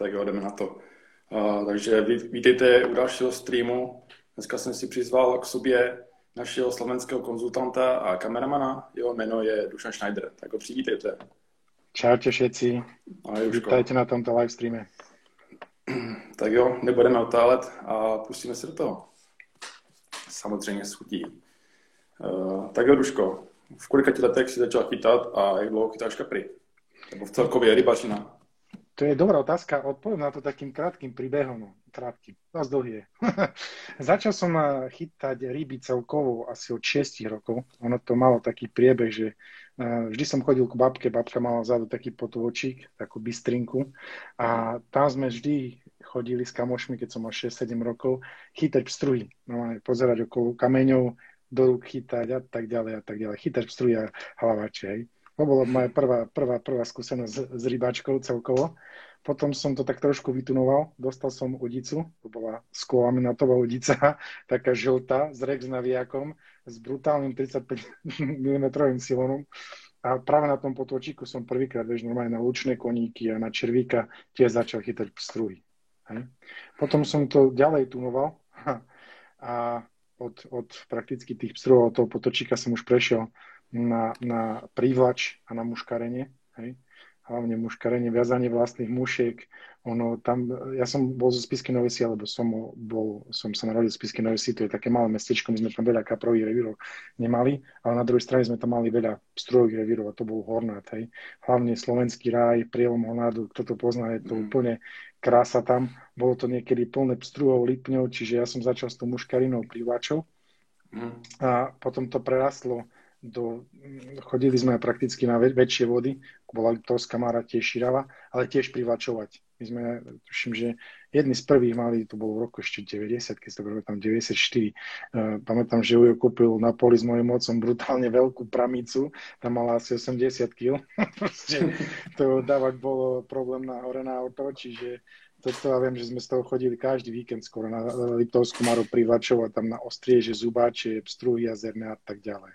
Tak jo, jdeme na to. Uh, takže vítejte u dalšího streamu. Dneska jsem si přizval k sobě našeho slovenského konzultanta a kameramana. Jeho jméno je Dušan Schneider. Tak ho přivítejte. Čaute všetci. Vítajte na tomto live streame. Tak jo, nebudeme otálet a pustíme se do toho. Samozřejmě s chutí. Uh, tak jo, Duško, v kolika letech si začal chytat a jak dlouho chytáš kapry? Nebo v celkově rybačina? To je dobrá otázka. Odpoviem na to takým krátkým príbehom. No, krátky, dosť dlhý je. Začal som chytať ryby celkovo asi od 6 rokov. Ono to malo taký priebeh, že eh, vždy som chodil k babke, babka mala vzadu taký potôčik, takú bystrinku a tam sme vždy chodili s kamošmi, keď som mal 6-7 rokov, chytať pstruhy. No, pozerať okolo kameňov, do rúk chytať a tak ďalej a tak ďalej. Chytať pstruhy a hlavače, hej. To bola moja prvá, prvá, prvá skúsenosť s, s rybáčkou celkovo. Potom som to tak trošku vytunoval, dostal som udicu, to bola skolaminatová udica, taká žltá, s rex navijakom, s brutálnym 35 mm silónom. A práve na tom potočíku som prvýkrát, vieš, normálne na lučné koníky a na červíka tiež začal chytať pstruhy. Hej. Potom som to ďalej tunoval a od, od prakticky tých pstrov, od toho potočíka som už prešiel na, na prívlač a na muškarenie, hej? hlavne muškarenie, viazanie vlastných mušiek. Ono tam, ja som bol zo Spisky Novej Si, alebo som, bol, som sa narodil v Spisky Novej Si, to je také malé mestečko, my sme tam veľa kaprových revírov nemali, ale na druhej strane sme tam mali veľa strojových revírov a to bol Hornát, hej. Hlavne slovenský ráj, prielom Hornádu, kto to pozná, je to mm. úplne krása tam. Bolo to niekedy plné pstruhov, lipňov, čiže ja som začal s tou muškarinou prívlačov mm. a potom to prerastlo do, chodili sme prakticky na väč- väčšie vody, bola Liptovská Mara tiež širava, ale tiež privačovať. My sme, tuším, že jedni z prvých mali, to bolo v roku ešte 90, keď to tam 94. Uh, pamätám, že Ujo kúpil na poli s mojim mocom brutálne veľkú pramicu, tam mala asi 80 kg. to dávať bolo problém na hore na auto, čiže toto ja viem, že sme z toho chodili každý víkend skoro na Liptovskú Maru Privlačov tam na Ostrieže, Zubáče, Pstruhy jazerné a tak ďalej.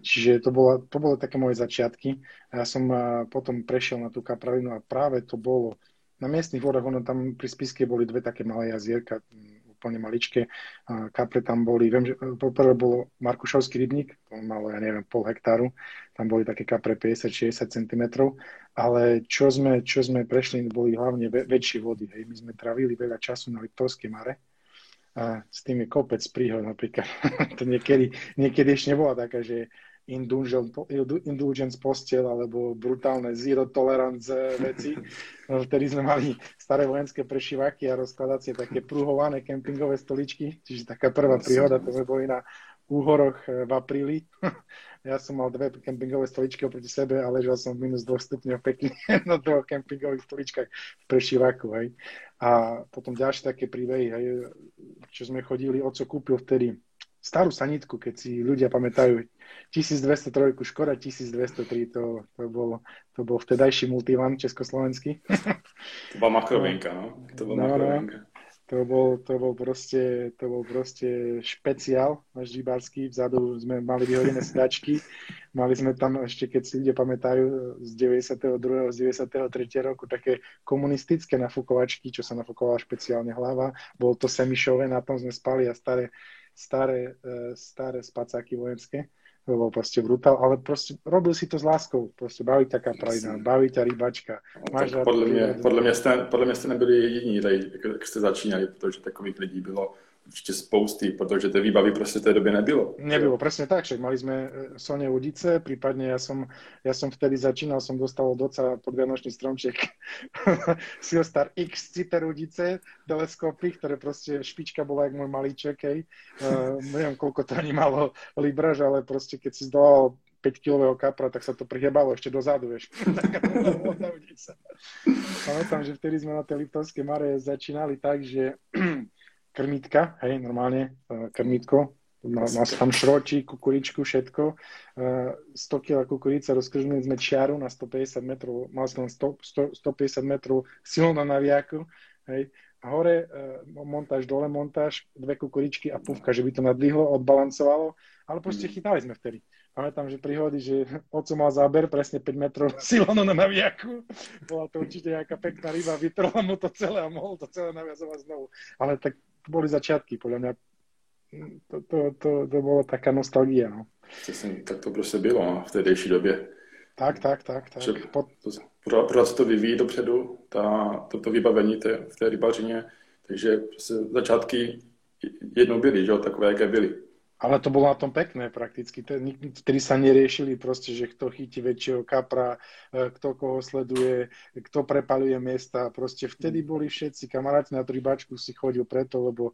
Čiže to bolo, to bolo také moje začiatky. A ja som potom prešiel na tú kapravinu a práve to bolo na miestnych vodách, ono tam pri Spiske boli dve také malé jazierka, úplne maličké. Kaple tam boli, viem, že poprvé bolo Markušovský rybník, to malo, ja neviem, pol hektáru, tam boli také kapre 50-60 cm, ale čo sme, čo sme prešli, boli hlavne väčšie vody. Hej. My sme travili veľa času na Liptovskej mare, a s tým je kopec príhod napríklad. to niekedy, niekedy ešte nebola taká, že indulgence postel alebo brutálne zero tolerance veci. Vtedy sme mali staré vojenské prešívaky a rozkladacie také pruhované kempingové stoličky, čiže taká prvá príhoda, to sme boli na úhoroch eh, v apríli. Ja som mal dve kempingové stoličky oproti sebe a ležal som v minus 2 stupňov pekne na dvoch kempingových stoličkách v prešívaku. Hej. A potom ďalšie také príbehy, hej, čo sme chodili, oco kúpil vtedy starú sanitku, keď si ľudia pamätajú, 1203 Škoda 1203, to, to, bol, to bol vtedajší multivan československý. To bola makrovinka, no. To bol no. No. To bol, to bol proste, to bol proste špeciál náš rybársky. Vzadu sme mali vyhodené sedačky. Mali sme tam ešte, keď si ľudia pamätajú, z 92. z 93. roku také komunistické nafukovačky, čo sa nafukovala špeciálne hlava. Bolo to semišové, na tom sme spali a staré staré, e, staré spacáky vojenské, bol proste brutál, ale proste robil si to s láskou, proste baví taká prajina, baví ťa rybačka. No, Máš podle, mě, podle, mě jste, podle mě jste nebyli jediní, jak jste začínali, protože takových lidí bylo určite spousty, pretože tej výbavy proste v tej dobe nebylo. Nebylo, presne tak, však mali sme e, Sone Udice, prípadne ja som, ja som vtedy začínal, som dostal od oca podvianočný stromček Silstar X Citer Udice, teleskopy, ktoré proste špička bola jak môj malíček, hej. Uh, neviem, koľko to ani malo libraž, ale proste keď si zdolal 5-kilového kapra, tak sa to prihebalo ešte dozadu, vieš. Pamätám, že vtedy sme na tej Liptovskej Mare začínali tak, že krmítka, hej, normálne e, krmítko, má, má tam šročí, kukuričku, všetko. 100 e, kg kukurica, rozkržili sme čiaru na 150 metrov, mal som 100, 100, 150 metrov silno na naviaku, hej, hore e, montáž, dole montáž, dve kukuričky a púvka, že by to nadvihlo, odbalancovalo, ale proste chytali sme vtedy. pamätám, že príhody, že oco mal záber presne 5 metrov silono na navijaku. Bola to určite nejaká pekná ryba, vytrhla mu to celé a mohol to celé naviazovať znovu. Ale tak boli začiatky, podľa mňa to, to, to, to bolo taká nostalgia. No. Přesně, tak to prostě bylo no, v tehdejší době. Tak, tak, tak. tak. Že Pod... pořád se to vyvíjí dopředu, ta, to, to vybavení té, v té rybařině, takže prostě začátky jednou byly, že takové, jaké byly. Ale to bolo na tom pekné prakticky. Vtedy sa neriešili proste, že kto chytí väčšieho kapra, e, kto koho sleduje, kto prepaluje miesta. Proste vtedy boli všetci kamaráti na rybačku si chodil preto, lebo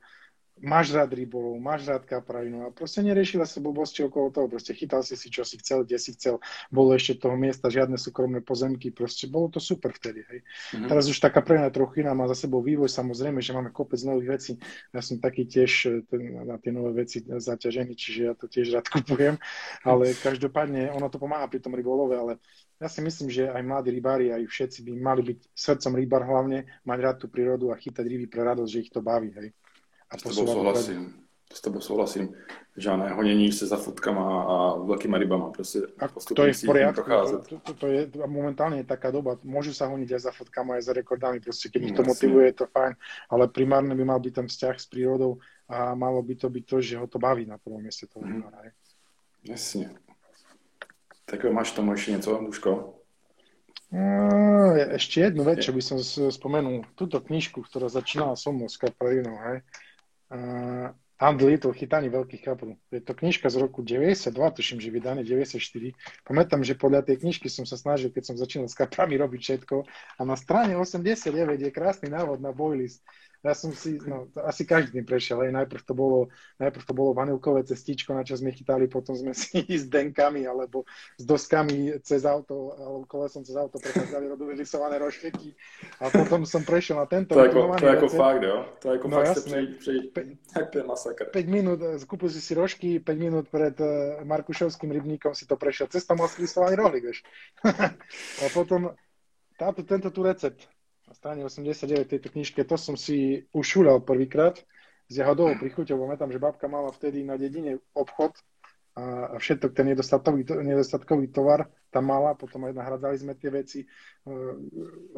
máš rád rybolov, máš rád kapravinu a proste neriešila sa blbosti okolo toho, proste chytal si si, čo si chcel, kde si chcel, bolo ešte toho miesta, žiadne súkromné pozemky, proste bolo to super vtedy, hej. Mm-hmm. Teraz už tá kapravina trochu iná, má za sebou vývoj, samozrejme, že máme kopec nových vecí, ja som taký tiež e, ten, na tie nové veci zaťažený, čiže ja to tiež rád kupujem, ale každopádne ono to pomáha pri tom rybolove, ale ja si myslím, že aj mladí rybári, aj všetci by mali byť srdcom rybár hlavne, mať rád tú prírodu a chytať ryby pre radosť, že ich to baví, hej. A s tebou souhlasím. S tebou souhlasím. Žádné honění se za fotkama a velkýma rybama. Prostě a to je v poriadku. To, to, to, je, momentálne je taká doba. Môžu sa honiť aj za fotkama, aj za rekordami. Proste, keď ich to motivuje, je to fajn. Ale primárne by mal byť ten vzťah s prírodou a malo by to byť to, že ho to baví na prvom mieste toho mm. Jasne. Tak máš tomu ešte niečo, Duško? No, ešte jednu vec, čo by som spomenul. Túto knižku, ktorá začínala som s Kaprinou, hej uh, Little, chytanie veľkých kaprov. Je to knižka z roku 92, tuším, že vydané 94. Pamätám, že podľa tej knižky som sa snažil, keď som začínal s kaprami robiť všetko. A na strane 89 je krásny návod na boilies. Ja som si, no, asi každý prešiel, aj najprv to bolo, najprv to bolo vanilkové cestičko, na čo sme chytali, potom sme si s denkami alebo s doskami cez auto, alebo kolesom cez auto prechádzali, robili lisované rošteky a potom som prešiel na tento. To je ako, to je ako fakt, jo? To je ako no, fakt jasné. To masakr. 5 minút, eh, kúpil si si rožky, 5 minút pred uh, Markušovským rybníkom si to prešiel. Cesta mal lisovaný rohlík, vieš. a potom táto, tento tu recept na strane 89 tejto knižke, to som si ušúľal prvýkrát s jahodovou prichuťou. Pamätám, že babka mala vtedy na dedine obchod a všetok ten nedostatkový, nedostatkový tovar tam mala, potom aj nahradali sme tie veci uh,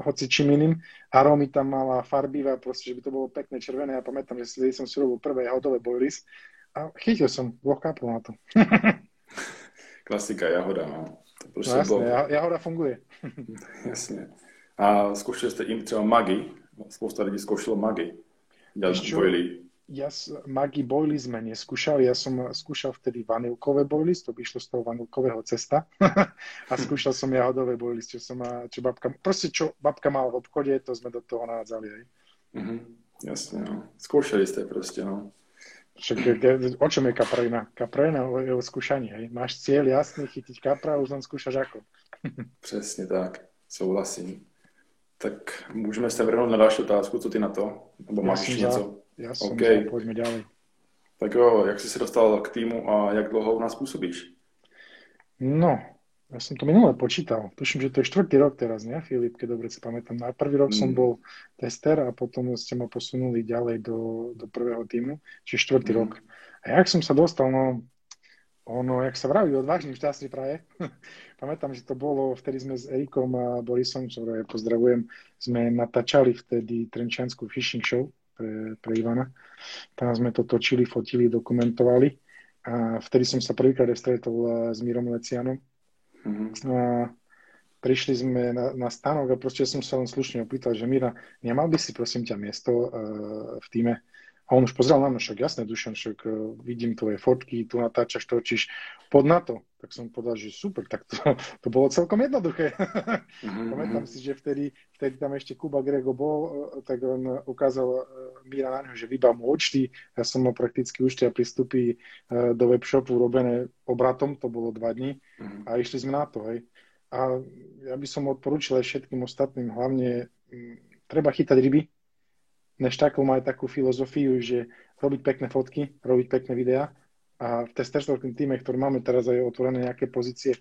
hoci čím iným. Arómy tam mala farbivé, proste, že by to bolo pekné červené. Ja pamätám, že si, som si robil prvé jahodové boilies a chytil som dvoch kápov na to. Klasika jahoda, no. To no jasne, bol... jahoda funguje. jasne. A zkoušeli jste i třeba magi. Spousta lidí zkoušelo magi. Ďalší boily. Ja magi boily sme neskúšali, ja som skúšal vtedy vanilkové boily, to by išlo z toho vanilkového cesta a skúšal som jahodové boily, čo som čo babka, proste čo babka mala v obchode, to sme do toho nádzali aj. Mm-hmm. Jasne, no. Skúšali ste proste, no. Však, o čom je kaprina? Kaprina je o skúšaní, hej. Máš cieľ jasný, chytiť kapra, už len skúšaš ako. Presne tak, souhlasím. Tak můžeme se vrhnout na další otázku, co ty na to? Nebo máš něco? Já jsem okay. za, pojďme ďalej. Tak jo, jak jsi se dostal k týmu a jak dlouho u nás působíš? No, ja som to minule počítal. Tuším, že to je štvrtý rok teraz, nie, Filip, keď dobre si pamätám. Na prvý rok mm. som bol tester a potom ste ma posunuli ďalej do, do prvého týmu, čiže štvrtý mm. rok. A jak som sa dostal, no ono, jak sa vraví, odvážny šťastný praje. Pamätám, že to bolo, vtedy sme s Erikom a Borisom, čo ja pozdravujem, sme natáčali vtedy Trenčianskú fishing show pre, pre Ivana. Tam sme to točili, fotili, dokumentovali. A vtedy som sa prvýkrát stretol s Mírom Lecianom. Mm-hmm. A prišli sme na, na stánok a proste som sa len slušne opýtal, že Míra, nemal by si prosím ťa miesto uh, v týme? A on už pozrel na mňa, však jasné, Dušan, však uh, vidím tvoje fotky, tu natáčaš, točíš, pod na to. Tak som povedal, že super, tak to, to bolo celkom jednoduché. Mm-hmm. Pamätám si, že vtedy, vtedy tam ešte Kuba Grego bol, uh, tak on ukázal uh, Míra na ňo, že vybá mu účty. Ja som mal prakticky účty a pristupy uh, do webshopu robené obratom, to bolo dva dní mm-hmm. a išli sme na to, hej. A ja by som odporúčil aj všetkým ostatným, hlavne treba chytať ryby, než takú má aj takú filozofiu, že robiť pekné fotky, robiť pekné videá a v testerským týme, ktorý máme teraz aj otvorené nejaké pozície,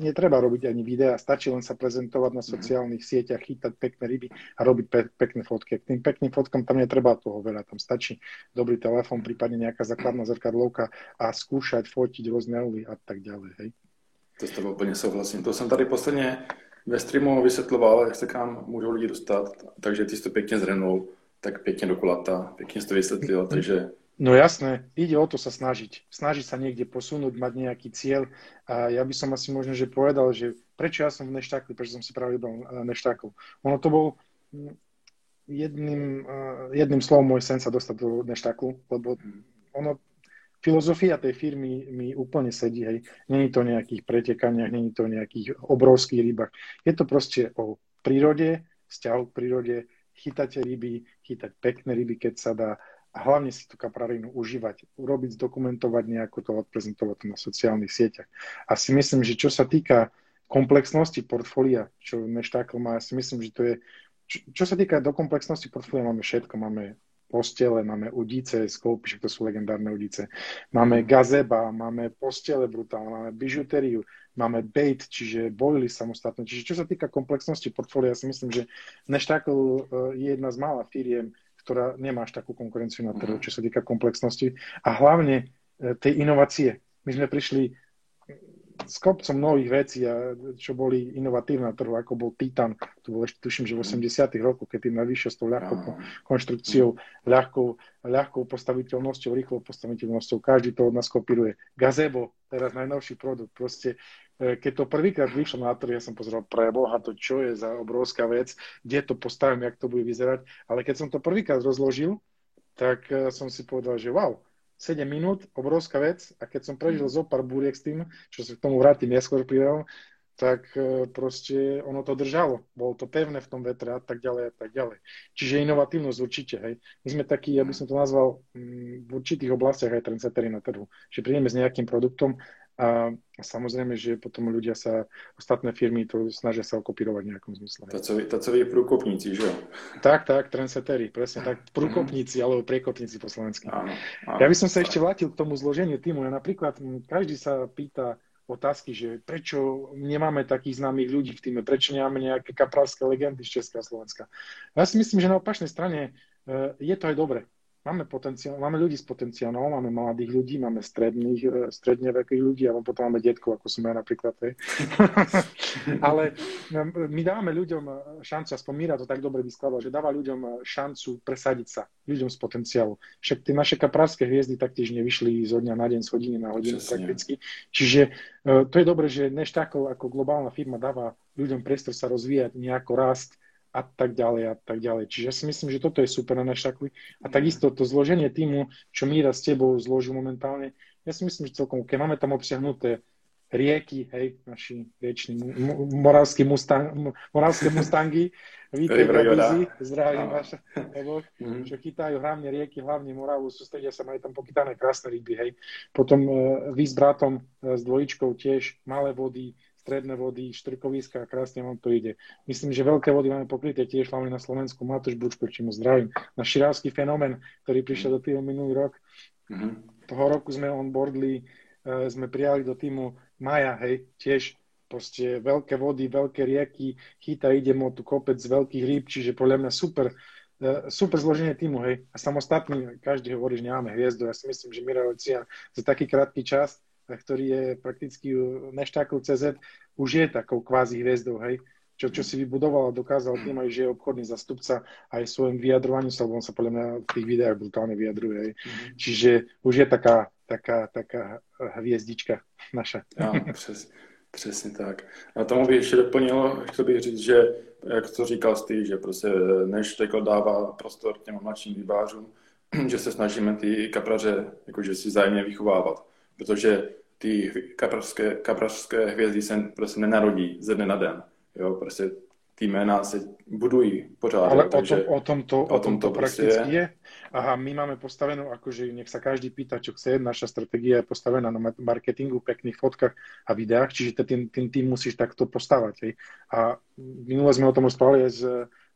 netreba robiť ani videa, stačí len sa prezentovať na mhm. sociálnych sieťach, chytať pekné ryby a robiť pe- pekné fotky. K tým pekným fotkám tam netreba toho veľa, tam stačí dobrý telefón, prípadne nejaká základná zrkadlovka a skúšať fotiť rôzne uly a tak ďalej. Hej. To s tebou úplně souhlasím. To jsem tady posledně ve streamu vysvětloval, jak se k nám můžou lidi dostat, takže ty jsi to pěkně zhrnul, tak pěkně do kolata, pěkně jsi to vysvětlil, takže No jasné, ide o to sa snažiť. Snažiť sa niekde posunúť, mať nejaký cieľ. A ja by som asi možno, že povedal, že prečo ja som v Neštáku, prečo som si práve vybral eh, Neštákov. Ono to bol jedným, eh, jedným slovom môj sen sa dostať do Neštáku, lebo ono, filozofia tej firmy mi úplne sedí, hej. Není to o nejakých pretekaniach, není to o nejakých obrovských rybách. Je to proste o prírode, vzťahu k prírode, chytáte ryby, chytať pekné ryby, keď sa dá, a hlavne si tú kaprarinu užívať, urobiť, zdokumentovať nejako to, odprezentovať to na sociálnych sieťach. A si myslím, že čo sa týka komplexnosti portfólia, čo Neštákl má, si myslím, že to je, čo, čo sa týka do komplexnosti portfólia, máme všetko, máme postele, máme udice, skoupy, to sú legendárne udice, máme gazeba, máme postele brutálne, máme bižuteriu, máme bait, čiže bojily samostatné. Čiže čo sa týka komplexnosti portfólia, ja si myslím, že Neštákl eh, je jedna z mála firiem, ktorá nemá až takú konkurenciu na trhu, mhm. čo sa týka komplexnosti a hlavne e, tej inovácie. My sme prišli s kopcom nových vecí, a čo boli inovatívne na trhu, ako bol Titan, to bolo ešte tuším, že v 80 mhm. rokoch, keď tým najvyššie s tou ľahkou konštrukciou, ľahkou, ľahkou postaviteľnosťou, rýchlou postaviteľnosťou, každý to od nás kopíruje. Gazebo, teraz najnovší produkt, proste keď to prvýkrát vyšlo na trh, ja som pozeral pre Boha, to čo je za obrovská vec, kde to postavím, jak to bude vyzerať, ale keď som to prvýkrát rozložil, tak e, som si povedal, že wow, 7 minút, obrovská vec a keď som prežil mm. zo pár búriek s tým, čo sa k tomu vrátim neskôr pridal, tak e, proste ono to držalo. Bolo to pevné v tom vetre a tak ďalej a tak ďalej. Čiže inovatívnosť určite, hej. My sme takí, aby som to nazval, mm, v určitých oblastiach aj trendsettery na trhu. Že prídeme s nejakým produktom a samozrejme, že potom ľudia sa, ostatné firmy to snažia sa okopírovať v nejakom zmysle. Tacoví prúkopníci, že jo? Tak, tak, trendsettery, presne tak. Prúkopníci alebo prekopníci po slovensky. Áno, áno, ja by som sa tak. ešte vrátil k tomu zloženiu týmu. Ja napríklad, každý sa pýta otázky, že prečo nemáme takých známych ľudí v týme, prečo nemáme nejaké kapralské legendy z Česka a Slovenska. Ja si myslím, že na opačnej strane e, je to aj dobre. Máme, potenciál, máme ľudí s potenciálom, máme mladých ľudí, máme stredných, e, stredne vekých ľudí a potom máme detkov, ako som ja napríklad. Hej. Ale e, my dávame ľuďom e, šancu, aspoň Míra to tak dobre vyskladal, že dáva ľuďom šancu presadiť sa, ľuďom s potenciálu. Však tie naše kaprárske hviezdy taktiež nevyšli zo dňa na deň, z hodiny na hodinu Časne. prakticky. Čiže to je dobré, že Neštákov ako globálna firma dáva ľuďom priestor sa rozvíjať, nejako rast, a tak ďalej a tak ďalej. Čiže ja si myslím, že toto je super na Neštakli. A takisto to zloženie týmu, čo Míra s tebou zložil momentálne, ja si myslím, že celkom, keď máme tam obsiahnuté rieky, hej, naši rieční moravskí mustang, moravské mustangy, vítej v zdravím vaša, lebo, mhm. čo chytajú hlavne rieky, hlavne Moravu, sústredia sa, majú tam pochytané krásne ryby, hej. Potom uh, vy s bratom, uh, s dvojičkou tiež, malé vody, stredné vody, štrkoviska a krásne vám to ide. Myslím, že veľké vody máme pokryté tiež hlavne na Slovensku. Matúš Bučko, čím zdravím. Na širavský fenomén, ktorý prišiel do týmu minulý rok. Mm-hmm. Toho roku sme onboardli, uh, sme prijali do týmu Maja, hej, tiež proste veľké vody, veľké rieky, chyta, ide mu tu kopec z veľkých rýb, čiže podľa mňa super, uh, super zloženie týmu, hej. A samostatný, každý hovorí, že nemáme hviezdu. Ja si myslím, že Miro za taký krátky čas ktorý je prakticky neštákov CZ, už je takou kvázi hviezdou, hej. Čo, čo si vybudoval a dokázal tým aj, že je obchodný zastupca aj svojim vyjadrovaním sa, on sa podľa mňa v tých videách brutálne vyjadruje. Hej. Mm-hmm. Čiže už je taká, taká, taká hviezdička naša. Ja, přes, přesně tak. A tomu bych ještě doplnil, chtěl bych říct, že jak to říkal ty, že prostě než Tekl dává prostor těm mladším výbářům, že se snažíme ty kapraře jakože si zájemně vychovávat. Protože ty kaprařské, kaprařské hvězdy se prostě nenarodí ze dne na den. Jo, prostě ty jména se budují pořád. Ale takže o tom, o tom to, o tom to prakticky je. je. Aha, my máme postavenú, akože nech sa každý pýta, čo chce. Naša stratégia je postavená na marketingu, pekných fotkách a videách, čiže tým, tým, tým musíš takto postavať. Hej. A minule sme o tom rozprávali s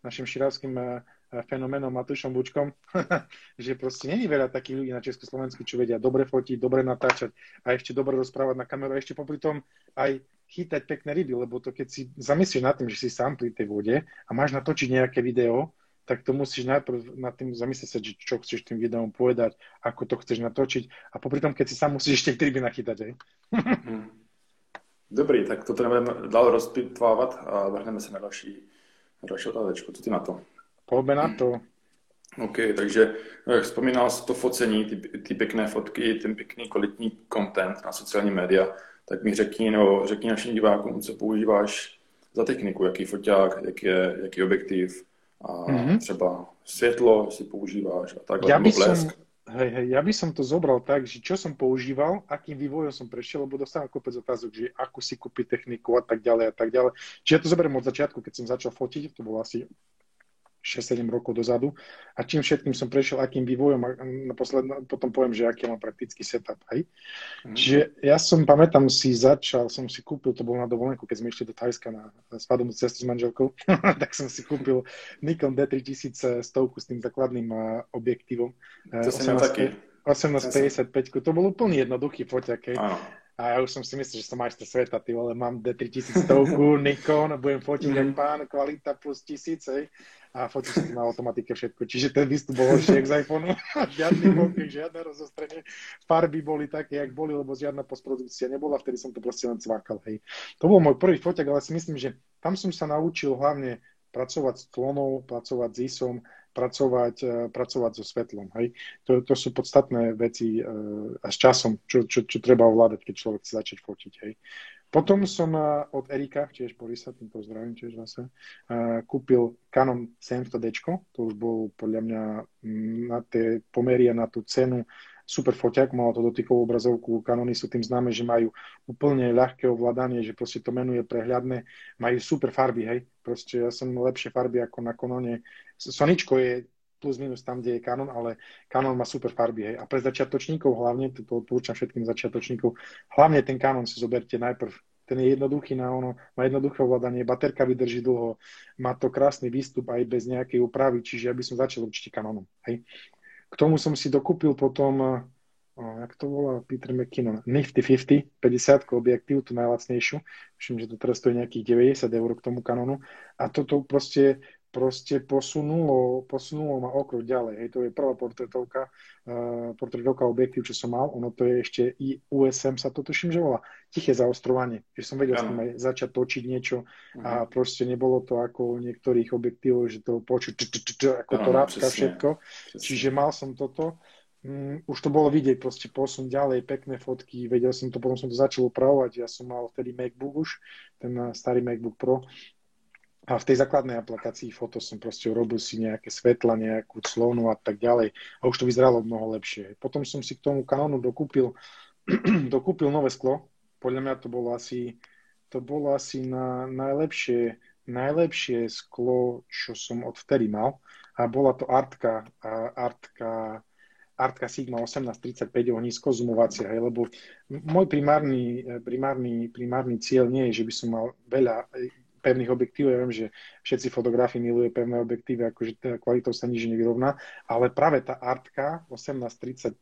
našim širavským eh, fenoménom Matušom Bučkom, že proste není veľa takých ľudí na Československu, čo vedia dobre fotiť, dobre natáčať a ešte dobre rozprávať na kameru a ešte popri tom aj chytať pekné ryby, lebo to keď si zamyslíš nad tým, že si sám pri tej vode a máš natočiť nejaké video, tak to musíš najprv nad tým zamyslieť sa, čo chceš tým videom povedať, ako to chceš natočiť a popri tom, keď si sám musíš ešte ryby nachytať, aj. Hmm. Dobrý, tak toto nebudeme dál rozpitvávat a vrhneme se na další, otázečku. Co ty na to? Poďme na to. OK, takže jak vzpomínal jsi to focení, ty, ty pěkné fotky, ten pěkný kvalitní content na sociální média, tak mi řekni, no, řekni našim divákům, co používáš za techniku, jaký foťák, jaký, je, jaký objektiv a mm-hmm. třeba světlo si používáš a takhle, ja by blesk. Som, hej, hej, ja by som to zobral tak, že čo som používal, akým vývojom som prešiel, lebo dostávam kopec otázok, že ako si kúpiť techniku a tak ďalej a tak ďalej. Čiže ja to zoberiem od začiatku, keď som začal fotiť, to bolo asi 6-7 rokov dozadu a čím všetkým som prešiel, akým vývojom a naposled, potom poviem, že aký mám praktický setup. Hej. Mm. Čiže ja som, pamätám si, začal, som si kúpil, to bolo na dovolenku, keď sme išli do Thajska na, na svadobnú cestu s manželkou, tak som si kúpil Nikon D3000 stovku s tým základným objektívom. To 18, som taký. 1855, to bol úplne jednoduchý foťak. Hej. A ja už som si myslel, že som majster sveta, ty ale mám D3100 Nikon, budem fotiť mm. jak pán, kvalita plus tisíce a fotím si na automatike všetko. Čiže ten výstup bol horší z iPhoneu. Žiadny bokeh, žiadne rozostrenie. Farby boli také, jak boli, lebo žiadna postprodukcia nebola, vtedy som to proste len cvakal. Hej. To bol môj prvý foťak, ale si myslím, že tam som sa naučil hlavne pracovať s tlonou, pracovať s ISom, pracovať, e, pracovať so svetlom. Hej. To, to sú podstatné veci e, a s časom, čo, čo, čo treba ovládať, keď človek chce začať fotiť. Hej. Potom som e, od Erika, tiež Borisa, tým pozdravím tiež zase, kúpil Canon 700D, to už bol podľa mňa na tie pomery a na tú cenu super foťak, malo to dotykovú obrazovku, Canony sú tým známe, že majú úplne ľahké ovládanie, že proste to menu je prehľadné, majú super farby, hej, proste ja som lepšie farby ako na Canone. Soničko je plus minus tam, kde je Canon, ale Canon má super farby, hej, a pre začiatočníkov hlavne, to odporúčam všetkým začiatočníkov, hlavne ten Canon si zoberte najprv ten je jednoduchý na ono, má jednoduché ovládanie, baterka vydrží dlho, má to krásny výstup aj bez nejakej úpravy, čiže ja by som začal určite Canonom. Hej. K tomu som si dokúpil potom, o, jak to volá, Peter McKinnon, Nifty 50, 50 objektív, tú najlacnejšiu. Myslím, že to teraz stojí nejakých 90 eur k tomu kanonu. A toto proste proste posunulo, posunulo ma okruh ďalej. Hej, to je prvá portretovka, uh, portretovka objektív, čo som mal. Ono to je ešte i USM sa to tuším, že volá. Tiché zaostrovanie. Že som vedel s tým aj začať točiť niečo a mhm. proste nebolo to ako u niektorých objektívov, že to počuť, ako to rábka všetko. Čiže mal som toto. Mm, už to bolo vidieť, proste posun ďalej, pekné fotky, vedel som to, potom som to začal upravovať, ja som mal vtedy MacBook už, ten starý MacBook Pro, a v tej základnej aplikácii foto som proste urobil si nejaké svetla, nejakú clonu a tak ďalej. A už to vyzeralo mnoho lepšie. Potom som si k tomu kanónu dokúpil, dokúpil nové sklo. Podľa mňa to bolo asi, to bolo asi na najlepšie, najlepšie sklo, čo som odvtedy mal. A bola to Artka, Artka, Artka Sigma 1835 ohnisko zoomovacia, hej, lebo môj primárny, primárny, primárny cieľ nie je, že by som mal veľa pevných objektívov. Ja viem, že všetci fotografi milujú pevné objektívy, akože teda kvalitou sa nič nevyrovná, ale práve tá Artka 1835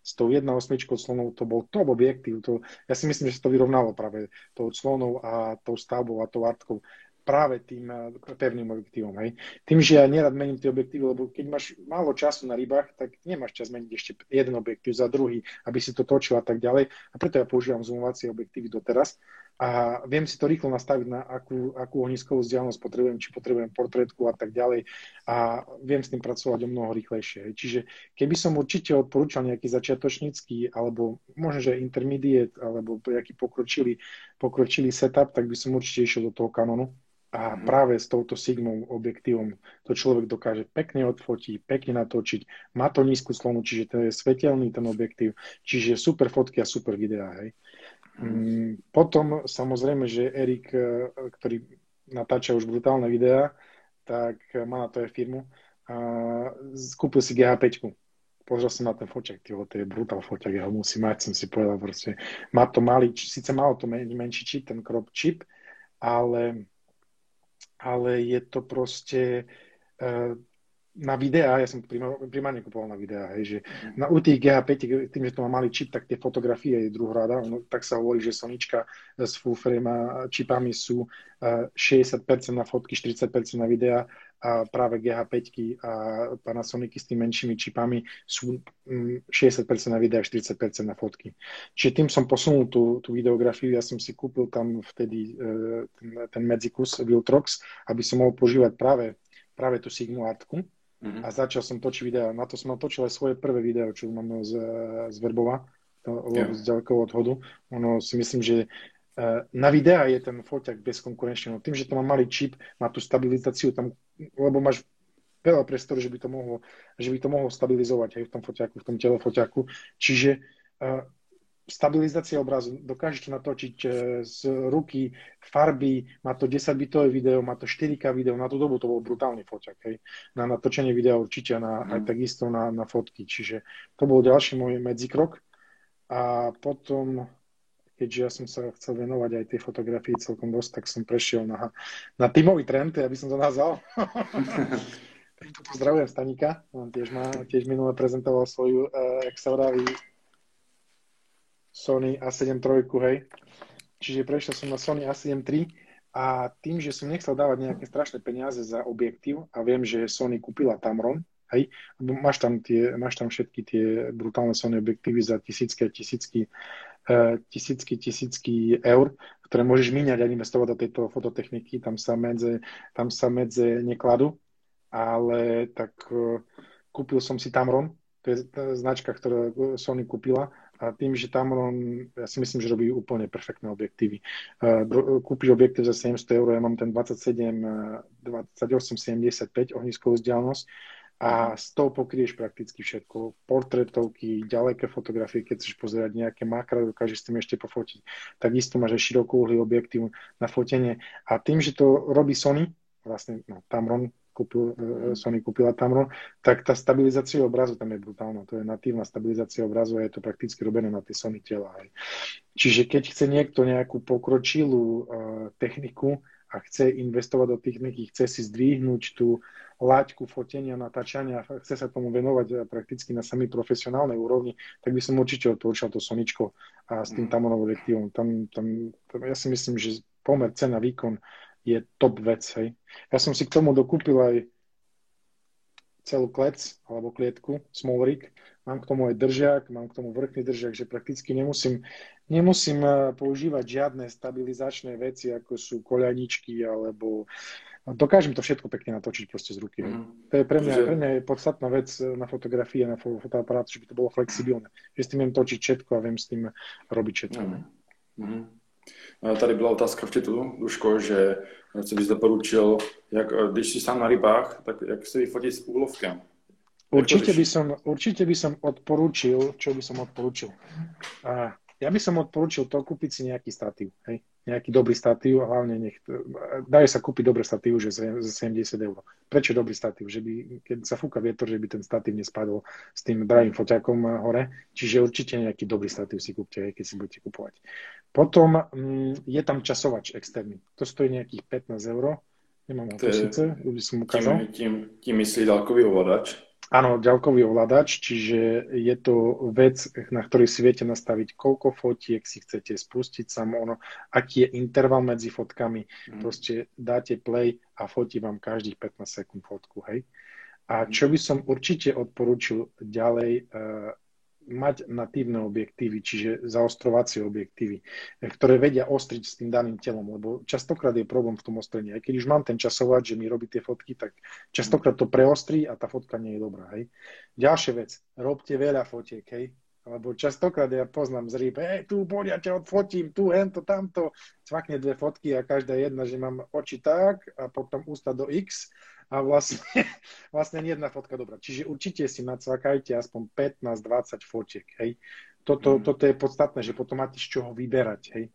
s tou 1.8 slonou to bol top objektív. To, ja si myslím, že sa to vyrovnalo práve tou slonou a tou stavbou a tou Artkou práve tým eh, pevným objektívom. Hej. Tým, že ja nerad mením tie objektívy, lebo keď máš málo času na rybách, tak nemáš čas meniť ešte jeden objektív za druhý, aby si to točil a tak ďalej. A preto ja používam zoomovacie objektívy doteraz a viem si to rýchlo nastaviť na akú, akú ohniskovú vzdialenosť potrebujem, či potrebujem portrétku a tak ďalej a viem s tým pracovať o mnoho rýchlejšie. Čiže keby som určite odporúčal nejaký začiatočnícky alebo možno, že intermediate alebo nejaký pokročilý, pokročilý setup, tak by som určite išiel do toho kanonu. A mhm. práve s touto Sigmou objektívom to človek dokáže pekne odfotiť, pekne natočiť, má to nízku slonu, čiže to je svetelný ten objektív, čiže super fotky a super videá, hej. Mm, potom samozrejme, že Erik, e, ktorý natáča už brutálne videá, tak má na to aj firmu, a kúpil si GH5. Pozrel som na ten foťak, to je brutál foťak, ja ho musím mať, som si povedal proste. Má to malý, síce malo to men, menší čip, ten crop chip, ale, ale je to proste, uh, na videá, ja som primárne kupoval na videá, hej, že mm. na, u tých GH5, tým, že to má malý čip, tak tie fotografie je druhoráda, no, tak sa hovorí, že Sonička s full frame čipami sú uh, 60% na fotky, 40% na videá a práve GH5 a Panasonicy s tými menšími čipami sú um, 60% na videá, 40% na fotky. Čiže tým som posunul tú, tú videografiu, ja som si kúpil tam vtedy uh, ten, ten Magicus Viltrox, aby som mohol používať práve práve tú Sigmu Artku mm-hmm. a začal som točiť videa. Na to som točil aj svoje prvé video, čo mám z, z Verbova, to, yeah. z ďalekého odhodu. Ono si myslím, že uh, na videa je ten foťak bezkonkurenčný. No, tým, že to má malý čip, má tú stabilizáciu tam, lebo máš veľa priestoru, že by to mohlo, že by to mohlo stabilizovať aj v tom foťaku, v tom telefoťaku. Čiže uh, stabilizácia obrazu, dokážete natočiť e, z ruky farby, má to 10-bitové video, má to 4K video, na tú dobu to bol brutálny foťak, hej. Na natočenie videa určite, na, mm. aj takisto na, na fotky, čiže to bol ďalší môj medzikrok. A potom, keďže ja som sa chcel venovať aj tej fotografii celkom dosť, tak som prešiel na, na tímový trend, aby som to nazval. pozdravujem Stanika, on tiež, má, tiež minule prezentoval svoju, uh, sa vraví, Sony A7 III, hej. Čiže prešiel som na Sony A7 III a tým, že som nechcel dávať nejaké strašné peniaze za objektív a viem, že Sony kúpila Tamron, hej, máš tam, tie, máš tam všetky tie brutálne Sony objektívy za tisícky a tisícky, uh, tisícky, tisícky eur, ktoré môžeš míňať a investovať do tejto fototechniky, tam sa medze, tam sa medze nekladú, ale tak uh, kúpil som si Tamron, to je značka, ktorú Sony kúpila a tým, že tam on, ja si myslím, že robí úplne perfektné objektívy. Kúpiš objektív za 700 eur, ja mám ten 27, 28, 75 ohniskovú vzdialenosť a s tou pokrieš prakticky všetko. Portretovky, ďaleké fotografie, keď chceš pozerať nejaké makra, dokážeš s tým ešte pofotiť. Takisto máš aj širokouhlý objektív na fotenie. A tým, že to robí Sony, vlastne no, Tamron kúpil, e, Sony kúpila Tamron, tak tá stabilizácia obrazu tam je brutálna. To je natívna stabilizácia obrazu a je to prakticky robené na tie Sony tela. Aj. Čiže keď chce niekto nejakú pokročilú uh, techniku a chce investovať do techniky, chce si zdvihnúť tú laťku fotenia, natáčania, chce sa tomu venovať prakticky na samý profesionálnej úrovni, tak by som určite odporúčal to Soničko a s tým mhm. Tamonom objektívom. Tam, tam, tam, ja si myslím, že pomer cena výkon je top vec. Hej. Ja som si k tomu dokúpil aj celú klec alebo klietku, small rig. Mám k tomu aj držiak, mám k tomu vrchný držiak, že prakticky nemusím, nemusím eh, používať žiadne stabilizačné veci, ako sú koľaničky alebo dokážem to všetko pekne natočiť proste z ruky. Mm. To je pre mňa, pre mňa je podstatná vec eh, na fotografii a na fotoaparátu, že by to bolo flexibilné. Že s tým viem točiť všetko a viem s tým robiť všetko. Mm. Mm. Tady byla otázka v chatu, Duško, že co bys doporučil, jak, když jsi sám na rybách, tak jak si vyfotit s úlovkem? Určite by, som, určite by som odporúčil, čo by som odporúčil. A ja by som odporúčil to kúpiť si nejaký statív. Hej? Nejaký dobrý statív, a hlavne nech... Dajú sa kúpiť dobré statív, že za 70 eur. Prečo dobrý statív? Že by, keď sa fúka vietor, že by ten statív nespadol s tým drahým foťakom hore. Čiže určite nejaký dobrý statív si kúpte, hej, keď si budete kupovať. Potom mm, je tam časovač externý. To stojí nejakých 15 eur. Nemám ho to síce, by som ukázal. Tím, tím, tím myslí dálkový ovladač? Áno, ďalkový ovládač, čiže je to vec, na ktorej si viete nastaviť, koľko fotiek si chcete spustiť sam, ono, aký je interval medzi fotkami. Mm. Proste dáte play a fotí vám každých 15 sekúnd fotku, hej. A čo by som určite odporúčil ďalej, uh, mať natívne objektívy, čiže zaostrovacie objektívy, ktoré vedia ostriť s tým daným telom, lebo častokrát je problém v tom ostrení. Aj keď už mám ten časovač, že mi robí tie fotky, tak častokrát to preostrí a tá fotka nie je dobrá. Hej. Ďalšia vec, robte veľa fotiek, hej. Lebo častokrát ja poznám z rýb, hej, tu poď, ja ťa odfotím, tu, hento, tamto, cvakne dve fotky a každá jedna, že mám oči tak a potom ústa do X a vlastne, vlastne nie jedna fotka dobrá. Čiže určite si nacvakajte aspoň 15-20 fotiek, hej. Toto, mm. toto je podstatné, že potom máte z čoho vyberať, hej.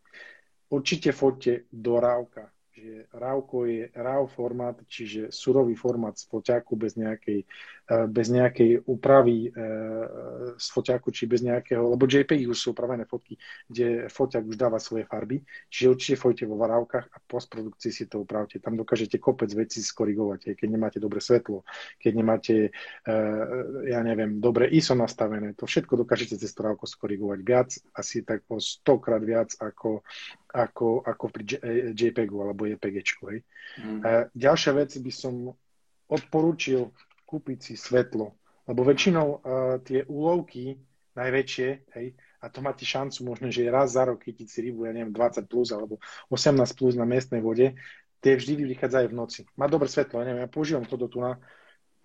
Určite fotte do rávka. že RAWko je RAW formát, čiže surový formát z foťaku bez nejakej, bez nejakej úpravy eh, z foťaku, či bez nejakého, lebo JPEG už sú upravené fotky, kde foťak už dáva svoje farby, čiže určite fojte vo varávkach a postprodukcii si to upravte. Tam dokážete kopec vecí skorigovať, keď nemáte dobre svetlo, keď nemáte, eh, ja neviem, dobre ISO nastavené, to všetko dokážete cez to skorigovať viac, asi tak o 100 krát viac ako ako, ako pri JPEGu alebo. Hej. Mm. Ďalšia vec by som odporúčil kúpiť si svetlo, lebo väčšinou uh, tie úlovky najväčšie, hej, a to máte šancu možno, že raz za rok chytiť si rybu, ja neviem, 20 plus alebo 18 plus na miestnej vode, tie vždy vychádzajú v noci. Má dobré svetlo, ja neviem, ja používam to do tu na,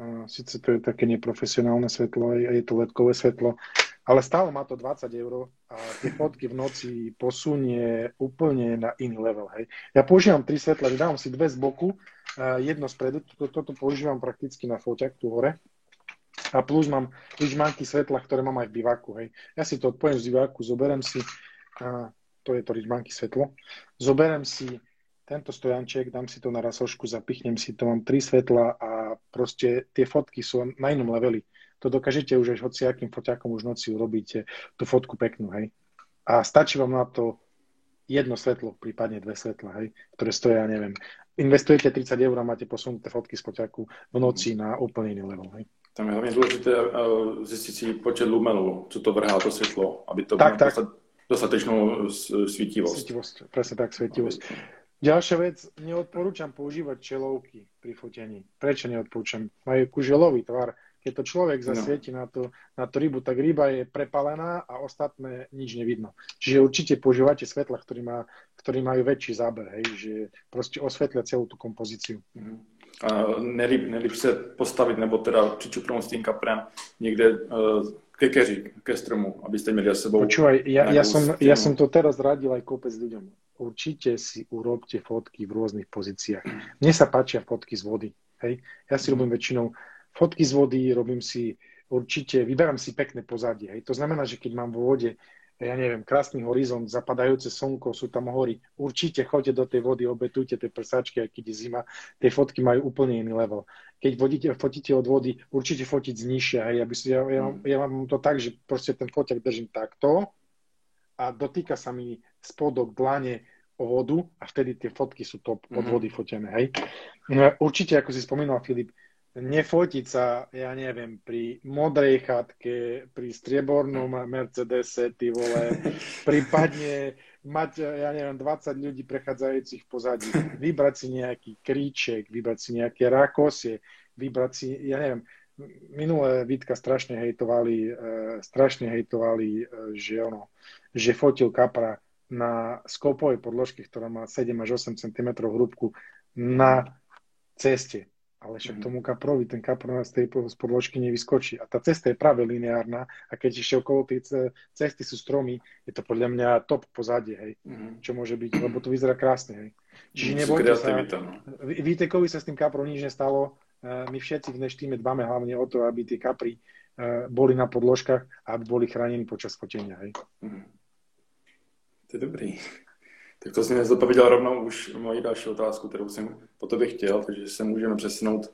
uh, síce to je také neprofesionálne svetlo, je, to ledkové svetlo, ale stále má to 20 eur a tie fotky v noci posunie úplne na iný level. Hej. Ja používam tri svetla, dávam si dve z boku, jedno spredu, toto, toto používam prakticky na foťak tu hore. A plus mám ričmanky svetla, ktoré mám aj v bivaku. Hej. Ja si to odpojem z bivaku, zoberiem si, a to je to ričmanky svetlo, zoberiem si tento stojanček, dám si to na rasošku, zapichnem si to, mám tri svetla a proste tie fotky sú na inom leveli to dokážete už aj hociakým foťakom už noci urobíte tú fotku peknú, hej. A stačí vám na to jedno svetlo, prípadne dve svetla, hej, ktoré stoja, neviem. Investujete 30 eur a máte posunuté fotky z foťaku v noci na úplne iný level, hej. Tam je hlavně důležité uh, zjistit si počet lumenů, co to vrhá to světlo, aby to tak, tak. dostatečnou svítivosť. Svítivosť, presne tak, svítivosť. Ďalšia vec, neodporúčam používať čelovky pri fotení. Prečo neodporúčam? Majú kuželový tvar, keď to človek no. zasvieti no. na, tú, na tú rybu, tak ryba je prepalená a ostatné nič nevidno. Čiže určite používate svetla, ktorý, má, ktorý majú väčší záber, hej, že proste osvetlia celú tú kompozíciu. Mm. A nelíp, nelíp se postavit, nebo teda pričupnout s tým kaprem niekde uh, ke keři, ke stromu, aby ste měli za sebou. Počúvaj, ja, ja, som, ja som to teraz radil aj kopec ľuďom. Určite si urobte fotky v rôznych pozíciách. Mne sa páčia fotky z vody. Hej? Ja si mm. robím väčšinou fotky z vody, robím si určite, vyberám si pekné pozadie. Hej. To znamená, že keď mám vo vode, ja neviem, krásny horizont, zapadajúce slnko, sú tam hory, určite choďte do tej vody, obetujte tie prsáčky, aj keď je zima, tie fotky majú úplne iný level. Keď vodíte, fotíte od vody, určite fotiť z nižšia. Hej. Ja, by ja, ja, ja mám to tak, že proste ten foťak držím takto a dotýka sa mi spodok dlane o vodu a vtedy tie fotky sú top od mhm. vody fotené. Hej. No, určite, ako si spomínal, Filip, nefotiť sa, ja neviem, pri modrej chatke, pri striebornom Mercedese, ty vole, prípadne mať, ja neviem, 20 ľudí prechádzajúcich pozadí, vybrať si nejaký kríček, vybrať si nejaké rakosie, vybrať si, ja neviem, minulé Vítka strašne hejtovali, uh, strašne hejtovali, uh, že ono, že fotil kapra na skopovej podložke, ktorá má 7 až 8 cm hrúbku na ceste ale však mhm. tomu kaprovi, ten kapro z tej podložky nevyskočí. A tá cesta je práve lineárna a keď ešte okolo tej cesty sú stromy, je to podľa mňa top pozadie, hej. Mm. Čo môže byť, lebo to vyzerá krásne, hej. Čiže nebojte sa. No. Vítekovi sa s tým kaprom nič nestalo. E, my všetci v dneštíme dbáme hlavne o to, aby tie kapry e, boli na podložkách a aby boli chránení počas fotenia, hej. Mm. To je dobrý. Tak to mi zodpověděl rovnou už moji další otázku, kterou jsem po tobě chtěl, takže se můžeme přesunout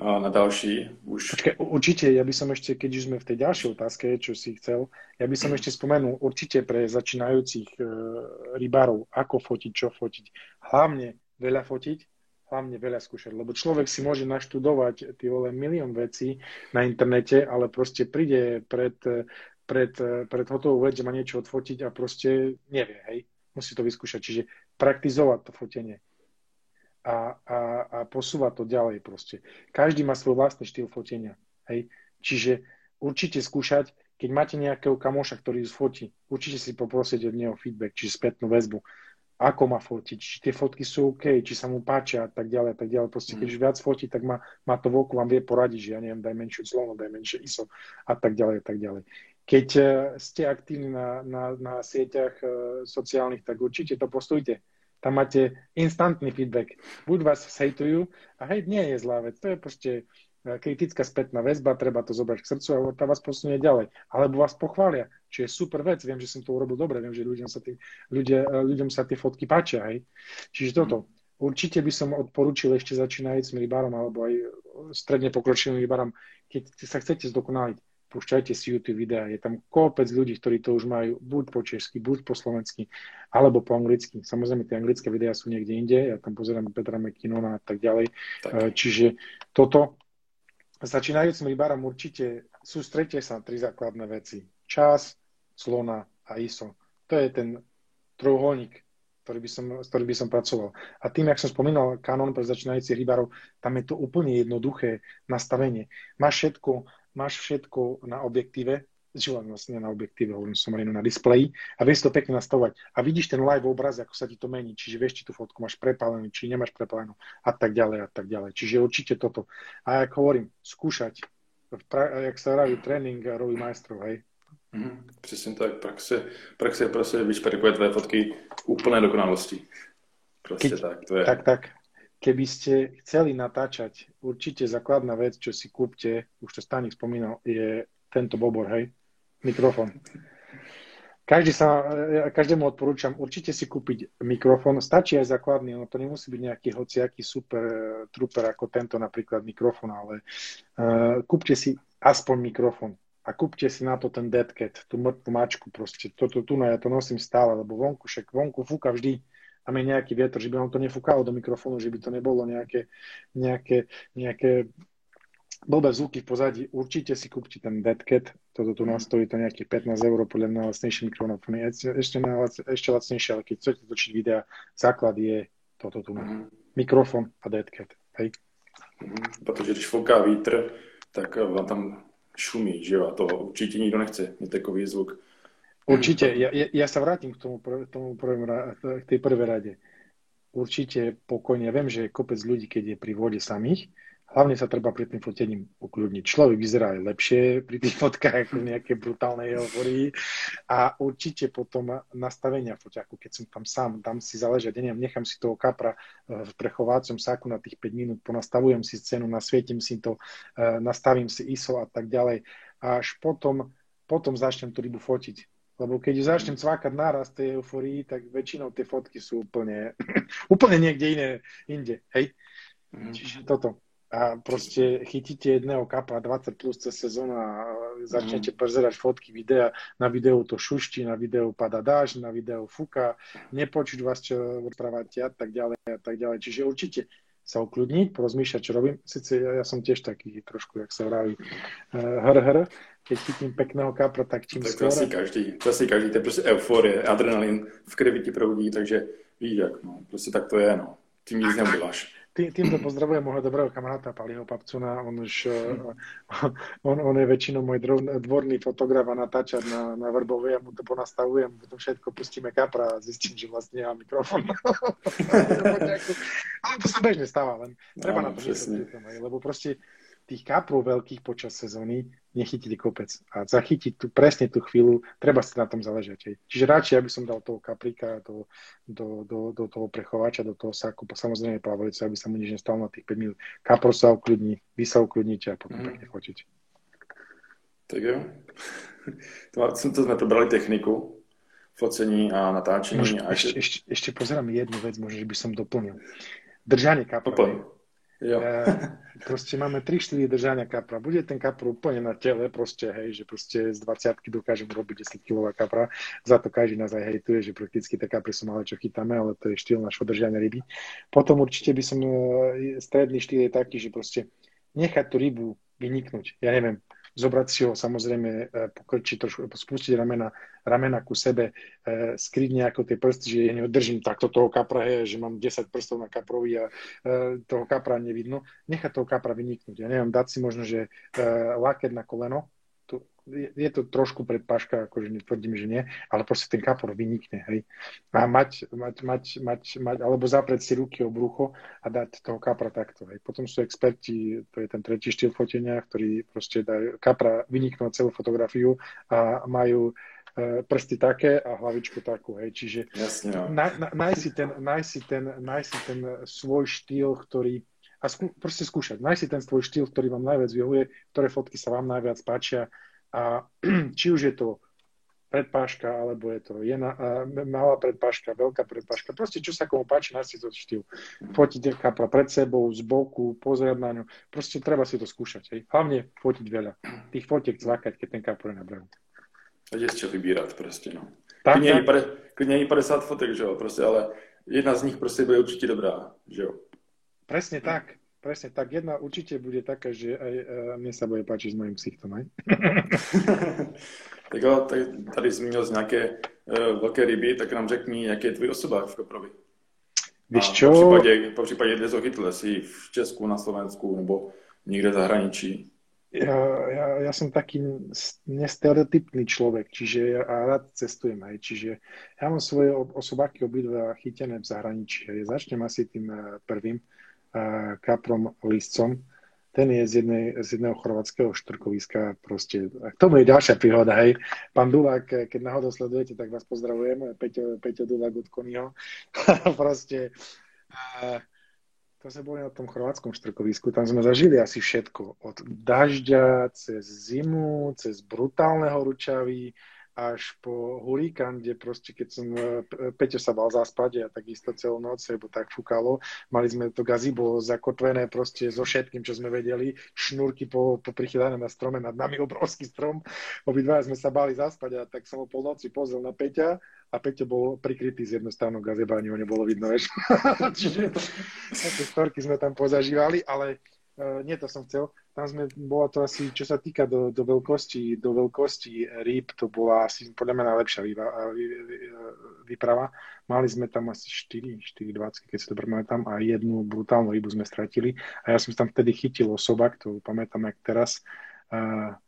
na další. Už... Počkej, určite, ja by som ešte, keď už sme v tej ďalšej otázke, čo si chcel, ja by som ešte spomenul určite pre začínajúcich e, rybárov, ako fotiť, čo fotiť. Hlavne veľa fotiť, hlavne veľa skúšať, lebo človek si môže naštudovať ty vole milión vecí na internete, ale proste príde pred, pred, pred hotovú vec, že má niečo odfotiť a proste nevie, hej musí to vyskúšať. Čiže praktizovať to fotenie a, a, a posúvať to ďalej proste. Každý má svoj vlastný štýl fotenia. Hej? Čiže určite skúšať, keď máte nejakého kamoša, ktorý fotí, určite si poprosiť od neho feedback, čiže spätnú väzbu, ako má fotiť, či tie fotky sú OK, či sa mu páčia a tak ďalej a tak ďalej. Proste, keď už mm. viac fotí, tak má, má to v oku, vám vie poradiť, že ja neviem, daj menšiu zlono, daj menšie ISO a tak ďalej a tak ďalej. Keď e, ste aktívni na, na, na sieťach e, sociálnych, tak určite to postujte. Tam máte instantný feedback. Buď vás hejtujú, a hej, nie je zlá vec, to je proste e, kritická spätná väzba, treba to zobrať k srdcu a tá vás posunie ďalej. Alebo vás pochvália, čo je super vec, viem, že som to urobil dobre, viem, že ľuďom sa, tý, ľudia, ľuďom sa tie fotky páčia, hej. Čiže toto. určite by som odporúčil ešte začínajúcim rybárom alebo aj stredne pokročilým rybárom, keď sa chcete zdokonaliť, púšťajte si YouTube videá. Je tam kopec ľudí, ktorí to už majú buď po česky, buď po slovensky, alebo po anglicky. Samozrejme, tie anglické videá sú niekde inde. Ja tam pozerám Petra McKinnona a tak ďalej. Tak. Eh, čiže toto začínajúcim rybárom určite sústrete sa na tri základné veci. Čas, slona a ISO. To je ten trojuholník, ktorý by som, s ktorým by som pracoval. A tým, jak som spomínal, kanon pre začínajúcich rybárov, tam je to úplne jednoduché nastavenie. Máš všetko, máš všetko na objektíve, žiaľ vlastne na objektíve, hovorím som na displeji a vieš to pekne nastavovať. A vidíš ten live obraz, ako sa ti to mení, čiže vieš, či tú fotku máš prepálenú, či nemáš prepálenú a tak ďalej a tak ďalej. Čiže určite toto. A ako hovorím, skúšať, jak sa robí tréning robí majstrov, hej. Mm, přesně tak. Praxe, praxe prostě vyšperkuje tvé fotky úplné dokonalosti. Proste Keď, tak, to je. Tak, tak. Keby ste chceli natáčať, určite základná vec, čo si kúpte, už to Stanik spomínal, je tento bobor, hej? Mikrofón. Každý sa, každému odporúčam určite si kúpiť mikrofón. Stačí aj základný, no to nemusí byť nejaký hociaký super eh, truper ako tento napríklad mikrofón, ale uh, kúpte si aspoň mikrofón a kúpte si na to ten deadcat, tú mŕtvú mačku proste. Toto tu, no ja to nosím stále, lebo vonku, však vonku fúka vždy a mi nejaký vietor, že by vám to nefúkalo do mikrofónu, že by to nebolo nejaké, nejaké, nejaké blbé zvuky v pozadí. Určite si kúpte ten deadcat, toto tu nás stojí to nejakých 15 eur, podľa mňa lacnejší mikrofón, ešte, ešte lacnejšie, ale keď chcete točiť videa, základ je toto tu. Mm-hmm. Mikrofon a deadcat. Hej? Mm-hmm. Protože když fouká vítr, tak vám tam šumí, že jo, a to určite nikto nechce, mít takový zvuk. Určite, ja, ja, sa vrátim k tomu, tomu prvým, k tej prvej rade. Určite pokojne, ja viem, že je kopec ľudí, keď je pri vode samých, Hlavne sa treba pri tým fotením ukľudniť. Človek vyzerá aj lepšie pri tých fotkách ako nejaké brutálne euforii a určite potom nastavenia foťaku, keď som tam sám, dám si záležať, neviem, nechám si toho kapra eh, v prechovácom sáku na tých 5 minút, ponastavujem si scénu, nasvietím si to, eh, nastavím si ISO a tak ďalej. Až potom, potom začnem tú rybu fotiť. Lebo keď začnem cvákať náraz tej euforii, tak väčšinou tie fotky sú úplne, úplne niekde iné, inde. Hej? Mm. Čiže toto a proste chytíte jedného kapa 20 plus cez sezónu a začnete mm. pozerať fotky, videa, na videu to šušti, na videu pada dáž, na videu fúka, nepočuť vás, čo rozprávate a tak ďalej a tak ďalej. Čiže určite sa ukľudniť, porozmýšľať, čo robím. Sice ja, ja som tiež taký trošku, jak sa vraví, uh, hr, hr, keď chytím pekného kapra, tak čím tak skôr. To asi každý, to asi každý, to je proste euforie, adrenalin v krvi ti proudí, takže víš jak, no, proste tak to je, no. Ty nic neuděláš. Tý, týmto pozdravujem môjho dobrého kamaráta Paliho Papcuna. On, už, eh, on, on je väčšinou môj dvorný fotograf a natáčať na, na Vrbove. Ja mu to ponastavujem, potom všetko pustíme kapra a zistím, že vlastne nemám mikrofón. Ale to sa bežne stáva, len treba no, na to myslieť, lebo proste tých kaprov veľkých počas sezóny nechytili kopec. A zachytiť tú, presne tú chvíľu, treba si na tom záležať. Čiže radšej, aby som dal toho kaplíka do, do, do, do toho prechovača, do toho saku, samozrejme plavajúce, aby sa mu nič nestalo na tých 5 minút. Kapro sa ukľudní, vy sa ukľudníte a potom mm. pekne fotiť. Tak jo. To, to sme prebrali techniku, focení a natáčení. Možno, a ešte, ešte, ešte pozerám jednu vec, možno, že by som doplnil. Držanie kapra. Jo. E, proste máme 3-4 držania kapra. Bude ten kapr úplne na tele, proste, hej, že proste z 20 dokážem robiť 10 kg kapra. Za to každý nás aj hejtuje, že prakticky tie kapry sú malé, čo chytáme, ale to je štýl našho držania ryby. Potom určite by som, e, stredný štýl je taký, že proste nechať tú rybu vyniknúť. Ja neviem, zobrať si ho samozrejme, e, pokrčiť trošku, spustiť ramena, ramena ku sebe, e, skryť nejako tie prsty, že ja neodržím takto toho kapra, je, že mám 10 prstov na kaprovi a e, toho kapra nevidno. Nechať toho kapra vyniknúť. Ja neviem, dať si možno, že laket na koleno, je to trošku predpaška, akože netvrdím, že nie, ale proste ten kapor vynikne, hej. A mať, mať, mať, mať, mať, alebo zaprieť si ruky o brucho a dať toho kapra takto, hej. Potom sú experti, to je ten tretí štýl fotenia, ktorí proste dajú kapra vyniknú celú fotografiu a majú e, prsty také a hlavičku takú, hej. Čiže Jasne, no. naj, na, naj, si ten, naj, si ten, naj si ten svoj štýl, ktorý a skú, proste skúšať. Naj si ten svoj štýl, ktorý vám najviac vyhovuje, ktoré fotky sa vám najviac páčia a či už je to predpáška, alebo je to jedna, malá predpáška, veľká predpáška. Proste, čo sa komu páči, nás si to štýl. Fotiť kapra pred sebou, z boku, pozerať na ňu. Proste treba si to skúšať. Hej. Hlavne fotiť veľa. Tých fotiek cvakať, keď ten kapra je na brehu. A je čo vybírať proste, no. Tak, klidně, tak. i 50 fotek, že jo, prostě, ale jedna z nich prostě bude určitě dobrá, že jo. Presne tak. Presne tak. Jedna určite bude taká, že aj uh, mne sa bude páčiť s mojim ksichtom, aj? tak jo, tady, tady zmínil z nějaké uh, velké ryby, tak nám řekni, jaký je tvůj osoba v Koprovi. Víš čo? Po případě, po případě kde chytil, si v Česku, na Slovensku nebo někde v zahraničí. Ja, ja, ja som taký nestereotypný človek, čiže ja rád cestujem aj, čiže ja mám svoje osobáky obidva chytené v zahraničí. Začnem asi tým eh, prvým kaprom Liscom. Ten je z, jednej, z jedného chorvatského štrkoviska. Proste, a k tomu je ďalšia príhoda, hej. Pán Dulák, keď náhodou sledujete, tak vás pozdravujem. Peťo, Peťo Dulák od Konyho. proste, to sme boli na tom chorvátskom štrkovisku, tam sme zažili asi všetko. Od dažďa, cez zimu, cez brutálne horúčavy, až po hurikán, kde proste, keď som, e, Peťo sa bal zaspať a takisto celú noc, lebo tak fúkalo, mali sme to gazibo zakotvené proste so všetkým, čo sme vedeli, šnúrky po, po prichydané na strome, nad nami obrovský strom, obidva sme sa bali zaspať a tak som ho polnoci pozrel na Peťa a Peťo bol prikrytý z jednou stranu gazeba, ani ho nebolo vidno, vieš. Čiže také storky sme tam pozažívali, ale uh, nie to som chcel tam sme, bola to asi, čo sa týka do, do veľkosti, do veľkosti rýb, to bola asi podľa mňa najlepšia výva, vý, vý, výprava. Mali sme tam asi 4, 4 20, keď si to pamätám, a jednu brutálnu rybu sme stratili. A ja som tam vtedy chytil osobak, to pamätám, jak teraz, a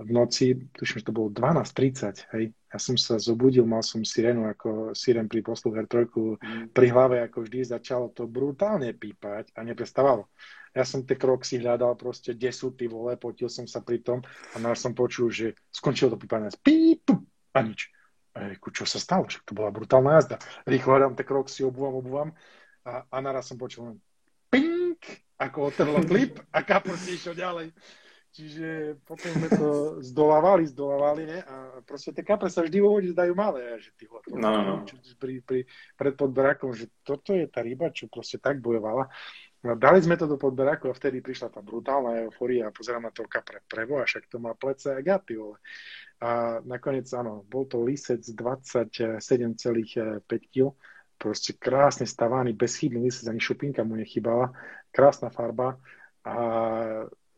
v noci, tuším, že to bolo 12.30, hej. Ja som sa zobudil, mal som sirénu, ako siren pri posluch R3 mm. pri hlave, ako vždy, začalo to brutálne pípať a neprestávalo. Ja som tie kroky hľadal proste, kde sú ty vole, potil som sa pri tom a náš som počul, že skončilo to pípanie. Píp, a nič. Ejku, čo sa stalo? Však to bola brutálna jazda. Rýchlo hľadám tie kroky, obúvam, obúvam a, a naraz som počul pink, ako otrlo klip a kapor si išiel ďalej. Čiže potom sme to zdolávali, zdolávali, ne? A proste tie kapre sa vždy vo vode zdajú malé. Že ty, no, no, no. Pri, pri, pred podberakom, že toto je tá ryba, čo proste tak bojovala. No, dali sme to do podberáku a vtedy prišla tá brutálna euforia a pozerám na toho kapra prevo a však to má plece a gaty, vole. A nakoniec, áno, bol to lisec 27,5 kg, proste krásne stavaný, bezchybný lisec, ani šupinka mu nechybala, krásna farba a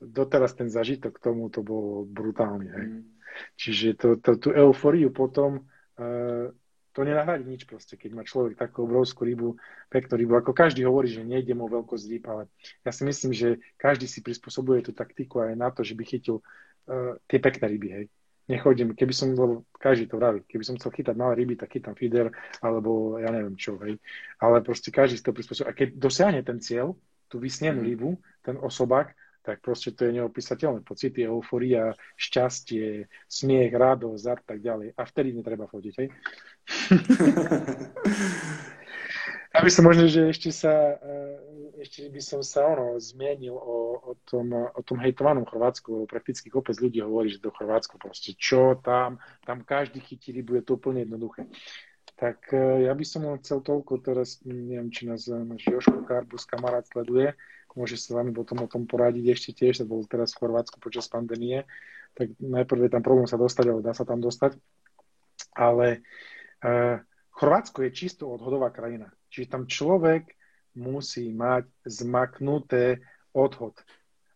doteraz ten zažitok k tomu to bol brutálny. Hej. Mm. Čiže to, to, tú euforiu potom uh, to nenahradí nič proste, keď má človek takú obrovskú rybu, peknú rybu. Ako každý hovorí, že nejde mu veľkosť rýb, ale ja si myslím, že každý si prispôsobuje tú taktiku aj na to, že by chytil uh, tie pekné ryby, hej. Nechodím, keby som, lebo každý to vraví, keby som chcel chytať malé ryby, tak chytám feeder, alebo ja neviem čo, hej. Ale proste každý si to prispôsobuje. A keď dosiahne ten cieľ, tú vysnenú mm. rybu, ten osobák, tak proste to je neopísateľné. Pocity, euforia, šťastie, smiech, radosť a tak ďalej. A vtedy netreba fotiť, hej? Aby som možno, že ešte sa, eh, ešte by som sa ono, zmienil o, o, tom, o tom hejtovanom Chorvátsku, prakticky kopec ľudí hovorí, že do Chorvátsku proste čo tam, tam každý chytí rybu, je to úplne jednoduché. Tak eh, ja by som chcel toľko teraz, neviem, či nás náš Joško Karbus kamarát sleduje, môže sa s vami potom o tom poradiť ešte tiež, to bol teraz v Chorvátsku počas pandémie, tak najprv je tam problém sa dostať, ale dá sa tam dostať. Ale uh, Chorvátsko je čisto odhodová krajina. Čiže tam človek musí mať zmaknuté odhod.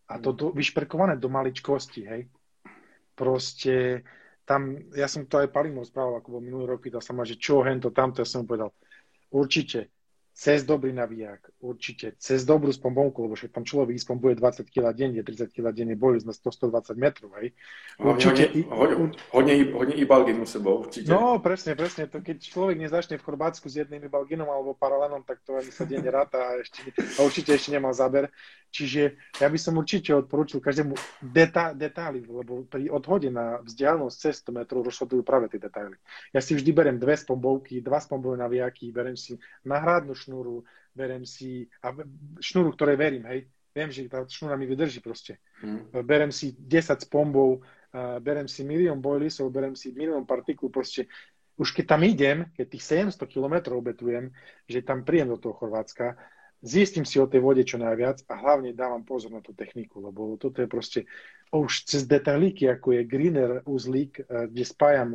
A to do, vyšperkované do maličkosti, hej. Proste tam, ja som to aj Palimo správal, ako bol minulý rok, pýtal sa ma, že čo, hento, tamto, ja som povedal, určite, cez dobrý navíjak, určite, cez dobrú spombonku, lebo však tam človek spombuje 20 kg denne, 30 kg denne, boli na 100-120 metrov, hej. Určite. Hodne, hodne, hodne ibalginu sebou, určite. No, presne, presne. To, keď človek nezačne v Chorvátsku s jedným ibalginom alebo paralenom, tak to ani sa deň ráta a, ešte, a určite ešte nemal záber. Čiže ja by som určite odporúčil každému deta, detaily, lebo pri odhode na vzdialenosť cez 100 metrov rozhodujú práve tie detaily. Ja si vždy berem dve spombovky, dva spombové navijaky, berem si nahrádnu šnúru, berem si, a šnúru, ktoré verím, hej, viem, že tá šnúra mi vydrží proste. Hmm. Berem si 10 spombov, uh, berem si milión bojlisov, berem si milión partikul, proste už keď tam idem, keď tých 700 kilometrov obetujem, že tam príjem do toho Chorvátska, zistím si o tej vode čo najviac a hlavne dávam pozor na tú techniku, lebo toto je proste už cez detailíky, ako je greener uzlík, uh, kde spájam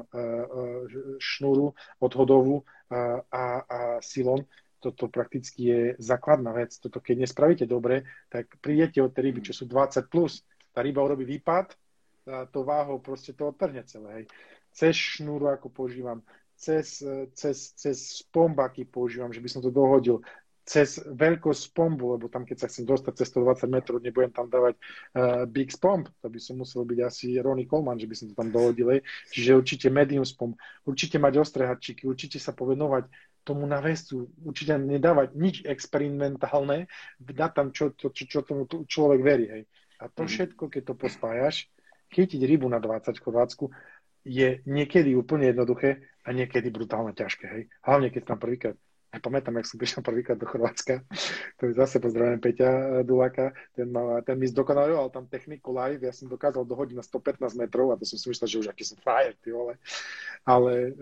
šnúru odhodovú a, a silon, toto prakticky je základná vec. Toto keď nespravíte dobre, tak prídete od tej ryby, čo sú 20+, plus, tá ryba urobí výpad, a to váhou proste to odtrhne celé. Hej. Cez šnúru, ako používam, cez, cez, cez spombaky používam, že by som to dohodil, cez veľkosť pombu, lebo tam, keď sa chcem dostať cez 120 metrov, nebudem tam dávať uh, big spomb, to by som musel byť asi Ronnie Coleman, že by som to tam dohodil. Čiže určite medium spomb, určite mať ostré hačiky, určite sa povenovať tomu na vestu, určite nedávať nič experimentálne, dať tam, čo, čo, čo, tomu človek verí. Hej. A to mhm. všetko, keď to pospájaš, chytiť rybu na 20 v Chorvátsku je niekedy úplne jednoduché a niekedy brutálne ťažké. Hej. Hlavne, keď tam prvýkrát ja pamätám, jak som prišiel prvýkrát do Chorvátska, to je zase pozdravujem Peťa Dulaka, ten, ma, ten mi zdokonaloval tam techniku live, ja som dokázal dohodiť na 115 metrov a to som si myslel, že už aký som frajer, ty vole. Ale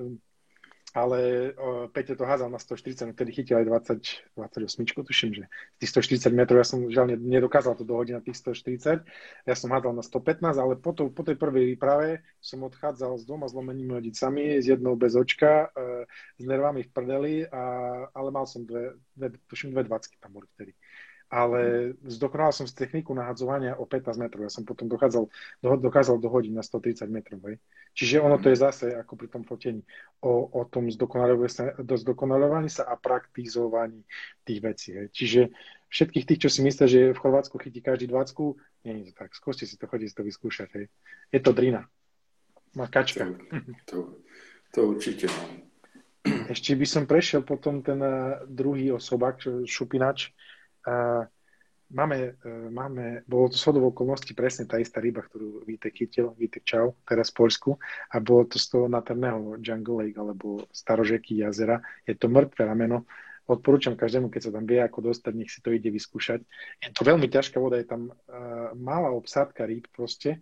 ale uh, Peťo to házal na 140, vtedy chytil aj 20, 28, tuším, že tých 140 metrov, ja som žiaľ nedokázal to dohodiť na tých 140, ja som hádal na 115, ale po, to, po tej prvej výprave som odchádzal s dvoma zlomenými hodicami, s jednou bez očka, uh, s nervami v prdeli, a, ale mal som dve, dve tuším, dve 20 tam boli vtedy ale zdokonal som z techniku nahadzovania o 15 metrov. Ja som potom dochádzal, do, dokázal dohodiť na 130 metrov. Hej. Čiže ono to je zase ako pri tom fotení o, o tom zdokonalovaní sa a praktizovaní tých vecí. Hej. Čiže všetkých tých, čo si myslia, že v Chorvátsku chytí každý 20, nie je to tak. Skúste si to chodiť si to vyskúšať. Hej. Je to drina. Makačka. To, to, to určite. No. Ešte by som prešiel potom ten eh, druhý osobák, šupinač, a máme, e, máme, bolo to shodou okolností presne tá istá ryba, ktorú Vítek chytil, Vítek Čau, teraz v Polsku, a bolo to z toho naterného Jungle Lake, alebo starožeky jazera. Je to mŕtve rameno, odporúčam každému, keď sa tam vie, ako dostať, nech si to ide vyskúšať. Je to veľmi ťažká voda, je tam uh, malá obsádka rýb proste,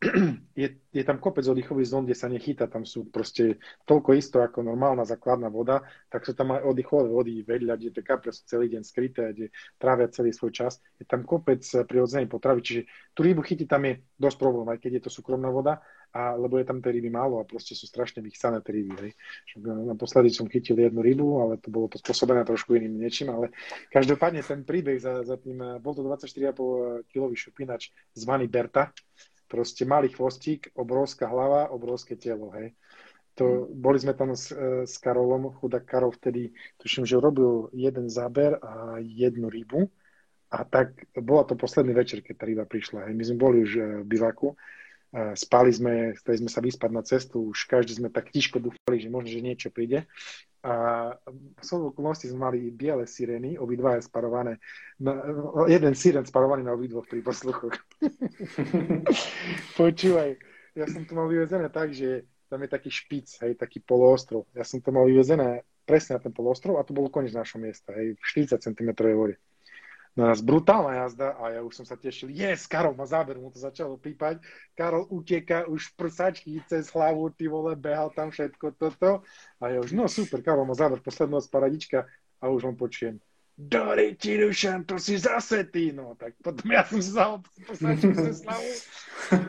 je, je tam kopec oddychových zón, kde sa nechytá, tam sú proste toľko isto ako normálna základná voda, tak sú tam aj oddychové vody vedľa, kde tie kapre sú celý deň skryté, kde trávia celý svoj čas. Je tam kopec prirodzenej potravy, čiže tú rybu chytiť tam je dosť problém, aj keď je to súkromná voda, a, lebo je tam tej ryby málo a proste sú strašne vychcané tie ryby. Hej. Naposledy som chytil jednu rybu, ale to bolo to spôsobené trošku iným niečím, ale každopádne ten príbeh za, za tým, bol to 24,5 kilový šupinač zvaný Berta, proste malý chvostík, obrovská hlava, obrovské telo, hej. To, boli sme tam s, e, s Karolom, chudák Karol vtedy, tuším, že robil jeden záber a jednu rybu a tak bola to posledný večer, keď tá ryba prišla. Hej. My sme boli už e, v bivaku, spali sme, chceli sme sa vyspať na cestu, už každý sme tak tiško dúfali, že možno, že niečo príde a v okolnosti sme mali biele sirény, obidva je sparované, na, jeden siren sparovaný na obidvoch pri posluchoch. Počúvaj, ja som to mal vyvezené tak, že tam je taký špic, hej, taký poloostrov. Ja som to mal vyvezené presne na ten poloostrov a to bolo koniec našho miesta, hej, v 40 cm vode na nás brutálna jazda a ja už som sa tešil, yes, Karol má záber, mu to začalo pípať, Karol uteka už prsačky cez hlavu, ty vole, behal tam všetko toto a ja už, no super, Karol má záber, posledná paradička a už vám počujem, Dori ti, Dušan, to si zase ty, no, tak potom ja som si zahol prsačky cez hlavu.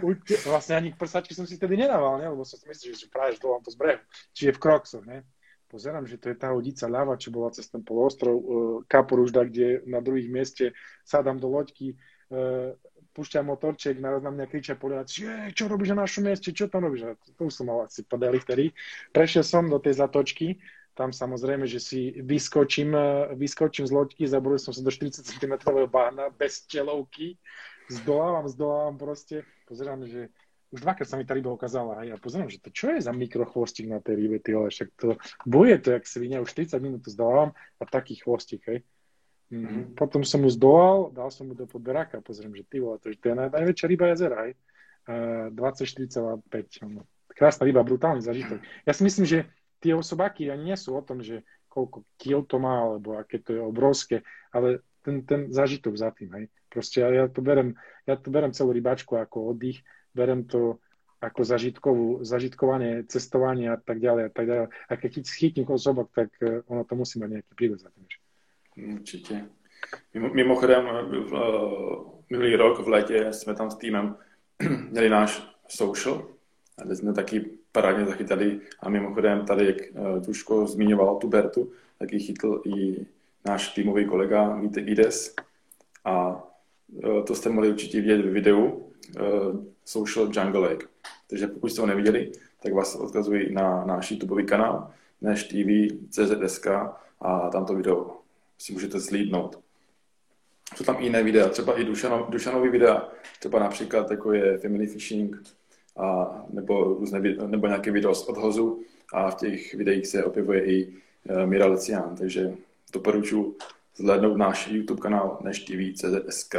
Ute... Vlastne ani prsačky som si tedy nedával, ne? lebo som si myslel, že práve zdolám to z brehu, čiže v kroksoch, ne? Pozerám, že to je tá hodica ľava, čo bola cez ten poloostrov, uh, Kaporužda, kde na druhých mieste sadám do loďky, uh, púšťam motorček, naraz na mňa kričia poliaci, že čo robíš na našom mieste, čo tam robíš? A to už som mal asi podali vtedy. Prešiel som do tej zatočky, tam samozrejme, že si vyskočím, uh, vyskočím z loďky, zaboril som sa do 40 cm bána bez telovky, zdolávam, zdolávam proste, pozerám, že už dvakrát sa mi tá ryba ukázala a ja pozerám, že to čo je za mikrochvostík na tej rybe, ty však to boje to, jak svinia, už 30 minút to zdávam a taký chvostík, hej. Mm-hmm. Potom som mu zdolal, dal som mu do podberáka a pozriem, že ty vole, to, to je naj, najväčšia ryba jazera, hej. Uh, 24,5. No. Krásna ryba, brutálny zažitok. Ja si myslím, že tie osobáky ani nie sú o tom, že koľko kil to má, alebo aké to je obrovské, ale ten, ten zažitok za tým, hej. Proste ja, ja to berem, ja to berem celú rybačku ako oddych, berem to ako zažitkovú, zažitkovanie, cestovanie a tak ďalej a tak ďalej. A keď chytím osobok, tak e, ono to musí mať nejaký príbeh za tým. Určitě. Mimochodem, minulý rok v létě jsme tam s týmem měli náš social, kde jsme taky parádně zachytali a mimochodem tady, jak Duško zmiňoval tu Bertu, tak ji chytl i náš týmový kolega Vítek Ides a to jste mohli určitě vidět v videu Social Jungle Lake. Takže pokud jste ho neviděli, tak vás odkazuji na náš YouTube kanál Nash TV, CZSK a tam to video si můžete zlídnout. Jsou tam i jiné videa, třeba i Dušanov, Dušanový videa, třeba například jako je Family Fishing, a, nebo, různé, nebo nějaké video z odhozu a v těch videích se objevuje i uh, Mira Lecián, takže doporučuji zhlédnout náš YouTube kanál Nash TV CZSK.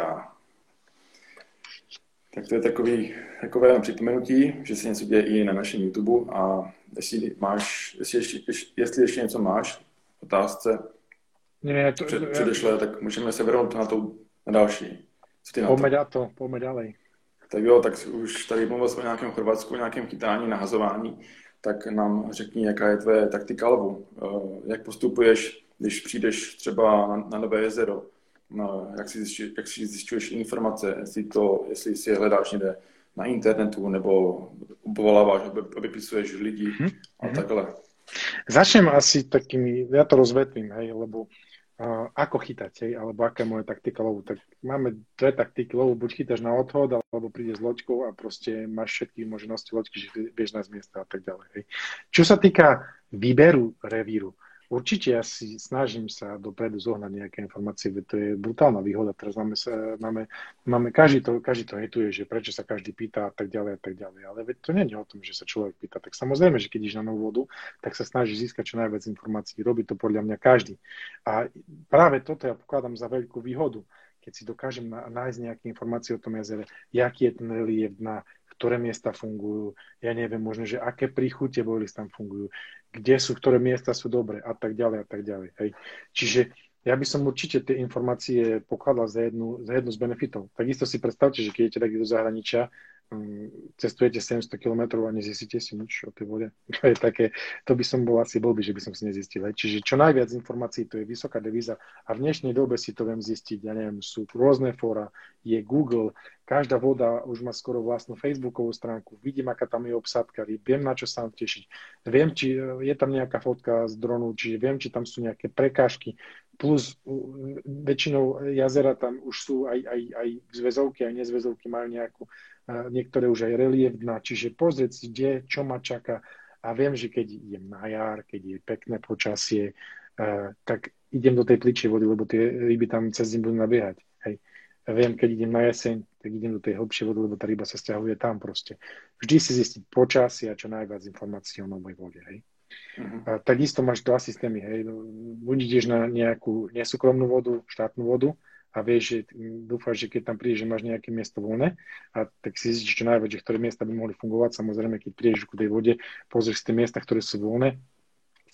Tak to je takový, takové připomenutí, že se něco děje i na našem YouTube a jestli, máš, jestli, ještě, jestli ještě něco máš otázce, Nie, to, před, předešlé, tak můžeme se vrhnout na, to, na další. Co ty na pojďme to? to, pojďme dále. Tak jo, tak už tady mluvil o nějakém Chorvatsku, nějakém chytání, nahazování, tak nám řekni, jaká je tvoje taktika lovu. Eh, jak postupuješ, když přijdeš třeba na, na nové jezero? No, jak, si zjišťuješ, jak si zjišťuješ informace, jestli, to, jestli si je hledáš někde na internetu, nebo povoláváš, vypisuješ lidi hmm. a mhm. takhle. Začnem asi takými, ja to rozvetvím, hej, lebo uh, ako chytať, hej, alebo aká je moja taktika lovu. Tak máme dve taktiky lovu, buď chytáš na odhod, alebo príde s loďkou a proste máš všetky možnosti loďky, že vieš z miesta a tak ďalej. Hej. Čo sa týka výberu revíru, Určite ja si snažím sa dopredu zohnať nejaké informácie, veď to je brutálna výhoda. Teraz máme, máme, máme každý, to, každý to hetuje, že prečo sa každý pýta a tak ďalej a tak ďalej. Ale veď to nie je o tom, že sa človek pýta. Tak samozrejme, že keď ideš na novú vodu, tak sa snaží získať čo najviac informácií. Robí to podľa mňa každý. A práve toto ja pokladám za veľkú výhodu keď si dokážem nájsť nejaké informácie o tom jazere, jaký je ten relief dna, ktoré miesta fungujú, ja neviem, možno, že aké príchute bojlis tam fungujú, kde sú, ktoré miesta sú dobré a tak ďalej a tak ďalej. Hej. Čiže ja by som určite tie informácie pokladal za jednu, za jednu z benefitov. Takisto si predstavte, že keď idete tak do zahraničia, cestujete 700 km a nezistíte si nič o tej vode. To je také, to by som bol asi blbý, že by som si nezistil. Čiže čo najviac informácií, to je vysoká devíza a v dnešnej dobe si to viem zistiť, ja neviem, sú rôzne fóra, je Google, každá voda už má skoro vlastnú Facebookovú stránku, vidím, aká tam je obsadka, viem, na čo sa mám tešiť. Viem, či je tam nejaká fotka z dronu, čiže viem, či tam sú nejaké prekážky, plus väčšinou jazera tam už sú aj, aj, aj zväzovky, aj nezväzovky majú nejakú niektoré už aj relief dna, čiže pozrieť si, kde, čo ma čaká. A viem, že keď idem na jar, keď je pekné počasie, tak idem do tej pličej vody, lebo tie ryby tam cez deň budú nabiehať. Hej. A viem, keď idem na jeseň, tak idem do tej hlbšej vody, lebo tá ryba sa stiahuje tam proste. Vždy si zistiť počasie a čo najviac informácií o novej vode. Hej. Uh-huh. A takisto máš dva systémy. Hej. Buď ideš na nejakú nesúkromnú vodu, štátnu vodu, a vieš, že dúfaš, že keď tam prídeš, že máš nejaké miesto voľné a tak si zistíš čo najviac, že ktoré miesta by mohli fungovať. Samozrejme, keď prídeš ku tej vode, pozrieš si tie miesta, ktoré sú voľné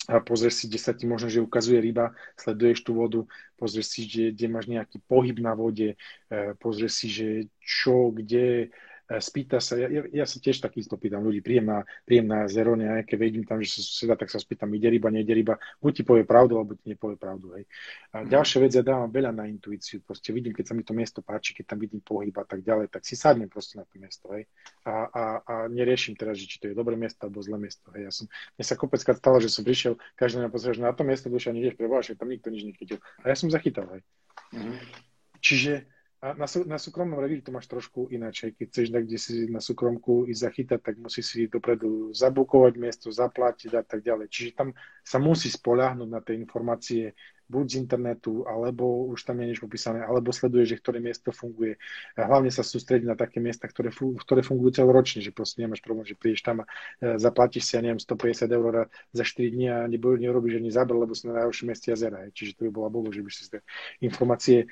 a pozrieš si, kde sa ti možno, že ukazuje ryba, sleduješ tú vodu, pozrieš si, že, kde máš nejaký pohyb na vode, eh, pozrieš si, že čo, kde, spýta sa, ja, ja sa tiež takisto pýtam ľudí, príjem na, príjem na zero nejaké, vedím tam, že sa suseda, tak sa spýtam, ide ryba, nejde ryba, buď ti povie pravdu, alebo ti nepovie pravdu. Hej. A mm. ďalšia vec, ja dávam veľa na intuíciu, proste vidím, keď sa mi to miesto páči, keď tam vidím pohyb a tak ďalej, tak si sadnem proste na to miesto, hej. A, a, a neriešim teraz, že či to je dobré miesto alebo zlé miesto, hej. Ja som, mne sa kopeckrát stalo, že som prišiel, každý na pozrie, že na to miesto duša nejdeš preboha, tam nikto nič nechytil. A ja som zachytal, hej. Mm. Čiže a na, na súkromnom revíri to máš trošku ináč. Keď chceš kde si na súkromku ísť zachytať, tak musí si dopredu zabukovať miesto, zaplatiť a tak ďalej. Čiže tam sa musí spoľahnúť na tie informácie buď z internetu, alebo už tam je niečo popísané, alebo sleduje, že ktoré miesto funguje. Hlavne sa sústrediť na také miesta, ktoré, ktoré fungujú celoročne, že proste nemáš problém, že prídeš tam a e, zaplatíš si, ja neviem, 150 eur za 4 dní a nerobíš ani záber, lebo si na najhoršom mieste jazera. Čiže to by bola bolo, že by si tie informácie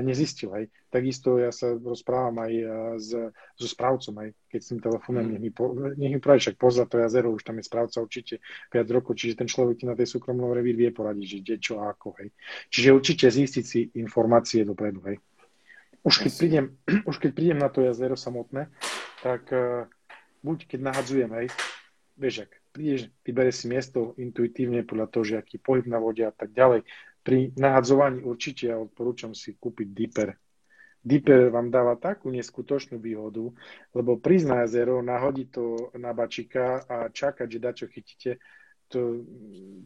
nezistil. Hej. Takisto ja sa rozprávam aj e, s, so správcom, aj keď s tým telefónom, mm. nech mi, po, nech mi poradí, však pozra to jazero, už tam je správca určite 5 rokov, čiže ten človek na tej súkromnom revír vie poradiť, že kde, čo a ako, hej. Čiže určite zistiť si informácie dopredu, hej. Už keď, prídem, už keď prídem na to jazero samotné, tak uh, buď keď nahadzujem, hej, vieš, ak prídeš, vyberieš si miesto intuitívne podľa toho, že aký pohyb na vode a tak ďalej. Pri nahadzovaní určite ja odporúčam si kúpiť dipper. Dipper vám dáva takú neskutočnú výhodu, lebo prísť na jazero, nahodiť to na bačika a čakať, že dačo chytíte, to,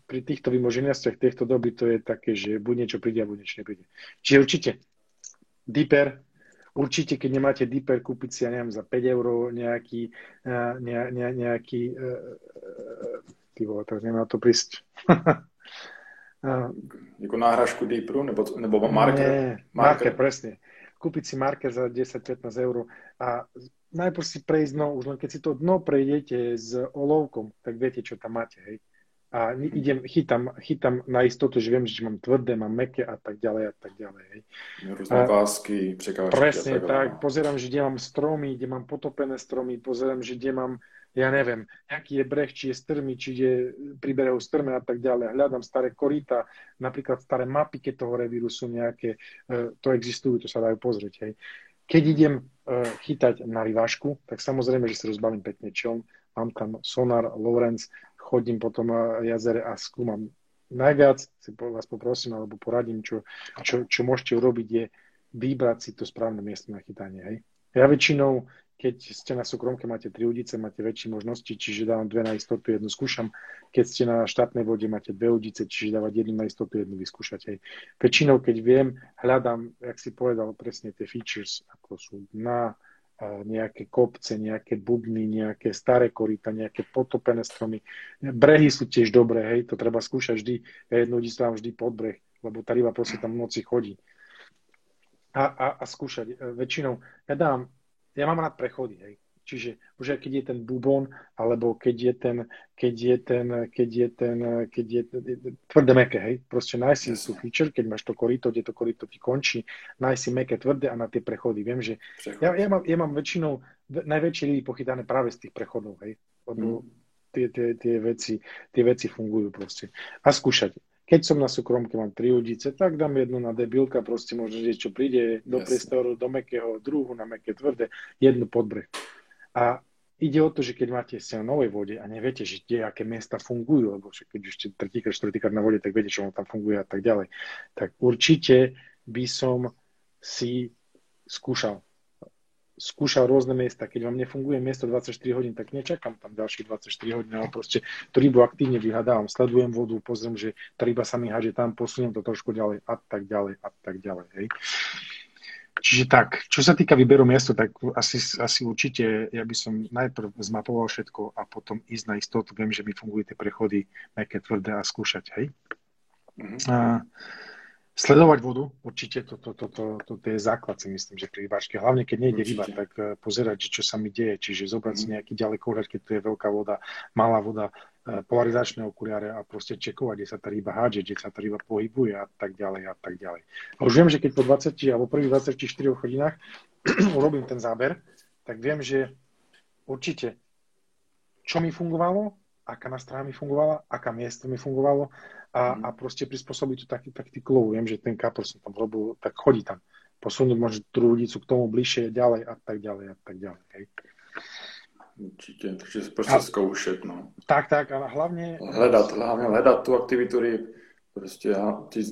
pri týchto vymoženiastiach týchto doby to je také, že buď niečo príde a buď niečo nepríde. Čiže určite Dipper, určite keď nemáte Dipper, kúpiť si, ja neviem, za 5 eur nejaký, ne, ne, nejaký uh, ty vole, tak nemá to prísť. Jako náhražku Deeperu, nebo, nebo marker? Nie, marker, marker presne kúpiť si marker za 10-15 eur a najprv si prejsť dno, už len keď si to dno prejdete s olovkom, tak viete, čo tam máte, hej. A idem, chytám, chytám na istotu, že viem, že mám tvrdé, mám meké a tak ďalej a tak ďalej. Hej. Rôzne pásky, prekážky. Presne tak, tak. Pozerám, že kde mám stromy, kde mám potopené stromy, pozerám, že kde mám ja neviem, aký je breh, či je strmý, či je pri berehu strmé a tak ďalej. Hľadám staré koríta, napríklad staré mapy, keď toho revíru sú nejaké, e, to existujú, to sa dajú pozrieť. Hej. Keď idem e, chytať na rivášku, tak samozrejme, že si rozbalím pekne čom, mám tam sonar, Lorenz, chodím po tom e, jazere a skúmam. Najviac si vás poprosím, alebo poradím, čo, čo, čo môžete urobiť, je vybrať si to správne miesto na chytanie. Hej. Ja väčšinou keď ste na súkromke, máte tri udice, máte väčšie možnosti, čiže dávam dve na istotu, jednu skúšam. Keď ste na štátnej vode, máte dve udice, čiže dávať jednu na istotu, jednu vyskúšať. Hej. Väčšinou, keď viem, hľadám, jak si povedal, presne tie features, ako sú dna, nejaké kopce, nejaké bubny, nejaké staré korita, nejaké potopené stromy. Brehy sú tiež dobré, hej, to treba skúšať vždy. Ja jednu dám vždy pod breh, lebo tá ryba proste tam v noci chodí. A, a, a skúšať. Väčšinou, ja dám ja mám rád prechody, hej. Čiže už keď je ten bubon, alebo keď je ten, keď je ten, keď je ten, keď je ten, tvrdé meké, hej. Proste nájsť si tú feature, keď máš to korito, kde to korito ti končí, nájsť si meké, tvrdé a na tie prechody. Viem, že ja, ja, mám, ja mám väčšinou najväčšie líby pochytané práve z tých prechodov, hej. Lebo mm. tie, tie, tie, veci, tie veci fungujú proste. A skúšať. Keď som na súkromke, mám tri udice, tak dám jednu na debilka, proste možno niečo príde do Jasne. priestoru, do mekého, druhú na meké tvrdé, jednu podbreh. A ide o to, že keď máte ste na novej vode a neviete, že kde, aké miesta fungujú, lebo keď už ste tretíkrát, štvrtýkrát na vode, tak viete, čo tam funguje a tak ďalej, tak určite by som si skúšal skúšal rôzne miesta. Keď vám nefunguje miesto 24 hodín, tak nečakám tam ďalších 24 hodín, ale proste tú rybu aktívne vyhľadávam, sledujem vodu, pozriem, že tá ryba sa mi háže tam, posuniem to trošku ďalej a tak ďalej a tak ďalej. Hej. Čiže tak, čo sa týka výberu miesta, tak asi, asi určite ja by som najprv zmapoval všetko a potom ísť na istotu. Viem, že mi fungujú tie prechody, nejaké tvrdé a skúšať, hej. Mm-hmm. A, Sledovať vodu, určite, toto to, to, to, to je základ, si myslím, že pri rybáčke. Hlavne, keď nejde ryba, tak uh, pozerať, čo sa mi deje. Čiže zobrať si mhm. nejaký ďalekohľad, keď tu je veľká voda, malá voda, uh, polarizačné okuliare a proste čekovať, kde sa tá ryba hádže, kde sa tá ryba pohybuje a tak ďalej a tak ďalej. A už viem, že keď po 20 alebo prvých 24 hodinách urobím ten záber, tak viem, že určite, čo mi fungovalo, aká na strana mi fungovala, aká miesto mi fungovalo a, mm. a proste prispôsobiť to taký taktikovo. Viem, že ten kapor som tam robil, tak chodí tam. Posunúť možno tú ľudicu k tomu bližšie, ďalej a tak ďalej a tak ďalej. Hej. Určite, takže proste zkoušet, no. Tak, tak, ale hlavne... Hledat, hlavně hledat tu aktivitu ryb. Prostě, ty,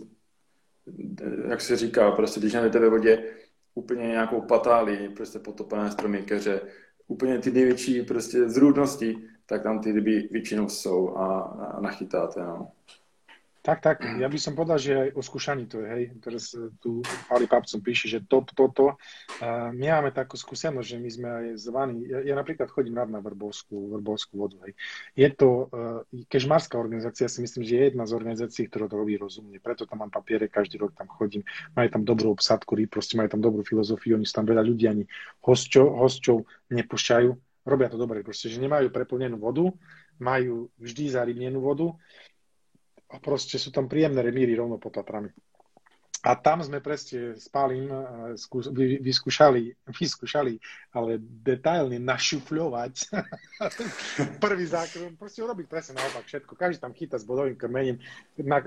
jak se říká, prostě když najdete ve vodě úplně nějakou patáli, prostě potopené stromy, keře, úplně ty největší prostě zrůdnosti, tak tam ty ryby většinou jsou a, a nachytáte. No. Tak, tak, ja by som povedal, že aj o skúšaní to je, hej. Teraz e, tu Pali Papcom píše, že top toto. Uh, my máme takú skúsenosť, že my sme aj zvaní, ja, ja napríklad chodím rád na Vrbovskú, Vrbovskú vodu, hej. Je to uh, kežmarská organizácia, si myslím, že je jedna z organizácií, ktorá to robí rozumne. Preto tam mám papiere, každý rok tam chodím. Majú tam dobrú obsadku, proste majú tam dobrú filozofiu, oni sú tam veľa ľudí ani hostčov, hostčov nepúšťajú. Robia to dobre, proste, že nemajú preplnenú vodu, majú vždy zarybnenú vodu a proste sú tam príjemné remíry rovno pod Tatrami. A tam sme presne s Pálim vyskúšali, vyskúšali, ale detailne našufľovať prvý zákon, proste urobiť presne naopak všetko. Každý tam chytá s bodovým krmením,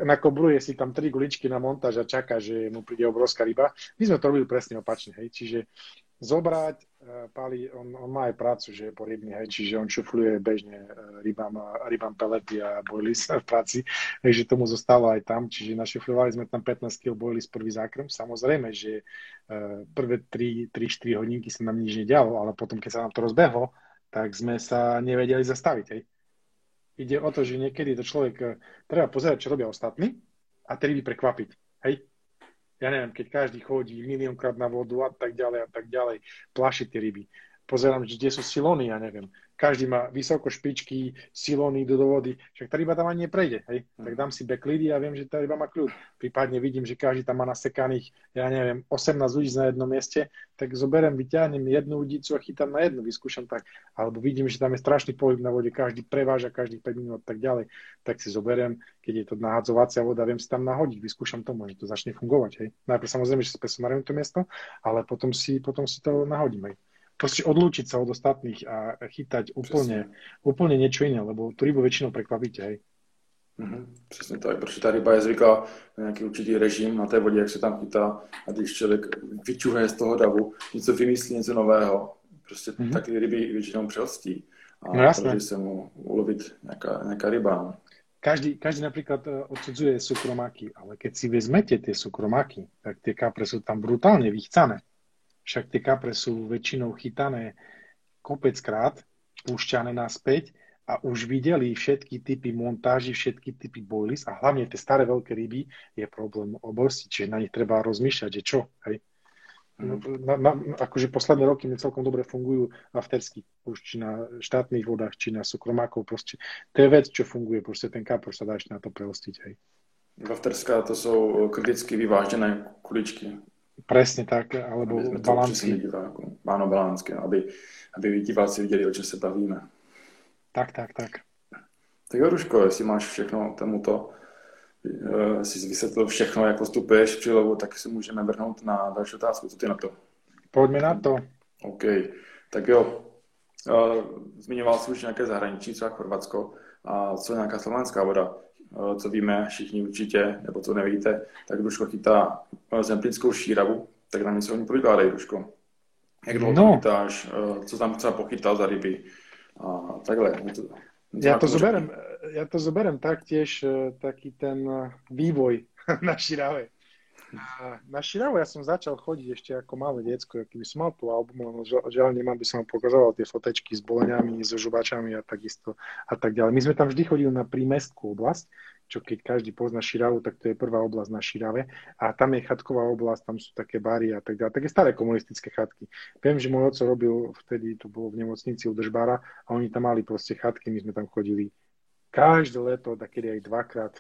nakobruje si tam tri guličky na montáž a čaká, že mu príde obrovská ryba. My sme to robili presne opačne, hej. Čiže zobrať, uh, Pali, on, on má aj prácu, že je po rybný, hej, čiže on šufluje bežne uh, rybám, rybám pelety a boilies v práci, takže tomu zostalo aj tam, čiže našufľovali sme tam 15 kg boilies prvý zákrm, samozrejme, že prvé 3-4 hodinky sa nám nič nedialo, ale potom, keď sa nám to rozbehlo, tak sme sa nevedeli zastaviť, hej. Ide o to, že niekedy to človek treba pozerať, čo robia ostatní a tedy prekvapiť, hej ja neviem, keď každý chodí miliónkrát na vodu a tak ďalej a tak ďalej, plaši tie ryby. Pozerám, že kde sú silóny, ja neviem každý má vysoko špičky, silóny do vody, však tá ryba tam ani neprejde, hej. Tak dám si beklidy a viem, že tá ryba má kľud. Prípadne vidím, že každý tam má nasekaných, ja neviem, 18 ľudí na jednom mieste, tak zoberiem, vyťahnem jednu udicu a chytám na jednu, vyskúšam tak. Alebo vidím, že tam je strašný pohyb na vode, každý preváža každých 5 minút a tak ďalej, tak si zoberiem, keď je to nahadzovacia voda, viem si tam nahodiť, vyskúšam to, že to začne fungovať, hej. Najprv samozrejme, že si to miesto, ale potom si, potom si to nahodím, hej proste odlúčiť sa od ostatných a chytať úplne, úplne niečo iné, lebo tú rybu väčšinou prekvapíte, hej. Mm-hmm, přesně tak, protože ta ryba je zvyklá na nějaký určitý režim na té vodě, jak se tam chytá a když člověk vyčuhne z toho davu, něco vymyslí, něco nového, prostě mm-hmm. taky ryby většinou přelstí a no, takže se mu ulovit nějaká, nějaká ryba. No. Každý, každý napríklad e, odsudzuje sukromáky, ale keď si vezmete tie sukromáky, tak tie kapre sú tam brutálne vychcané. Však tie kapre sú väčšinou chytané kopeckrát, púšťané naspäť a už videli všetky typy montáži, všetky typy boilies a hlavne tie staré veľké ryby je problém oblasti, čiže na nich treba rozmýšľať, že čo, hej. No, na, na, akože posledné roky mi celkom dobre fungujú aftersky, už či na štátnych vodách, či na sukromákov, proste to je vec, čo funguje, proste ten kapor sa dá ešte na to prelostiť, hej. Afterská to sú kriticky vyvážené kuličky. Presne tak, alebo balanci. Áno, balánske, aby, aby diváci viděli, o čem se bavíme. Tak, tak, tak. Tak jo, Ruško, jestli máš všechno tomuto, uh, si vysvětlil všechno, jak postupuješ při lovu, tak si můžeme vrhnout na další otázku. Co ty na to? Pojďme na to. OK. Tak jo, uh, zmiňoval jsi už nějaké zahraničí, třeba Chorvatsko, a co nějaká slovenská voda? Eh, co víme všichni určitě, nebo co nevíte, tak Duško chytá eh, zemplínskou šíravu, tak nám něco o ní Duško. Jak dlouho no. chytáš, eh, co tam třeba pochytal za ryby a takhle. Ja to, zoberem, ja to zoberem taktiež taký ten vývoj na šírave. Na Širavu ja som začal chodiť ešte ako malé diecko, aký by som mal tú album, ale žiaľ nemám, by som vám pokazoval tie fotečky s boleniami, so žubačami a takisto a tak ďalej. My sme tam vždy chodili na prímestskú oblasť, čo keď každý pozná Širavu, tak to je prvá oblasť na Širave a tam je chatková oblasť, tam sú také bary a tak ďalej, také staré komunistické chatky. Viem, že môj oco robil, vtedy to bolo v nemocnici u Držbára a oni tam mali proste chatky, my sme tam chodili každé leto, takedy aj dvakrát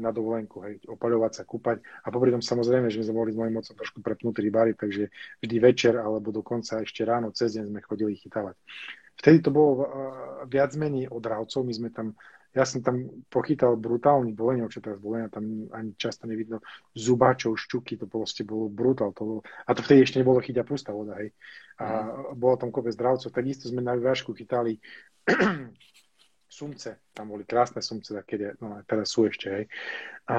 na dovolenku, hej, opaľovať sa, kúpať. A popri tom samozrejme, že my sme boli s mojim mocom trošku prepnutí rybári, takže vždy večer alebo dokonca ešte ráno cez deň sme chodili chytávať. Vtedy to bolo viac menej od dravcov, my sme tam ja som tam pochytal brutálny bolenia, čo teraz bolenia, tam ani často nevidno zubáčov, šťuky, to proste bolo brutál. To bolo, a to vtedy ešte nebolo chyťa pustá voda, hej. A mm. bolo tam kopec zdravcov, takisto sme na vyvážku chytali sumce, tam boli krásne sumce, také, no teraz sú ešte, hej. A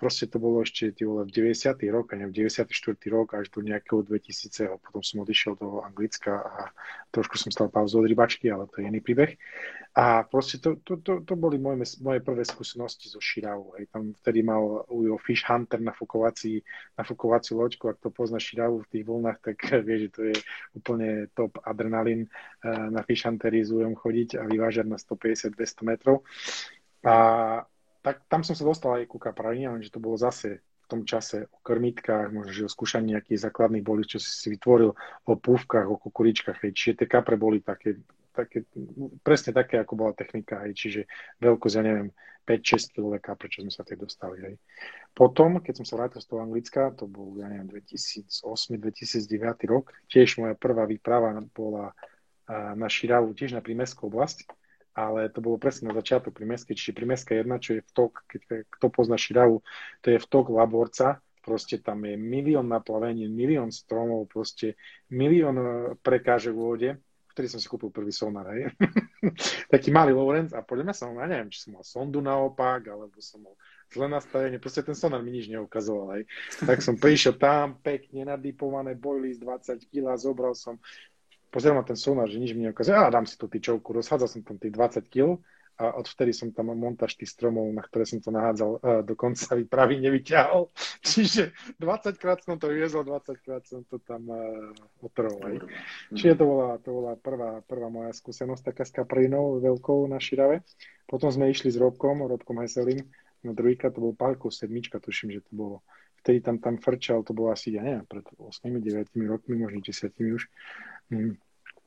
proste to bolo ešte, ty vole, v 90. rok, neviem, 94. rok až do nejakého 2000. Potom som odišiel do Anglicka a trošku som stal pauzu od rybačky, ale to je iný príbeh. A proste to, to, to, to boli moje, moje prvé skúsenosti so Širavou. Hej. Tam vtedy mal Ujo Fish Hunter na fukovací, na fukovací loďku, ak to pozná Širavu v tých vlnách, tak vie, že to je úplne top adrenalín eh, na Fish Huntery s Ujom chodiť a vyvážať na 150-200 metrov. A tak tam som sa dostal aj ku kaprani, lenže to bolo zase v tom čase o krmitkách, možno, že o skúšaní nejakých základných boli, čo si si vytvoril, o púvkach, o kukuričkách. Hej. Čiže tie kapre boli také také, presne také, ako bola technika, aj, čiže veľkosť, ja neviem, 5-6 kg prečo sme sa tej dostali. Hej. Potom, keď som sa vrátil z toho Anglicka, to bol, ja neviem, 2008-2009 rok, tiež moja prvá výprava bola na Širavu, tiež na Primeskú oblasť, ale to bolo presne na začiatok Primeskej, čiže Primeska 1, čo je vtok, keď kto pozná Širavu, to je vtok Laborca, proste tam je milión naplavení, milión stromov, proste milión prekážek v vode vtedy som si kúpil prvý sonar, hej. Taký malý Lorenz a podľa mňa som, ja neviem, či som mal sondu naopak, alebo som mal zle nastavenie, proste ten sonar mi nič neukazoval, hej. Tak som prišiel tam, pekne nadipované boilies 20 kg, zobral som, pozeral na ten sonar, že nič mi neukazoval, a dám si tú tyčovku, rozhádzal som tam tých 20 kg a odvtedy som tam montáž tých stromov, na ktoré som to nahádzal, do konca výpravy nevyťahol. Čiže 20 krát som to vyviezol, 20 krát som to tam uh, otrhol. Čiže to bola, to bola prvá, prvá moja skúsenosť taká s kaprinou veľkou na Širave. Potom sme išli s Robkom, Robkom Heselim, na druhýka to bol Palko sedmička, tuším, že to bolo. Vtedy tam, tam frčal, to bolo asi, ja neviem, pred 8-9 rokmi, možno 10 už. Mm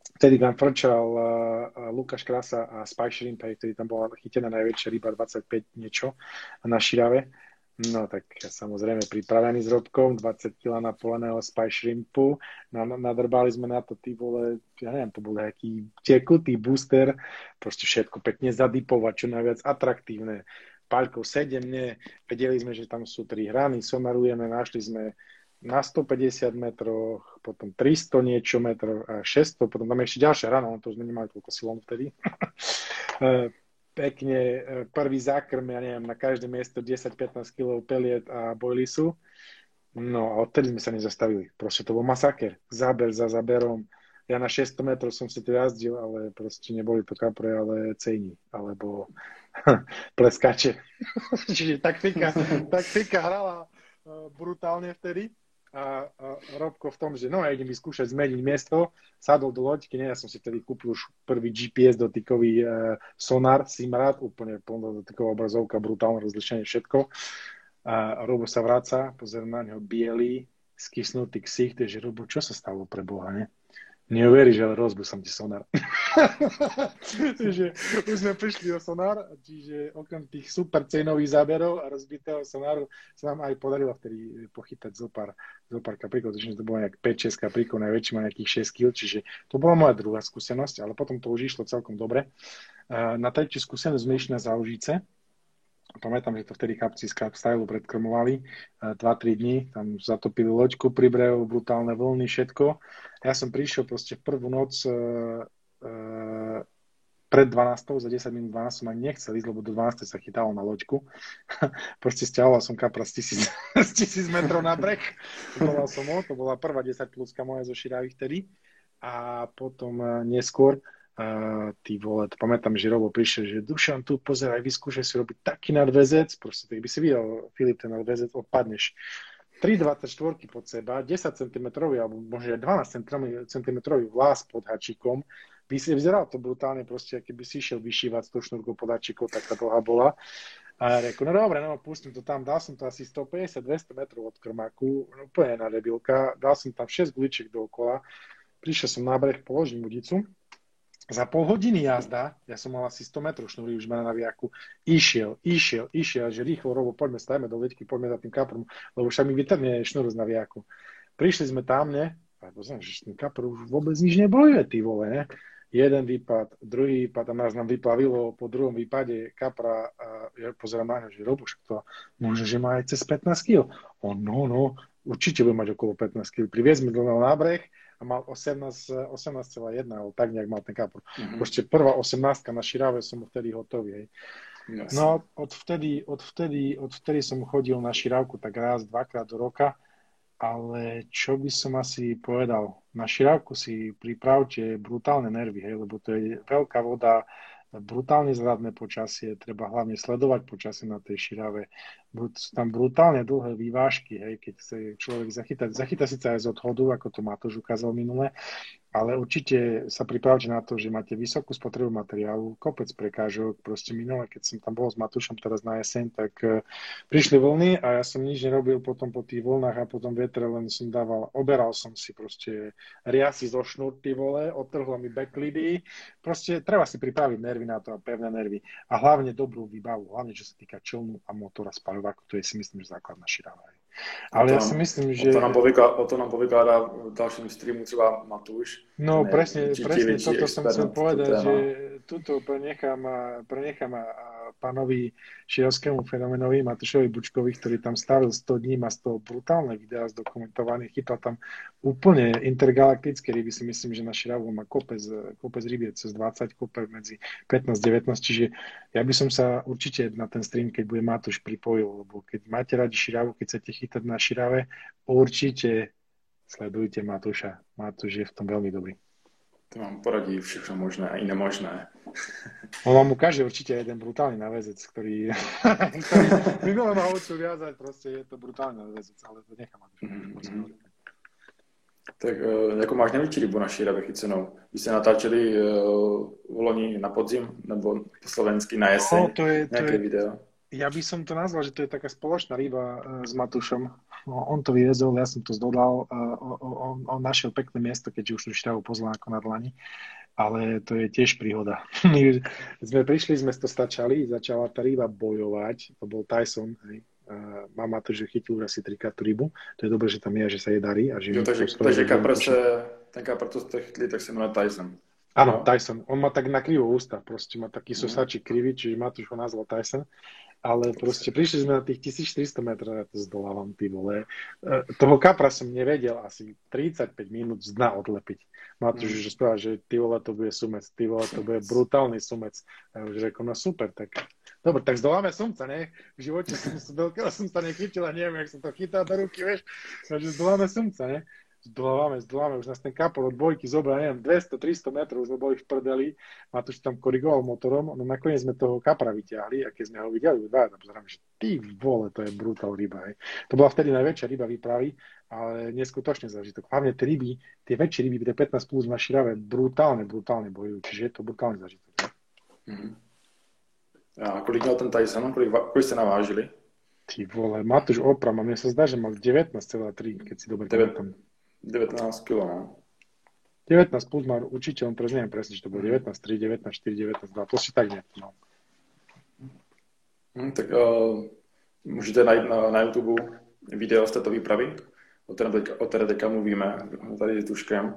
Vtedy tam frčal uh, Lukáš Krasa a Spy Shrimp, vtedy tam bola chytená najväčšia ryba 25 niečo na Širave. No tak samozrejme pripravený s Robkom, 20 kg napoleného Spy Shrimpu. Nadrbali sme na to, ty vole, ja neviem, to bol nejaký tekutý booster, proste všetko pekne zadipovať, čo najviac atraktívne. Paľkov 7, nie, vedeli sme, že tam sú tri hrany, somarujeme, našli sme na 150 metroch, potom 300 niečo metrov a 600, potom tam ešte ďalšia rana, to už nemali toľko silom vtedy. E, pekne, e, prvý zákrm, ja neviem, na každé miesto 10-15 kg peliet a bojlisu. No a odtedy sme sa nezastavili. Proste to bol masaker. Záber za záberom. Ja na 600 metrov som si to jazdil, ale proste neboli to kapre, ale cejni. Alebo pleskače. Čiže taktika, taktika hrala e, brutálne vtedy a, a Robko v tom, že no ja idem vyskúšať zmeniť miesto, sadol do loďky, ne, ja som si vtedy kúpil už prvý GPS dotykový e, sonar, Simrad, úplne plno dotyková obrazovka, brutálne rozlišenie, všetko. A Robo sa vráca, pozerám na neho biely, skysnutý ksich, takže Robo, čo sa stalo pre Boha, ne? Neuveríš, ale rozbil som ti sonár. čiže už sme prišli o sonár, čiže okrem tých super cenových záberov a rozbitého sonáru sa nám aj podarilo vtedy pochytať zo pár, zo pár kapríkov, čiže to bolo nejak 5-6 kapríkov, najväčší má nejakých 6 kg, čiže to bola moja druhá skúsenosť, ale potom to už išlo celkom dobre. Na tretiu skúsenosť sme išli na záužice, pamätám, že to vtedy chlapci z Stylu predkrmovali 2-3 dní, tam zatopili loďku pri brehu, brutálne vlny, všetko. Ja som prišiel proste v prvú noc e, pred 12, za 10 minút 12 som ani nechcel ísť, lebo do 12 sa chytalo na loďku. proste stiahoval som kapra z 1000, z 1000 metrov na breh. Som ho, to bola prvá 10 pluska moja zo Širavy vtedy. A potom neskôr a ty vole, to pamätám, že Robo prišiel, že Dušan, tu pozeraj, vyskúšaj si robiť taký nadvezec, proste tak by si videl, Filip, ten nadvezec, odpadneš. 3,24 pod seba, 10 cm, alebo možno aj 12 cm vlás pod hačikom, by si vyzeral to brutálne proste, keby si išiel vyšívať 100 šnúrkov pod hačikou, taká dlhá bola. A reku, no dobre, no pustím to tam, dal som to asi 150-200 metrov od krmaku, no úplne na debilka, dal som tam 6 guličiek dookola, prišiel som na breh, položím udicu, za pol hodiny jazda, ja som mal asi 100 metrov šnúry už na naviaku, išiel, išiel, išiel, že rýchlo, Robo, poďme, stajme do leďky, poďme za tým kaprom, lebo však mi vytrne šnúru z naviaku. Prišli sme tam, ne? A pozriem, že ten kapr už vôbec nič nebojuje, ty vole, ne? Jeden výpad, druhý výpad a nás nám vyplavilo po druhom výpade kapra a ja pozerám na že Robo, však to môže, že má aj cez 15 kg. On, no, no, určite bude mať okolo 15 kg. Priviezme do na breh, a mal 18,1, 18, alebo tak nejak mal ten kapor. Mm-hmm. Proste prvá 18 na Širave som vtedy hotový. Hej. Yes. No od vtedy, od, vtedy, od vtedy som chodil na Širávku tak raz, dvakrát do roka, ale čo by som asi povedal, na Širávku si pripravte brutálne nervy, hej, lebo to je veľká voda, brutálne zradné počasie, treba hlavne sledovať počasie na tej širave. Sú tam brutálne dlhé vývážky, hej, keď chce človek zachytať. Zachytá síce aj z odhodu, ako to Matúš ukázal minule, ale určite sa pripravte na to, že máte vysokú spotrebu materiálu, kopec prekážok. Proste minule, keď som tam bol s Matúšom teraz na jeseň, tak uh, prišli vlny a ja som nič nerobil potom po tých vlnách a potom vetre, len som dával, oberal som si proste riasy zo šnúrty vole, odtrhlo mi backlidy. Proste treba si pripraviť nervy na to a pevné nervy. A hlavne dobrú výbavu, hlavne čo sa týka člnu a motora spaľováku, to je si myslím, že základná širáva. Ale ja si myslím, že... O to nám povykládá, o to nám povykládá v dalším streamu třeba Matúš. No ne, presne, presne toto som chcel povedať, že tuto prenechám, prenechám pánovi širovskému fenomenovi Matušovi Bučkovi, ktorý tam stavil 100 dní, má z toho brutálne videá zdokumentované, chytal tam úplne intergalaktické ryby, si myslím, že na Širavu má kopec, kopec rybiec cez 20, kopec medzi 15-19, čiže ja by som sa určite na ten stream, keď bude Matúš pripojil, lebo keď máte radi Širavu, keď chcete chytať na Širave, určite sledujte Matúša. Matúš je v tom veľmi dobrý. To vám poradí všechno možné a i nemožné. On vám ukáže určite jeden brutálny navezec, ktorý, ktorý bolo ma učil viazať, proste je to brutálny navezec, ale to nechám. Mm-hmm. Tak uh, jako máš největší rybu na šíravě chycenou? Vy jste natáčeli uh, v loni na podzim, nebo po slovensky na jeseň, no, to je, to je, video? Ja by som to nazval, že to je taká spoločná ryba uh, s Matušom. No, on to vyviezol, ja som to zdodal. Uh, on, on našiel pekné miesto, keďže už tú šťavu pozval ako na dlani. Ale to je tiež príhoda. My sme prišli, sme to stačali, začala tá ryba bojovať. To bol Tyson, hej. Uh, mama to, že chytil asi trikrát tú rybu. To je dobré, že tam je, že sa je darí. A že jo, takže, takže kapr se, ten kapr, to ste chytli, tak sa jmenuje Tyson. Áno, Tyson. On má tak na krivo ústa, proste má taký sosačí krivý, čiže Matúš ho nazval Tyson ale proste prišli sme na tých 1400 metrov, ja to zdolávam, ty vole. E, toho kapra som nevedel asi 35 minút z dna odlepiť. Matúš mm. že správa, že ty vole, to bude sumec, ty vole, to bude brutálny sumec. A ja už rekom, no super, tak Dobre, tak zdoláme sumca, ne? V živote som veľkého sumca nechytil a neviem, jak som to chytal do ruky, vieš. Takže zdoláme sumca, ne? Zdolávame, zdolávame, už nás ten kapor od dvojky zobral, neviem, 200-300 metrov, už sme boli v prdeli, Matúš tam korigoval motorom, no nakoniec sme toho kapra vyťahli a keď sme ho videli, dva, tam pozerám, že ty vole, to je brutál ryba. Hej. To bola vtedy najväčšia ryba výpravy, ale neskutočne zážitok. Hlavne tie ryby, tie väčšie ryby, tie 15 plus na širave, brutálne, brutálne bojujú, čiže je to brutálny zážitok. Mm-hmm. A kolik měl ten Tyson? Kolik, kolik ste navážili? Ty vole, Matúš Opram, a mne sa zdá, že mal 19,3, keď si dobre pamätám. 19 kg, no. 19 plus má určite, on teraz neviem presne, či to bolo 19, 3, 19, 4, 19, 2, to si tak nejak, no. Hmm, tak uh, můžete najít na, na YouTube video z této výpravy, o které, teďka, o které teďka mluvíme, tady s Tuškem.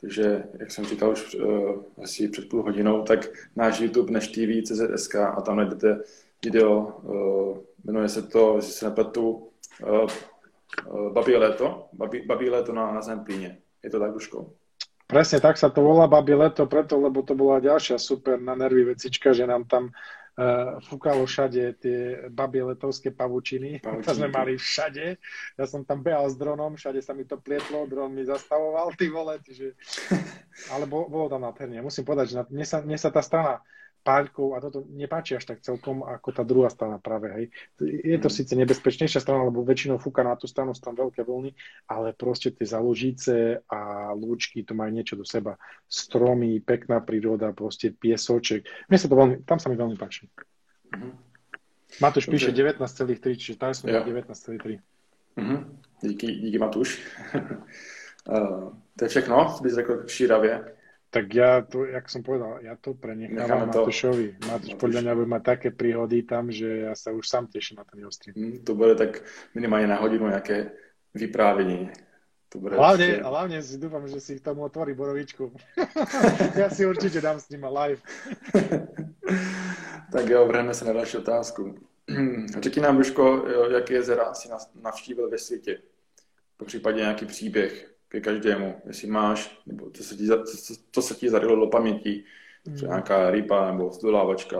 Takže, jak jsem říkal už uh, asi před půl hodinou, tak náš YouTube Neš TV, CZSK a tam najdete video, uh, jmenuje se to, jestli se nepletu, uh, Eh, babí leto, babí leto na, na Zemplíne. Je to tak, Duško? Presne tak sa to volá babí leto, preto, lebo to bola ďalšia super na nervy vecička, že nám tam uh, fúkalo všade tie babie letovské pavučiny. pavučiny. To sme mali všade. Ja som tam behal s dronom, všade sa mi to plietlo, dron mi zastavoval, ty vole, čiže... Ale bolo, bolo tam nádherne. Musím povedať, že na, mne, sa, mne sa tá strana páľkou a toto nepáči až tak celkom ako tá druhá strana práve, hej. Je to mm. síce nebezpečnejšia strana, lebo väčšinou fúka na tú stranu, sú tam veľké vlny, ale proste tie založíce a lúčky to majú niečo do seba. Stromy, pekná príroda, proste piesoček. Mne sa to veľmi, tam sa mi veľmi páči. Mm-hmm. Matúš píše 19,3, čiže tam som ja. 19,3. Mm-hmm. Díky, díky Matúš. uh, to je všechno, bys řekl Šíravě. Tak ja to, jak som povedal, ja to prenechávam Matúšovi. Matúš podľa mňa bude mať také príhody tam, že ja sa už sám teším na ten jeho stream. Mm, to bude tak minimálne na hodinu nejaké vyprávenie. To bude hlavne, určite... hlavne si dúfam, že si tomu otvorí borovičku. ja si určite dám s ním live. tak jo, vrhneme sa na ďalšiu otázku. Řekni nám, Duško, jaké jezera si navštívil ve světě? Po případě nějaký příběh, ke každému, jestli máš, nebo co se ti, co, co se ti zarilo do paměti, mm. nějaká ryba nebo zdolávačka.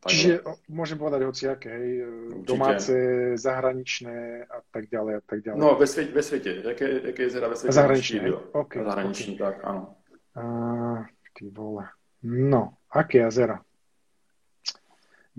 Tak Čiže môžem povedať hociaké, hej, Určite. domáce, zahraničné a tak ďalej a tak ďalej. No, ve, světě, ve světě. Jaké, jaké jezera ve světě? Zahraničné, okay, Zahraniční, okay. tak, áno. A, ty vole. No, aké jezera?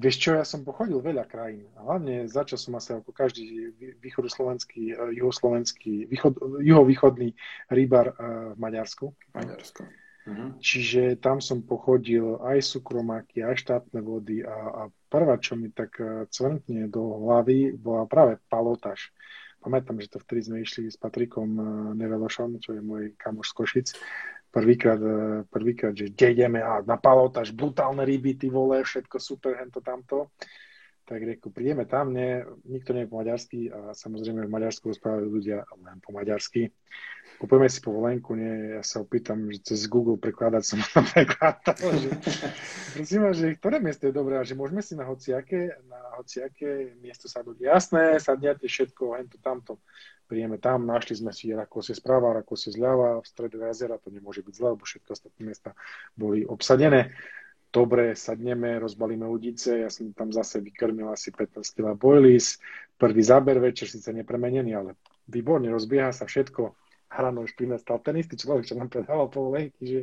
Vieš čo, ja som pochodil veľa krajín. Hlavne začal som asi ako každý východoslovenský, eh, juhoslovenský, východ, juhovýchodný rýbar eh, v Maďarsku. Maďarsko. Uh-huh. Čiže tam som pochodil aj súkromáky, aj štátne vody a, a prvá, čo mi tak eh, cvrntne do hlavy, bola práve palotáž. Pamätám, že to vtedy sme išli s Patrikom Nevelošom, čo je môj kamoš z Košic prvýkrát, e, prvýkrát, že kde ideme a na palotáž, brutálne ryby, ty vole, všetko super, hento tamto. tak reku, prídeme tam, ne, nikto nie je po maďarsky a samozrejme v Maďarsku rozprávajú ľudia len po maďarsky. Kupujeme si povolenku, nie, ja sa opýtam, že cez Google prekladať som tam prekladal, že prosím vás, že ktoré miesto je dobré a že môžeme si na hociaké, na hociaké miesto sadnúť. Jasné, sadniate všetko, hento, tamto. Príjeme tam, našli sme si Rakosie správa, Rakosie zľava, v stredu jazera, to nemôže byť zle, lebo všetko ostatné miesta boli obsadené. Dobre, sadneme, rozbalíme udice, ja som tam zase vykrmil asi 15 kg boilies, prvý záber večer, síce nepremenený, ale výborne, rozbieha sa všetko, Hrano už prinestal ten istý človek, čo nám predával povolenky, že?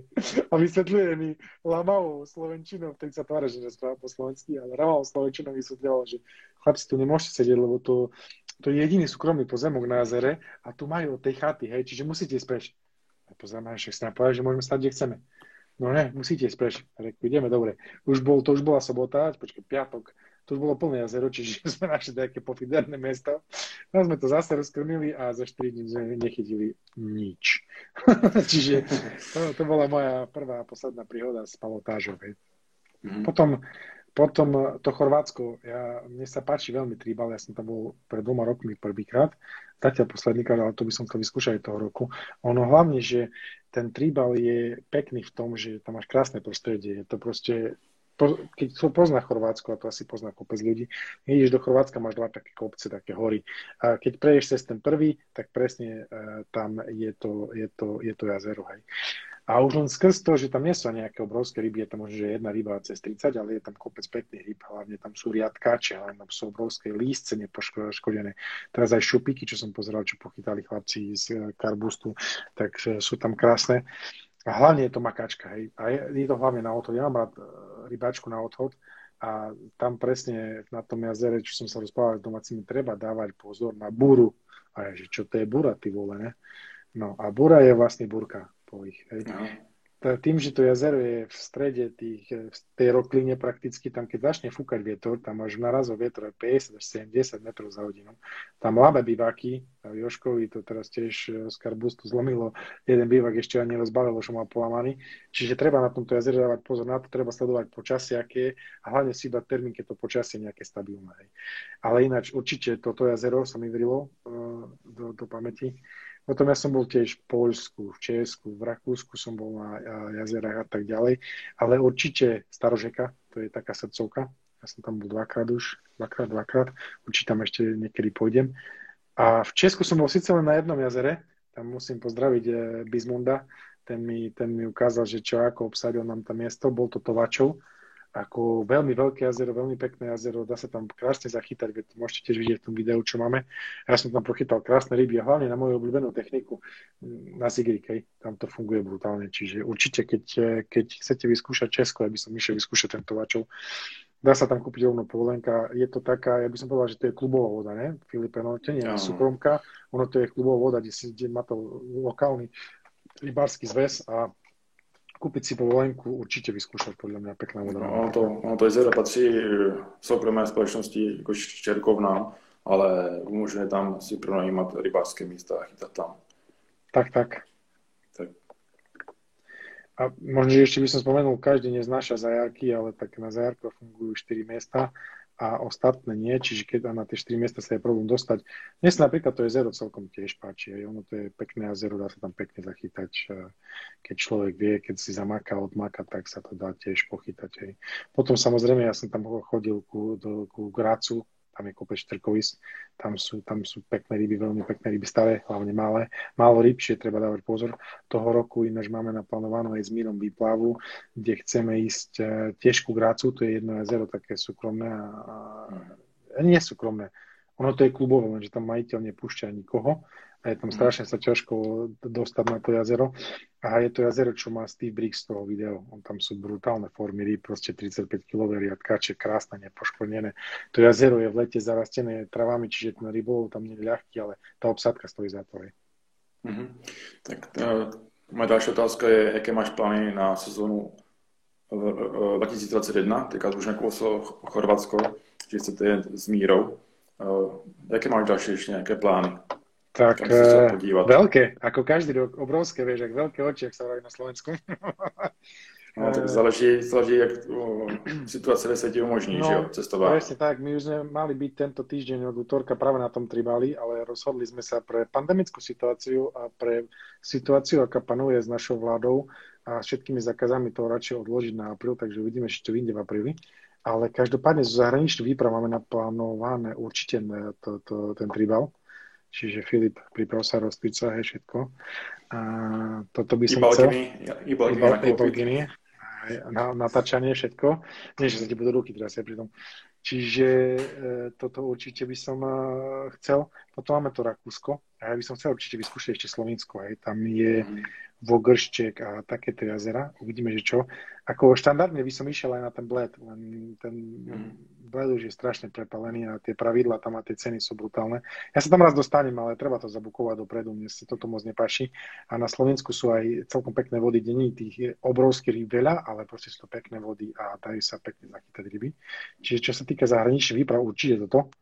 A vysvetľuje mi lamavou slovenčinou, vtedy sa tvára, že rozpráva po slovensky, ale lamavou slovenčinou vysvetľoval, že chlapci tu nemôžete sedieť, lebo to, to je jediný súkromný pozemok na jazere a tu majú od tej chaty, hej, čiže musíte ísť preč. A pozrieme, že sa povedal, že môžeme stať, kde chceme. No ne, musíte ísť preč. Reku, ideme, dobre. Už bol, to už bola sobota, počkaj, piatok. To už bolo plné jazero, čiže sme našli také pofiderné mesto. No sme to zase rozkrmili a za 4 dní sme nechytili nič. čiže to, to bola moja prvá a posledná príhoda s palotážou. Mm-hmm. Potom potom eh, to Chorvátsko, ja, mne sa páči veľmi tribal, ja som tam bol pred dvoma rokmi prvýkrát, zatiaľ posledný krát, ale to by som chcel vyskúšať aj toho roku. Ono hlavne, že ten tribal je pekný v tom, že tam máš krásne prostredie, je to proste keď to pozná Chorvátsko, a to asi pozná kopec ľudí, ideš do Chorvátska, máš dva také kopce, také hory. A keď prejdeš cez ten prvý, tak presne uh, tam je to, je to, je to jazero. Hej. A už len skrz to, že tam nie sú nejaké obrovské ryby, je tam možno, že jedna ryba cez 30, ale je tam kopec pekných ryb, hlavne tam sú riadkáče, ale tam sú obrovské lístce nepoškodené. Teraz aj šupiky, čo som pozeral, čo pochytali chlapci z eh, Karbustu, tak sú tam krásne. A hlavne je to makáčka, hej. A je, je to hlavne na odchod. Ja mám rád eh, rybačku na odchod a tam presne na tom jazere, čo som sa rozprával s domácimi, treba dávať pozor na búru. A je, že čo to je búra, ty vole, ne? No a búra je vlastne búrka po ich. Hej. No. Tým, že to jazero je v strede tých, v tej rokline prakticky, tam keď začne fúkať vietor, tam máš narazov vietor 50 až 70 metrov za hodinu. Tam láme bivaky, a Joškovi to teraz tiež z Karbustu zlomilo, jeden bývak ešte ani rozbalil, že mal polamaný. Čiže treba na tomto jazere dávať pozor na to, treba sledovať počasie, aké a hlavne si dať termín, keď to počasie nejaké stabilné. Ale ináč určite toto jazero sa mi vrilo uh, do, do pamäti potom ja som bol tiež v Poľsku, v Česku, v Rakúsku som bol na jazerách a tak ďalej, ale určite Starožeka, to je taká srdcovka. Ja som tam bol dvakrát už, dvakrát, dvakrát, určite tam ešte niekedy pôjdem. A v Česku som bol síce len na jednom jazere, tam musím pozdraviť eh, Bizmunda, ten mi, ten mi ukázal, že čo ako obsadil nám tam miesto, bol to Tovačov, ako veľmi veľké jazero, veľmi pekné jazero, dá sa tam krásne zachytať, veď môžete tiež vidieť v tom videu, čo máme. Ja som tam prochytal krásne ryby a hlavne na moju obľúbenú techniku mm, na Sigrik, hej, tam to funguje brutálne, čiže určite, keď, keď chcete vyskúšať Česko, aby som išiel vyskúšať tento vačov, dá sa tam kúpiť rovno povolenka, je to taká, ja by som povedal, že to je klubová voda, ne, Filipe, no to nie je súkromka, ono to je klubová voda, kde, si, kde má to lokálny rybársky zväz a kúpiť si povolenku, určite vyskúšať podľa mňa pekná voda. No, to, ono to jezero patří soukromé společnosti jako Čerkovná, ale umožňuje tam si pronajímat rybářské místa a chytat tam. Tak, tak. tak. A možno, že ešte by som spomenul, každý neznáša zajarky, ale tak na zajarkoch fungujú 4 miesta a ostatné nie, čiže keď na tie 4 miesta sa je problém dostať. Mne sa napríklad to jezero celkom tiež páči, aj ono to je pekné jazero, dá sa tam pekne zachytať, keď človek vie, keď si zamáka, odmáka, tak sa to dá tiež pochytať. Aj. Potom samozrejme, ja som tam chodil ku, do, ku Grácu, tam je kopec štrkovis, tam sú, tam sú pekné ryby, veľmi pekné ryby, staré, hlavne malé. Málo ryb, čiže treba dávať pozor. Toho roku ináč máme naplánovanú aj s mírom výplavu, kde chceme ísť e, tiež ku Grácu, to je jedno jazero také súkromné a, a nie súkromné. Ono to je klubové, lenže tam majiteľ nepúšťa nikoho je tam strašne sa ťažko dostať na to jazero. A je to jazero, čo má Steve Briggs z toho video. On tam sú brutálne formy rýb, proste 35 kg riadkače, krásne, nepoškodené. To jazero je v lete zarastené travami, čiže ten rybolov tam nie je ľahký, ale tá obsadka stojí za to. Mm-hmm. Tak uh, moja ďalšia otázka je, aké máš plány na sezónu 2021, teďka už nekouslo Chorvatsko, že chcete s Mírou. Jaké máš ďalšie ešte nejaké plány? Tak uh, veľké, ako každý rok, obrovské, vieš, ak veľké oči, ak sa hovorí na Slovensku. No, tak záleží, záleží jak o, situace ve světě umožní, no, že jo, cestování. Presne tak, my už sme mali byť tento týždeň od útorka práve na tom tribali, ale rozhodli sme sa pre pandemickú situáciu a pre situáciu, aká panuje s našou vládou a všetkými zákazami to radšej odložiť na apríl, takže uvidíme, či to vyjde v apríli. Ale každopádne zo zahraničných výprav máme naplánované určite to, to, ten tribal. Čiže Filip, priprav sa rozpica, hej, všetko. A toto by som chcel. Iba, iba, iba, na, natáčanie, všetko. Nie, že sa ti budú ruky teraz ja pri tom. Čiže e, toto určite by som e, chcel. Potom máme to Rakúsko a ja by som chcel určite vyskúšať ešte Slovensko. Aj. Tam je mm. Vogršček a takéto jazera. Uvidíme, že čo. Ako štandardne by som išiel aj na ten bled, len ten mm. bled už je strašne prepalený a tie pravidla tam a tie ceny sú brutálne. Ja sa tam raz dostanem, ale treba to zabukovať dopredu, mne sa toto moc nepáči. A na Slovensku sú aj celkom pekné vody, není tých obrovských rýb veľa, ale proste sú to pekné vody a dajú sa pekne zachytať ryby. Čiže čo sa týka zahraničných výprav, určite toto.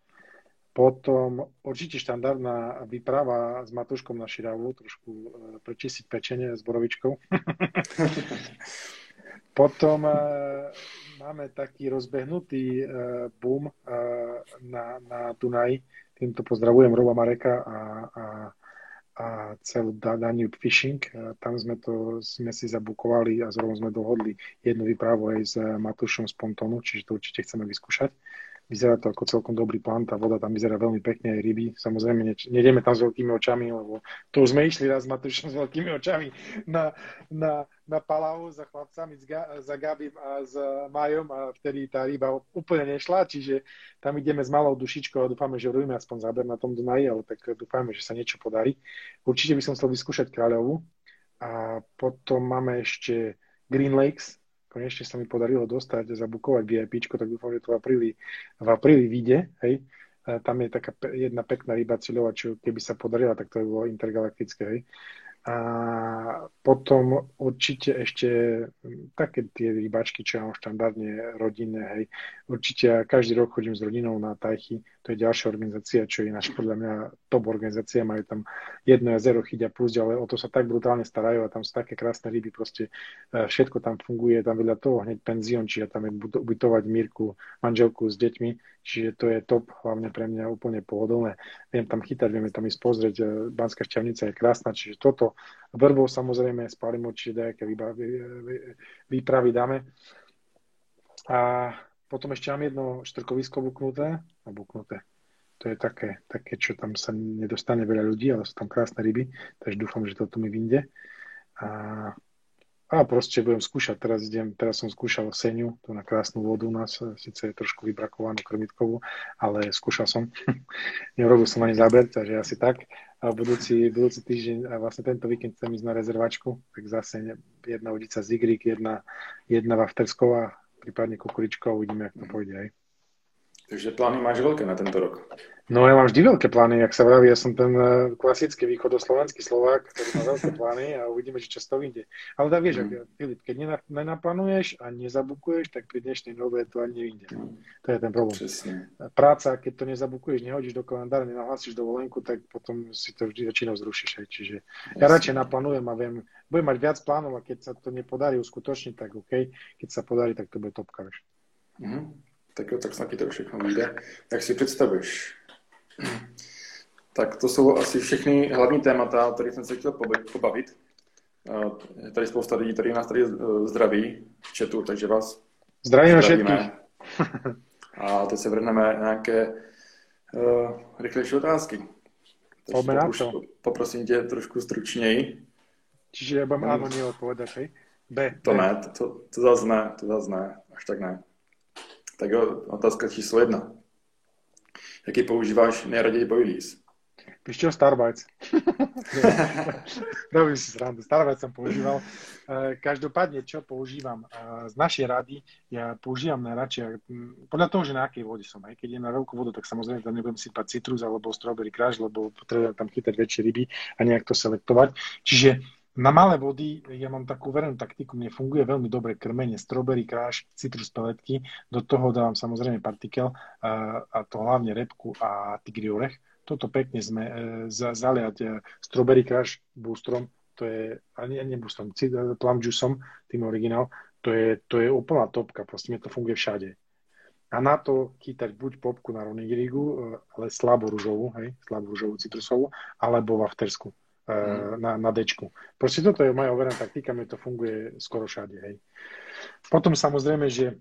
Potom určite štandardná výprava s Matuškom na Širavu, trošku e, prečistiť pečenie s borovičkou. Potom e, máme taký rozbehnutý e, boom na, na Dunaj. Týmto pozdravujem Roba Mareka a, a, a celú Danube Fishing. Tam sme, to, sme si zabukovali a zrovna sme dohodli jednu výpravu aj s Matušom z Pontonu, čiže to určite chceme vyskúšať. Vyzerá to ako celkom dobrý plán, tá voda tam vyzerá veľmi pekne, aj ryby. Samozrejme, nejdeme tam s veľkými očami, lebo to už sme išli raz s Matúšom s veľkými očami na, na, na Palau za chlapcami, za Gabim a s Majom a vtedy tá ryba úplne nešla, čiže tam ideme s malou dušičkou a dúfame, že urobíme aspoň záber na tom Dunaji, ale tak dúfame, že sa niečo podarí. Určite by som chcel vyskúšať Kráľovu a potom máme ešte Green Lakes, konečne sa mi podarilo dostať, zabukovať VIP, tak dúfam, že to v apríli, v apríli vyjde, hej. Tam je taká jedna pekná ryba cieľová, čo keby sa podarila, tak to by bolo intergalaktické, hej. A potom určite ešte také tie rybačky, čo mám štandardne rodinné, hej. Určite každý rok chodím s rodinou na Tajchy, to je ďalšia organizácia, čo je naša podľa mňa top organizácia, majú tam jedno jazero chytia plus, ale o to sa tak brutálne starajú a tam sú také krásne ryby, proste e, všetko tam funguje, tam vedľa toho hneď penzión, čiže tam je ubytovať Mírku, manželku s deťmi, čiže to je top, hlavne pre mňa úplne pohodlné. Viem tam chytať, vieme tam ísť pozrieť, e, Banská šťavnica je krásna, čiže toto Vrbou samozrejme, spalím určite nejaké výpravy dáme. A potom ešte mám jedno štrkovisko buknuté. A buknuté. To je také, také, čo tam sa nedostane veľa ľudí, ale sú tam krásne ryby, takže dúfam, že toto mi vyjde. A a proste budem skúšať, teraz idem, teraz som skúšal Seniu, tu na krásnu vodu u nás, síce je trošku vybrakovanú krmitkovú, ale skúšal som. Neurobil som ani záber, takže asi tak. A budúci, budúci týždeň, a vlastne tento víkend chcem ísť na rezervačku, tak zase jedna udica z Igrik, jedna, jedna Vaftersková, prípadne Kukuričko, uvidíme, ako to pôjde aj. Takže plány máš veľké na tento rok. No ja mám vždy veľké plány, ak sa vraví, ja som ten eh, klasický východoslovenský Slovák, ktorý má veľké plány a uvidíme, či čo z toho vyjde. Ale tak vieš, mm. Filip, keď nenaplánuješ a nezabukuješ, tak pri dnešnej dobe to ani nevyjde. To je ten problém. Přesne. Práca, keď to nezabukuješ, nehodíš do kalendára, nenahlásiš dovolenku, tak potom si to vždy väčšinou zrušíš. Aj. Čiže ja radšej naplánujem a viem, budem mať viac plánov a keď sa to nepodarí uskutočniť, tak OK. Keď sa podarí, tak to bude topka. Mm tak jo, tak snad ti to všechno vyjde. Jak si představuješ? Tak to jsou asi všechny hlavní témata, o kterých jsem se chtěl pobavit. Je tady spousta lidí, kteří nás tady eh, zdraví v chatu, takže vás zdravíme všetkých. A teď se vrhneme na nějaké uh, rychlejší otázky. Poprosím, poprosím tě trošku stručněji. Čiže ja budem áno, neodpovedať, hej? B. To B. ne, to, to zase ne, to zase ne, až tak ne. Tak jo, otázka číslo jedna. Jaký používáš nejraději boilies? Víš čo, Starbucks. Robím si srandu. Starbucks som používal. E, každopádne, čo používam? E, z našej rady ja používam najradšej, podľa toho, že na akej vode som. Aj keď je na veľkú vodu, tak samozrejme tam nebudem sypať citrus alebo strawberry crush, lebo potrebujem tam chytať väčšie ryby a nejak to selektovať. Čiže na malé vody ja mám takú verejnú taktiku, mne funguje veľmi dobre krmenie strawberry crush, citrus peletky, do toho dávam samozrejme partikel a, to hlavne repku a tigri orech. Toto pekne sme e, za, zaliať e, strawberry crush boostrom, to je, ani nie boostrom, plum juiceom, tým originál, to je, to je úplná topka, proste mi to funguje všade. A na to chytať buď popku na ronigirigu, e, ale slabo ružovú, hej, slabo ružovú citrusovú, alebo waftersku mm. na, na dečku. Proste toto je moja overená taktika, mi to funguje skoro všade, hej. Potom samozrejme, že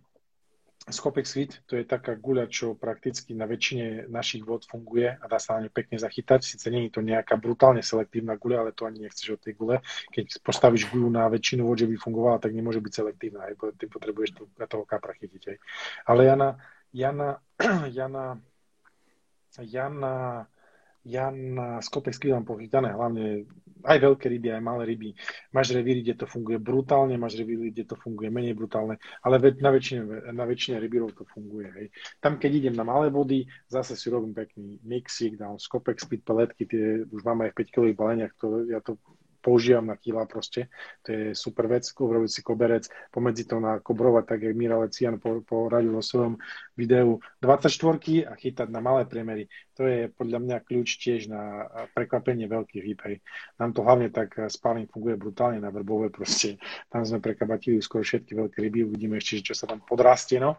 Skopek Sweet, to je taká guľa, čo prakticky na väčšine našich vod funguje a dá sa na ňu pekne zachytať. Sice nie je to nejaká brutálne selektívna guľa, ale to ani nechceš od tej gule. Keď postavíš guľu na väčšinu vod, že by fungovala, tak nemôže byť selektívna. Aj, ty potrebuješ toho kapra chytiť. Aj. Ale Jana, Jana, Jana, Jana, Jana Skopek Sweet mám pochytané, hlavne aj veľké ryby, aj malé ryby. Máš revíry, kde to funguje brutálne, máš revíry, kde to funguje menej brutálne, ale na väčšine, na väčšine rybírov to funguje. Hej. Tam, keď idem na malé vody, zase si robím pekný mixik, dám skopek, speed peletky, tie už máme aj v 5 kg baleniach, to, ja to používam na kýla proste. To je super vec, urobiť si koberec, pomedzi to na kobrovať, tak jak Mirale Cian poradil vo svojom videu 24 a chytať na malé priemery. To je podľa mňa kľúč tiež na prekvapenie veľkých rýb. Nám to hlavne tak eh, spáling funguje brutálne na verbové proste. Tam sme prekabatili skoro všetky veľké ryby, uvidíme ešte, čo sa tam podrastie. No.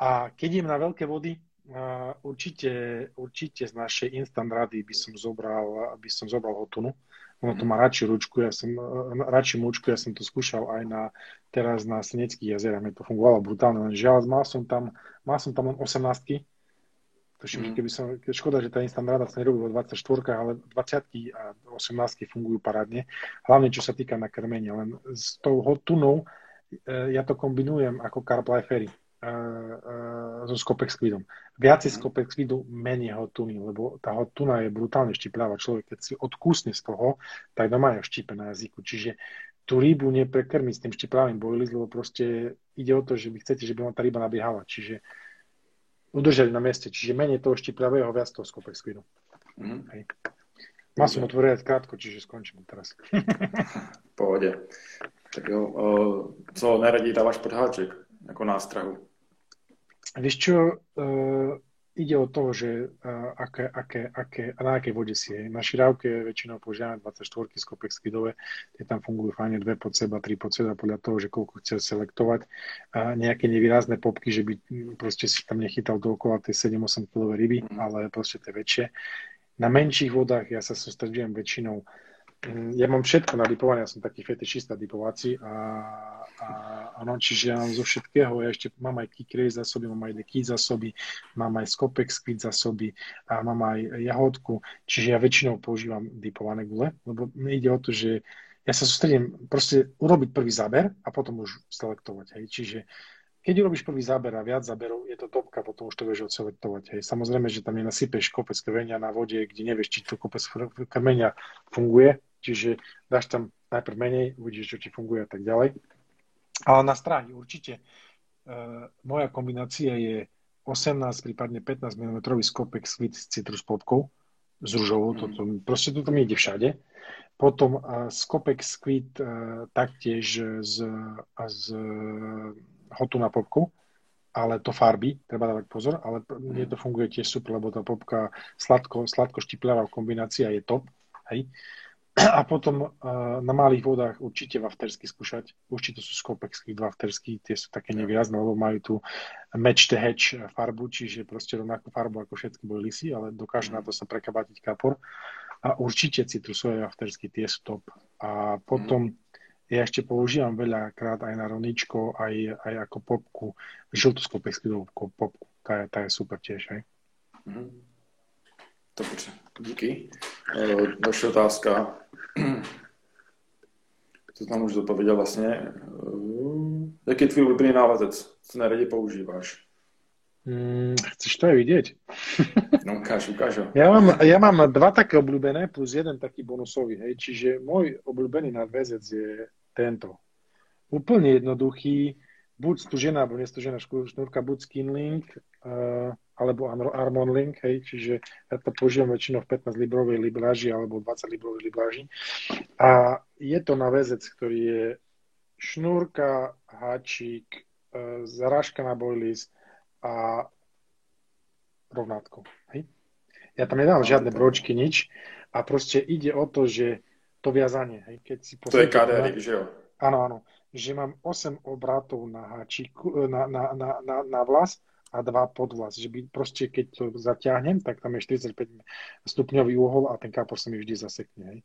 A keď idem na veľké vody, uh, určite, určite z našej instant rady by som zobral, by som zobral hotunu ono to má radšej ručku, ja som, radšej mučku, ja som to skúšal aj na, teraz na Sneckých jazerách, mi to fungovalo brutálne, len žiaľ, mal som tam, mal som tam len 18 Tuším, mm. keby som, škoda, že tá instant rada sa nerobí vo 24, ale 20 a 18 fungujú parádne. Hlavne, čo sa týka nakrmenia. Len s tou hotunou e, ja to kombinujem ako carp lifery so Skopek Squidom. Viacej Skopek Squidu, menej hotuny, lebo tá hotuna je brutálne štipľavá. Človek, keď si odkusne z toho, tak doma je štipe na jazyku. Čiže tú rybu neprekrmiť s tým štipľavým bojlis, lebo proste ide o to, že vy chcete, že by vám tá ryba nabiehala. Čiže udržali na mieste. Čiže menej toho štipľavého, viac toho Skopek Squidu. Mm. Hej. Mal som otvoril krátko, čiže skončím teraz. Pohode. Tak jo, co neradí dávaš pod háček, ako nástrahu? Vieš čo, uh, ide o to, že uh, aké, aké, aké, a na akej vode si je. Na širávke väčšinou používame 24 z Kopex skidové, tie tam fungujú fajne, dve pod seba, tri pod seba, podľa toho, že koľko chce selektovať. A nejaké nevýrazné popky, že by proste si tam nechytal dookola tie 7-8 kg ryby, mm. ale proste tie väčšie. Na menších vodách ja sa sústredujem väčšinou Mm, ja mám všetko na dipovanie, ja som taký fetišista dipovací a, a áno, čiže ja mám zo všetkého, ja ešte mám aj kikrej zásoby, mám aj deký zásoby, mám aj skopek skvit zásoby a mám aj jahodku, čiže ja väčšinou používam dipované gule, lebo mi ide o to, že ja sa sústredím proste urobiť prvý záber a potom už selektovať, hej, čiže keď urobíš prvý záber a viac záberov, je to topka, potom už to vieš odselektovať. Hej. Samozrejme, že tam nenasypeš kopec krmenia na vode, kde nevieš, či to kopec krmenia funguje, čiže dáš tam najprv menej, uvidíš, čo ti funguje a tak ďalej. Ale na stráni určite uh, moja kombinácia je 18, prípadne 15 mm skopek svit s citrus popkou, s rúžovou, mm. toto, proste toto mi ide všade. Potom uh, skopek skvit uh, taktiež s, s hotu na popku, ale to farby, treba dávať pozor, ale mne to funguje tiež super, lebo tá popka sladko, sladko štipľavá kombinácia je top. Hej. A potom uh, na malých vodách určite vaftersky skúšať. Určite sú skopexky vaftersky, tie sú také nevýrazné, lebo majú tu match the hatch farbu, čiže proste rovnakú farbu ako všetky boli lisy, ale dokážu na to sa prekabatiť kapor. A určite citrusové vaftersky, tie sú top. A potom ja ešte používam veľakrát aj na roničko, aj, aj ako popku, žltú skopexky popku. Tá je, tá je super tiež, hej. Mm-hmm. Díky. Další otázka. Co tam už dopověděl vlastně. Uh, jaký je tvůj oblíbený návazec? Co nejraději používáš? Hmm, chceš to aj vidieť? No ukáž, ukáž. Ja mám, ja mám dva také obľúbené plus jeden taký bonusový, hej. Čiže môj obľúbený nadväzec je tento. Úplne jednoduchý, buď stužená, alebo nestužená šnúrka, buď skinlink, uh, alebo Armon Link, hej, čiže ja to používam väčšinou v 15 librovej libráži alebo 20 librovej libráži. A je to na väzec, ktorý je šnúrka, háčik, e, zarážka na boilies a rovnátko. Hej. Ja tam nedám žiadne bročky, nič. A proste ide o to, že to viazanie, hej, keď si To je KDR, že jo? Áno, áno. že mám 8 obratov na, háčiku, na, na, na, na, na vlas a dva podvlas. Že by proste, keď to zaťahnem, tak tam je 45 stupňový uhol a ten kápor sa mi vždy zasekne. Hej.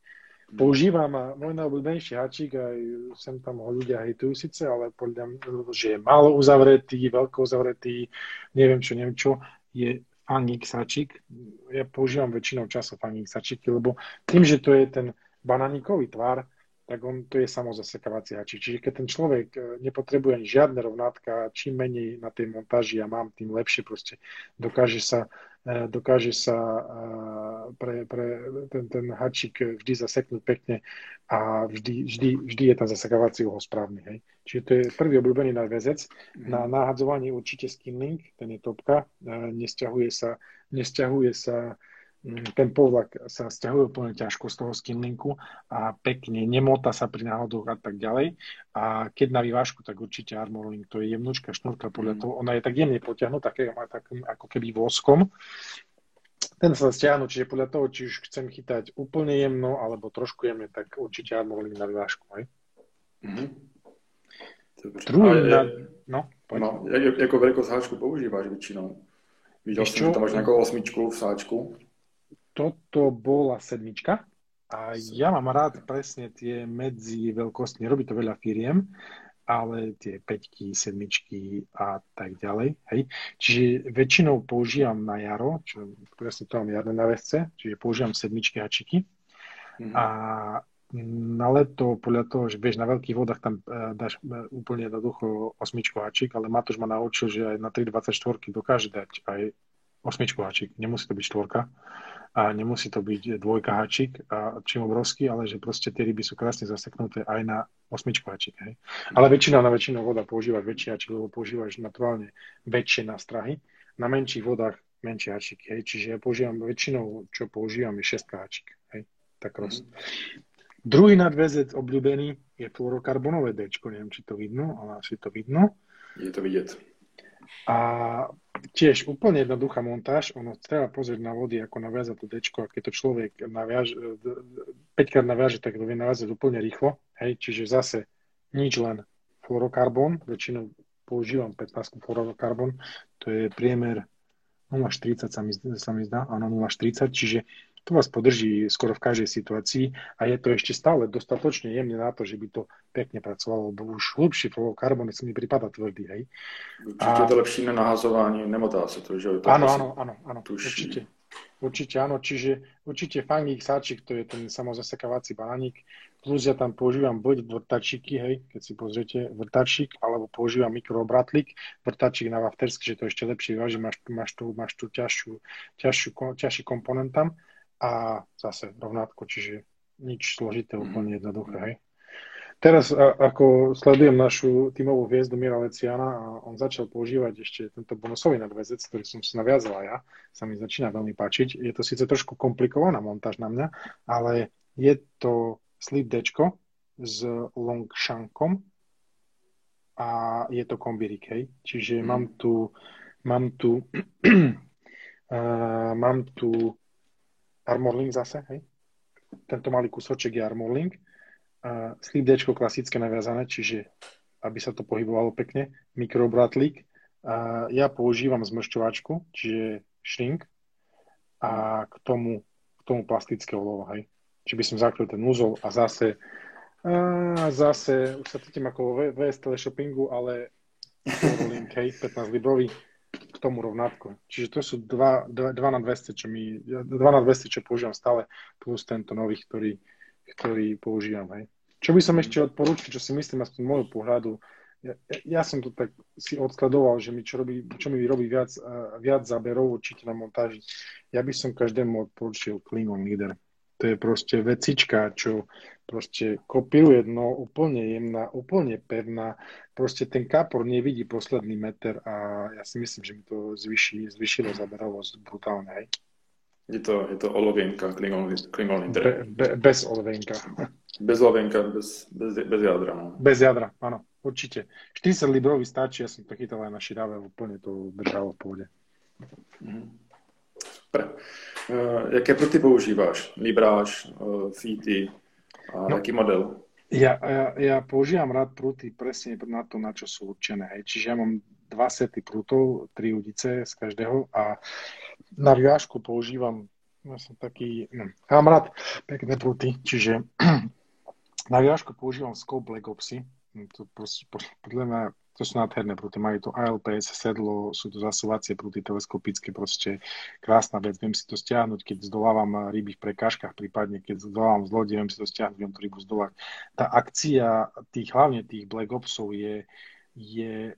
Používam môj najobľúbenejší háčik, aj sem tam ho ľudia hejtujú síce, ale podľa mňa, že je málo uzavretý, veľko uzavretý, neviem čo, neviem čo, je Fangix háčik. Ja používam väčšinou času Fangix háčiky, lebo tým, že to je ten bananíkový tvar, tak on to je samozasekávací háčik. Čiže keď ten človek e, nepotrebuje ani žiadne rovnátka, čím menej na tej montáži ja mám, tým lepšie proste dokáže sa, e, dokáže sa e, pre, pre ten, ten háčik vždy zaseknúť pekne a vždy, vždy, vždy je tam zasekávací uho správny. Hej. Čiže to je prvý obľúbený nadväzec. Mhm. Na nahadzovanie určite skinlink, ten je topka, nesťahuje sa, nesťahuje sa ten povlak sa stiahuje úplne ťažko z toho skinlinku a pekne, nemota sa pri náhodoch a tak ďalej. A keď na vyvážku, tak určite Armorlink, to je jemnúčka šnúrka, podľa mm. toho, ona je tak jemne potiahnutá, tak, ako keby voskom. Ten sa stiahnu, čiže podľa toho, či už chcem chytať úplne jemno, alebo trošku jemne, tak určite Armorlink na vyvážku. Hej? Mm-hmm. Druhý na... No, poď. no, ako veľkosť háčku používaš väčšinou? Videl som, že tam máš nejakú osmičku v sáčku toto bola sedmička a ja mám rád presne tie medzi veľkosti, nerobí to veľa firiem, ale tie peťky, sedmičky a tak ďalej. Hej. Čiže väčšinou používam na jaro, čo presne to mám jarné na vesce, čiže používam sedmičky hačiky. Mm-hmm. A na leto, podľa toho, že vieš, na veľkých vodách tam uh, dáš uh, úplne jednoducho osmičku hačik, ale Matúš ma naučil, že aj na 3,24 dokáže dať aj osmičku hačik. Nemusí to byť štvorka a nemusí to byť dvojka hačik a čím obrovský, ale že proste tie ryby sú krásne zaseknuté aj na osmičku hačik. Hej. Ale väčšina na väčšinu voda používať väčší hačik, lebo používaš naturálne väčšie nástrahy. Na menších vodách menšie hačik. Hej. Čiže ja používam väčšinou, čo používam, je 6 hačik. Hej. Tak roz. Mm. Druhý nadväzec obľúbený je fluorokarbonové D. Neviem, či to vidno, ale asi to vidno. Je to vidieť. A tiež úplne jednoduchá montáž, ono treba pozrieť na vody, ako naviaza to dečko a keď to človek naviaž, 5 krát naviaže, tak to vie naviazať úplne rýchlo, hej, čiže zase nič len fluorokarbon, väčšinou používam 15 fluorokarbon, to je priemer 0,40 sa mi, sa mi zdá, áno 0,40, čiže to vás podrží skoro v každej situácii a je to ešte stále dostatočne jemne na to, že by to pekne pracovalo, lebo už hlubší fluorokarbon mi prípada tvrdý, hej. Určite a... to lepší na nahazovanie, nemotá sa to, že to áno, áno, áno, áno, určite. Určite áno, čiže určite fangík sáčik, to je ten samozasekávací baník, plus ja tam používam buď vrtačíky, hej, keď si pozriete vrtačík, alebo používam mikroobratlik, vrtačík na waftersky, že to ešte lepšie váži, máš, máš tu, máš tu ťažšiu, ťažšiu, ťažší komponent tam a zase rovnátko, čiže nič složité, mhm. úplne jednoduché. Hej. Teraz ako sledujem našu tímovú hviezdu Mira Leciana a on začal používať ešte tento bonusový nadväzec, ktorý som si naviazala ja, sa mi začína veľmi páčiť. Je to síce trošku komplikovaná montáž na mňa, ale je to slip D s longshankom a je to kombirik, hej. Čiže mm. mám tu mám tu uh, mám tu Armorling zase, hej. Tento malý kúsoček je Armorling. Sleep D klasické naviazané, čiže aby sa to pohybovalo pekne. Mikrobratlik. Uh, ja používam zmršťovačku, čiže shrink a k tomu, k tomu plastické olovo, hej. Či by som zakryl ten úzol a zase a zase, už sa cítim ako v VS teleshoppingu, ale link, hej, 15 librový k tomu rovnátko. Čiže to sú 2 na 200, čo mi, 2 na 200, čo používam stále, plus tento nový, ktorý, ktorý používam. Hej. Čo by som ešte odporúčil, čo si myslím aspoň z môjho pohľadu, ja, ja som to tak si odskladoval, že mi čo, robí, čo mi robí viac, viac záberov určite na montáži. Ja by som každému odporúčil Klingon Leader. To je proste vecička, čo proste kopíruje dno, úplne jemná, úplne pevná. Proste ten kápor nevidí posledný meter a ja si myslím, že mi to zvyší, zvyšilo zaberavosť brutálne. Hej. Je to, je to olovienka, Klingon, be, be, bez olovienka. Bez olovienka, bez, bez, bez jadra. No. Bez jadra, áno, určite. 40 librový stačí, ja som to chytal aj na širave, úplne to držalo v pôde. Mm. Super. Uh, jaké pruty používáš? Libráž, uh, Fity a no, jaký model? Ja, ja, ja používam rád prúty presne na to, na čo sú určené. Hej. Čiže ja mám dva sety prútov, tri udice z každého a na viažku používam, ja som taký, no, mám rád pekné prúty, čiže na viažku používam Scope Black Opsy, to podľa mňa to sú nádherné prúty, majú to ALPS, sedlo, sú to zasovacie prúty teleskopické, proste krásna vec, viem si to stiahnuť, keď zdolávam ryby v prekážkach, prípadne keď zdolávam z lode, viem si to stiahnuť, viem tú rybu zdolať. Tá akcia tých, hlavne tých Black Opsov je, je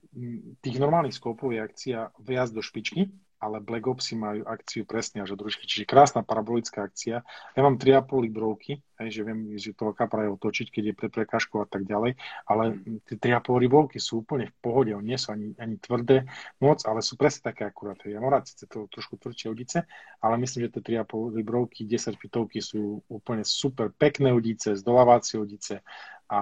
tých normálnych skopov je akcia viac do špičky, ale Black Opsy majú akciu presne až od rušky. Čiže krásna parabolická akcia. Ja mám 3,5 librovky, hej, že viem, že to kapra je otočiť, keď je pre prekažkou a tak ďalej, ale tie 3,5 librovky sú úplne v pohode, oni nie sú ani, ani tvrdé moc, ale sú presne také akurát. Ja mám rád síce to trošku tvrdšie udice, ale myslím, že tie 3,5 librovky, 10 fitovky sú úplne super pekné udice, zdolávacie udice a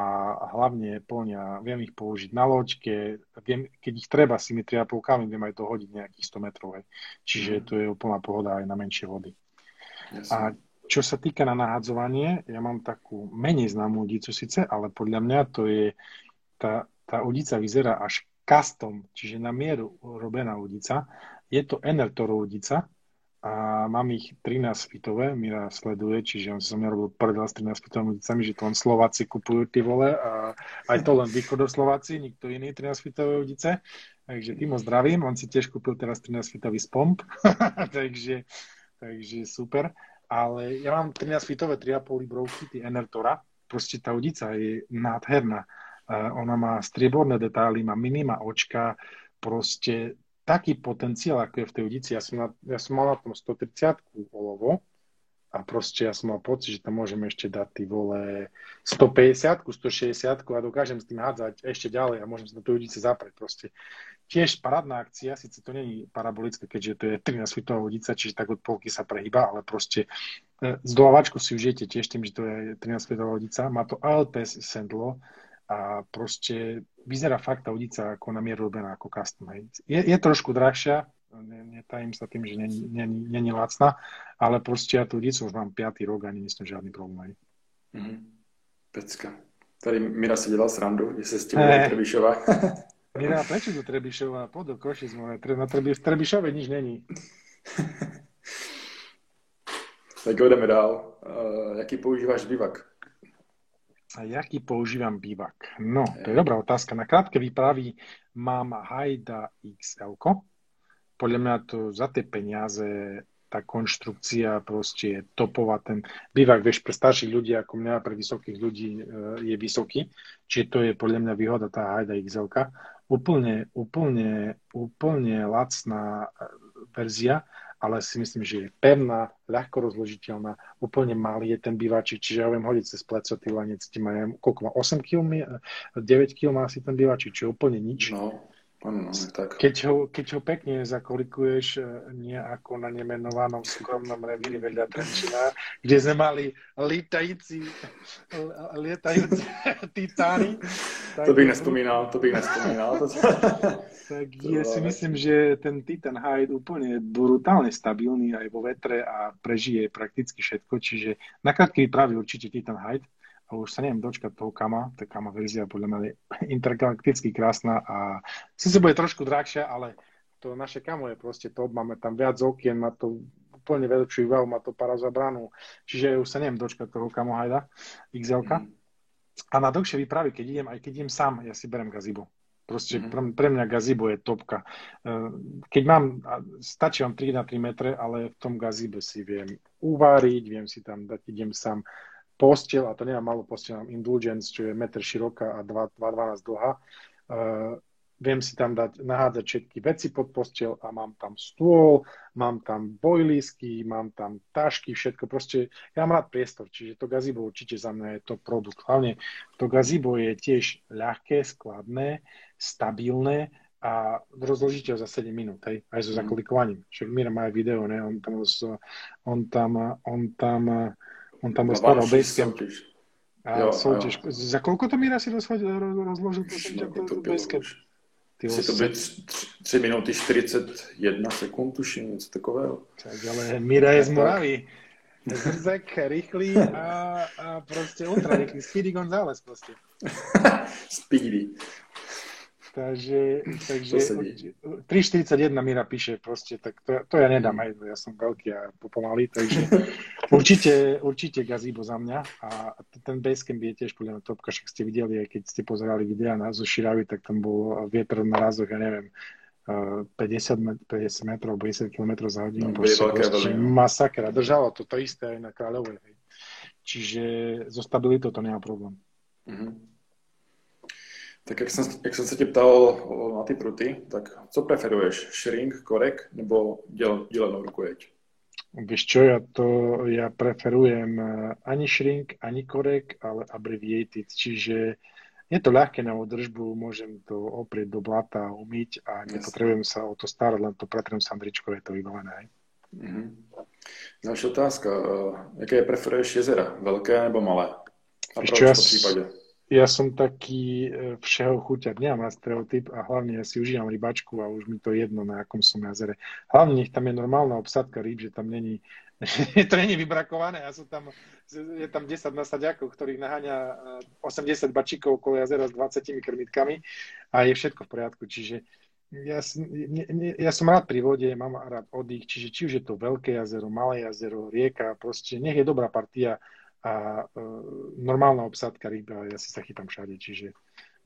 hlavne plňa, viem ich použiť na loďke, viem, keď ich treba s tými 3,5 kami, viem aj to hodiť nejakých 100 metrov. Hej. Čiže mm. to je úplná pohoda aj na menšie vody. Yes. A čo sa týka na nahadzovanie, ja mám takú menej známú udicu síce, ale podľa mňa to je, tá, tá udica vyzerá až custom, čiže na mieru robená udica. Je to Enertorov udica, a mám ich 13 fitové, Mira sleduje, čiže on som nerobil prdel s 13 fitovými udicami, že to len Slováci kupujú tie vole a aj to len východoslováci, nikto iný 13 fitové udice. Takže tým ho zdravím, on si tiež kúpil teraz 13 fitový spomp, takže, takže super. Ale ja mám 13 fitové 3,5 librovky, tie Enertora, proste tá udica je nádherná. Uh, ona má strieborné detaily, má minima očka, proste taký potenciál, ako je v tej udici. Ja som, na, ja som mal na tom 130 olovo a proste ja som mal pocit, že tam môžeme ešte dať ty vole 150 160 a dokážem s tým hádzať ešte ďalej a môžem sa na tej udici zaprieť proste. Tiež parádna akcia, síce to není parabolické, keďže to je 13 fitová udica, čiže tak od polky sa prehýba, ale proste e, z dolávačku si užijete tiež tým, že to je 13 fitová udica. Má to ALPS sendlo, a proste vyzerá fakt tá udica ako na mieru robená ako custom. Je, je trošku drahšia, netajím sa tým, že není lacná, ale proste ja tú udicu už mám 5. rok a nie som žiadny problém. Mm-hmm. Pecka. Tady Mira si dělal srandu, že se s tím hey. Trebišova. Mira, prečo tu Trebišova? Poď do Košic. Na Trebi, v Trebišove nič není. tak jdeme dál. Uh, jaký používáš bivak? A jaký používam bývak? No, to je dobrá otázka. Na krátke výpravy mám Haida XL. Podľa mňa to za tie peniaze tá konštrukcia proste je topová. Ten bývak, vieš, pre starších ľudí ako mňa, pre vysokých ľudí e, je vysoký. Čiže to je podľa mňa výhoda tá Haida XL. Úplne, úplne, úplne lacná e, verzia ale si myslím, že je pevná, ľahko rozložiteľná, úplne malý je ten bývačik, čiže ja viem hodiť cez pleco, ty lanec, má, koľko má, 8 kg, 9 kg má asi ten bývačik, čiže úplne nič. No. Ano, tak. Keď, ho, keď ho pekne zakolikuješ e, nie ako na nemenovanom skromnom revíri vedľa Trenčina, kde sme mali lietající, lietajúce titány. To bych nespomínal, to bych nespomínal. tak ja si myslím, že ten Titan Hyde úplne brutálne stabilný aj vo vetre a prežije prakticky všetko, čiže na krátky výpravy určite Titan Hyde a už sa neviem dočkať toho Kama, tá Kama verzia podľa mňa je intergalakticky krásna a sa bude trošku drahšia, ale to naše Kamo je proste top, máme tam viac okien, má to úplne vedúčiu výbavu, má to parazabranu, čiže už sa neviem dočkať toho Kamo Hajda XL. Mm. A na dlhšie výpravy, keď idem, aj keď idem sám, ja si berem gazibo. Proste mm. pre, pre mňa gazibo je topka. E, keď mám, stačí vám 3 na 3 metre, ale v tom gazibe si viem uváriť, viem si tam dať, idem sám postel, a to nemám malú postel, mám Indulgence, čo je meter široká a 2,12 dlhá. Uh, viem si tam dať, nahádzať všetky veci pod postel a mám tam stôl, mám tam bojlísky, mám tam tašky, všetko. Proste ja mám rád priestor, čiže to gazibo určite za mňa je to produkt. Hlavne to gazibo je tiež ľahké, skladné, stabilné a rozložíte ho za 7 minút, hej, aj so mm. zakolikovaním. Však Mira má aj video, ne? On tam, on tam, on tam on tam rozpadal Basecamp. A jo, soutěž. Jo. Za koľko to Míra si rozložil Basecamp? Si to byť 3 minúty 41 sekúnd, tuším, něco takového. Tak, ale Míra je z Moravy. Zrzek, rýchly a, a proste ultra rýchly. Speedy González proste. Speedy. Takže, takže 3.41 Mira píše proste, tak to, to ja nedám, aj, ja som veľký a pomalý, takže určite, určite gazíbo za mňa a ten Basecamp je tiež podľa mňa topka, však ste videli, aj keď ste pozerali videa na zo Širavy, tak tam bol vietor na rázoch, ja neviem, 50, met, 50 metrov, 50 km za hodinu. No, proste, proste masakra. Držalo to to isté aj na Kráľovej. Čiže zo stabilitou to nemá problém. Mm-hmm. Tak jak jsem, jak jsem se tě ptal na ty pruty, tak co preferuješ? Shrink, korek nebo děl, dělenou rukojeť? Vieš čo, ja to, ja preferujem eh, ani shrink, ani korek, ale abbreviated, čiže je to ľahké na održbu, môžem to oprieť do blata, umyť a nepotrebujem sa o to starať, len to pretrem sandričko, je to vybavené. Mm-hmm. Ďalšia otázka. Uh, jaké preferuješ jezera? Veľké nebo malé? A proč ja? Ja som taký e, všeho chuťak, nemám stereotyp a hlavne ja si užívam rybačku a už mi to jedno, na akom som jazere. Hlavne nech tam je normálna obsadka rýb, že tam není to není vybrakované a sú tam, je tam 10 nasadiakov, ktorých naháňa 80 eh, bačíkov okolo jazera s 20 krmitkami a je všetko v poriadku. Čiže ja, ja som rád pri vode, mám rád oddych, čiže či už je to veľké jazero, malé jazero, rieka, proste nech je dobrá partia a uh, normálna obsadka ryba, ja si sa chytám všade, čiže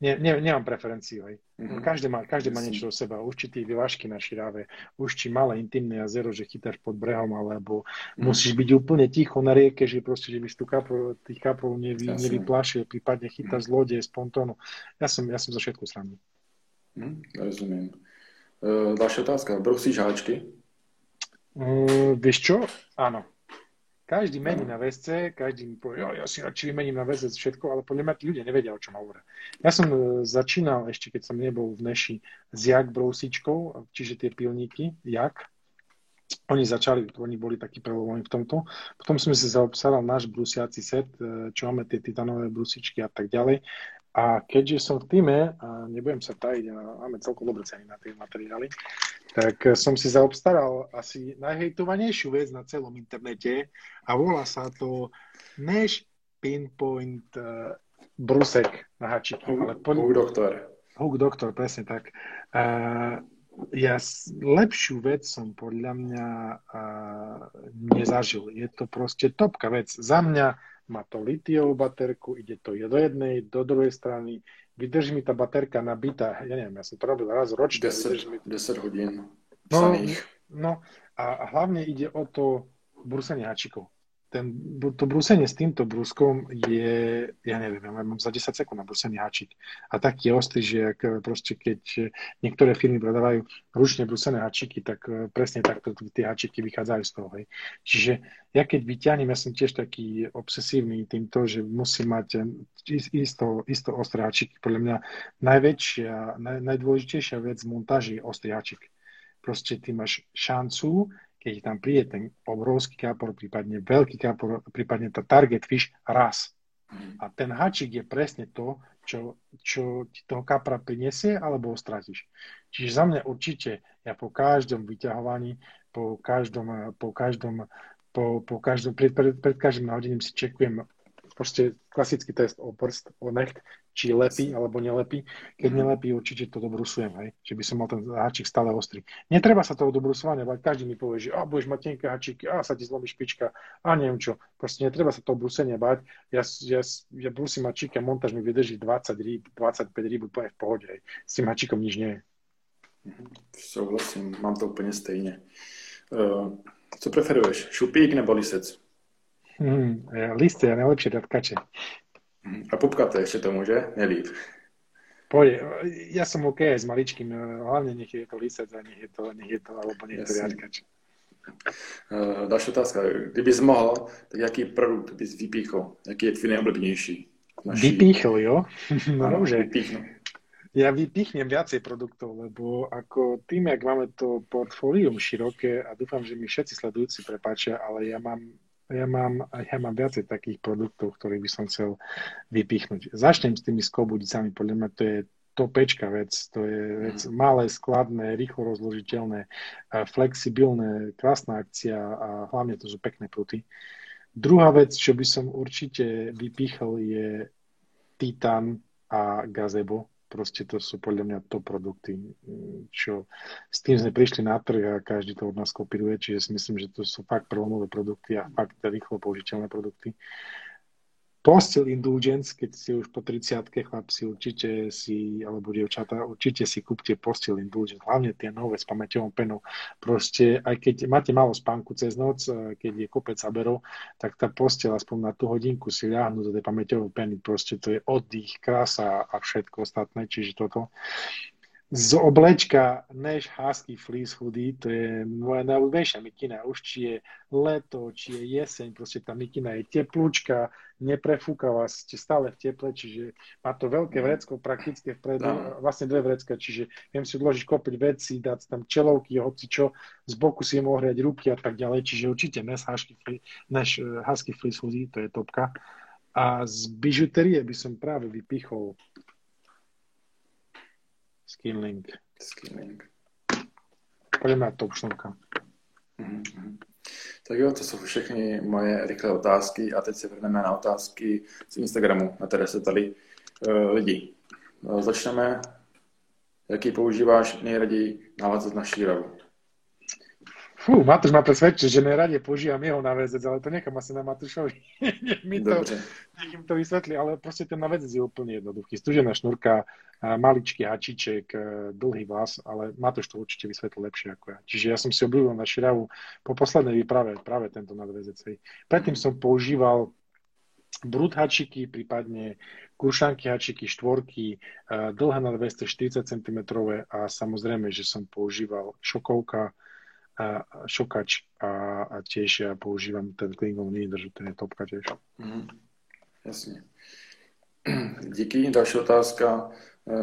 ne, ne, nemám preferenciu. Hej. Mm-hmm. Každý, má, každý má niečo do seba. Už či vyvážky na širáve, už či malé intimné jazero, že chytáš pod brehom, alebo mm-hmm. musíš byť úplne ticho na rieke, že proste, že by si tu kapro, tých kaprov nevy, nevyplašil, prípadne chytáš mm-hmm. z lode, z pontónu. Ja som, ja som za všetko sranný. Mm, rozumiem. Ďalšia otázka. Brusíš háčky? Uh, vieš čo? Áno. Každý mení na VSC, každý mi povie, ja si radšej vymením na VSC všetko, ale podľa mňa tí ľudia nevedia, o čom hovoria. Ja som e, začínal ešte, keď som nebol v Neši, s jak brousičkou, čiže tie pilníky, jak. Oni začali, oni boli takí prelovoví v tomto. Potom som si zaobstaral náš brusiaci set, e, čo máme tie titanové brusičky a tak ďalej. A keďže som v týme, a nebudem sa tajiť, máme celkom dobré ceny na tie materiály, tak som si zaobstaral asi najhejtovanejšiu vec na celom internete a volá sa to Nash Pinpoint uh, brusek na hačiku. Ale pod... Hook Doctor. Hook Doctor, presne tak. Uh, ja lepšiu vec som podľa mňa uh, nezažil. Je to proste topka vec. Za mňa má to litiovú baterku, ide to do jednej, do druhej strany, vydrží mi tá baterka nabitá, ja neviem, ja som to robil raz ročne. 10, mi... 10 hodín. No, no a hlavne ide o to brúsenie háčikov ten, to brúsenie s týmto brúskom je, ja neviem, ja mám za 10 sekúnd na brúsenie háčik. A taký ostrý, že ak eh, proste keď eh, niektoré firmy predávajú ručne brúsené háčiky, tak eh, presne takto tie háčiky vychádzajú z toho. Hej. Čiže ja keď vyťahnem, ja som tiež taký obsesívny týmto, že musím mať isto, isto ostré háčiky. Podľa mňa najväčšia, naj, najdôležitejšia vec v montáži je ostrý háčik. Proste ty máš šancu keď tam príde ten obrovský kápor, prípadne veľký kápor, prípadne tá target fish raz. A ten hačik je presne to, čo, čo ti toho kapra prinesie, alebo ho stratíš. Čiže za mňa určite, ja po každom vyťahovaní, po každom, po každom, po, po každom, pred, pred, pred každým nahodením si čekujem proste klasický test o prst, o necht, či lepí alebo nelepí. Keď mhm. nelepí, určite to dobrusujem, hej. Že by som mal ten háčik stále ostrý. Netreba sa toho dobrusovania bať. Každý mi povie, že a, budeš mať tenké háčiky, a sa ti zlomí špička, a neviem čo. Proste netreba sa toho brusenia bať. Ja, ja, ja brusím háčik a montáž mi vydrží 20 rýb, 25 rýb úplne v pohode, hej. S tým háčikom nič nie je. Mhm. Souhlasím, mám to úplně stejně. Uh, co preferuješ, šupík nebo lisec? Hmm, listy je najlepšie dať kače. A pupkaté ešte to môže? Nelíp. Pôjde. Ja som OK aj s maličkým, hlavne nech je to lisec a nech je to, nech je to alebo nech je to riadkač. Uh, další otázka. Kdybys mohl, tak jaký produkt bys vypíchl? Jaký je tvůj nejobľúbenejší? Naší... Vypíchl, jo? no, ano, že... Vypíchnu. Ja vypichnem viacej produktov, lebo ako tým, jak máme to portfólium široké a dúfam, že mi všetci sledujúci prepáčia, ale ja mám ja mám, ja mám viacej takých produktov, ktorých by som chcel vypichnúť. Začnem s tými skobudicami, podľa mňa to je topečka vec, to je vec mm. malé, skladné, rýchlo rozložiteľné, flexibilné, krásna akcia a hlavne to sú pekné pruty. Druhá vec, čo by som určite vypichol, je Titan a Gazebo. Proste to sú podľa mňa to produkty, čo s tým sme prišli na trh a každý to od nás kopíruje, čiže si myslím, že to sú fakt prelomové produkty a fakt rýchlo použiteľné produkty. Postel Indulgence, keď si už po 30 chlapci, určite si, alebo dievčatá, určite si kúpte Postel Indulgence, hlavne tie nové s pamäťovou penou. Proste, aj keď máte málo spánku cez noc, keď je kopec zaberov, tak tá postel aspoň na tú hodinku si ľahnú do tej pamäťovej peny. Proste to je oddych, krása a všetko ostatné, čiže toto z oblečka Nash Husky Fleece Hoodie, to je moja najľúbenejšia mikina. Už či je leto, či je jeseň, proste tá mikina je teplúčka, neprefúka vás, ste stále v teple, čiže má to veľké vrecko praktické vpredu, no. vlastne dve vrecka, čiže viem si odložiť kopiť veci, dať tam čelovky, hoci čo, z boku si viem ohriať ruky a tak ďalej, čiže určite Nash Husky, Nash Husky Fleece Hoodie, to je topka. A z bižuterie by som práve vypichol Skinlink. Skinlink. Poďme na top šnovka. Mm-hmm. Tak jo, to jsou všechny moje rychlé otázky a teď se vrhneme na otázky z Instagramu, na které se tady uh, lidi. Uh, začneme. Jaký používáš nejraději návazec na šíravu? Fú, Matúš ma presvedčil, že najradie používam jeho navezec, ale to nechám asi na Matúšovi. nech mi to, nech im to vysvetlí, ale proste ten navezec je úplne jednoduchý. Stužená šnúrka, maličký hačiček, dlhý vlas, ale Matúš to určite vysvetlí lepšie ako ja. Čiže ja som si obľúbil na širavu po poslednej výprave práve tento nadväzec. Predtým som používal brut hačiky, prípadne krušanky hačiky, štvorky, dlhé na 240 cm a samozrejme, že som používal šokovka, šokač a, a tiež ja používam ten Klingon Leader, že to je topka tiež. Mm, jasně. Díky. Další otázka.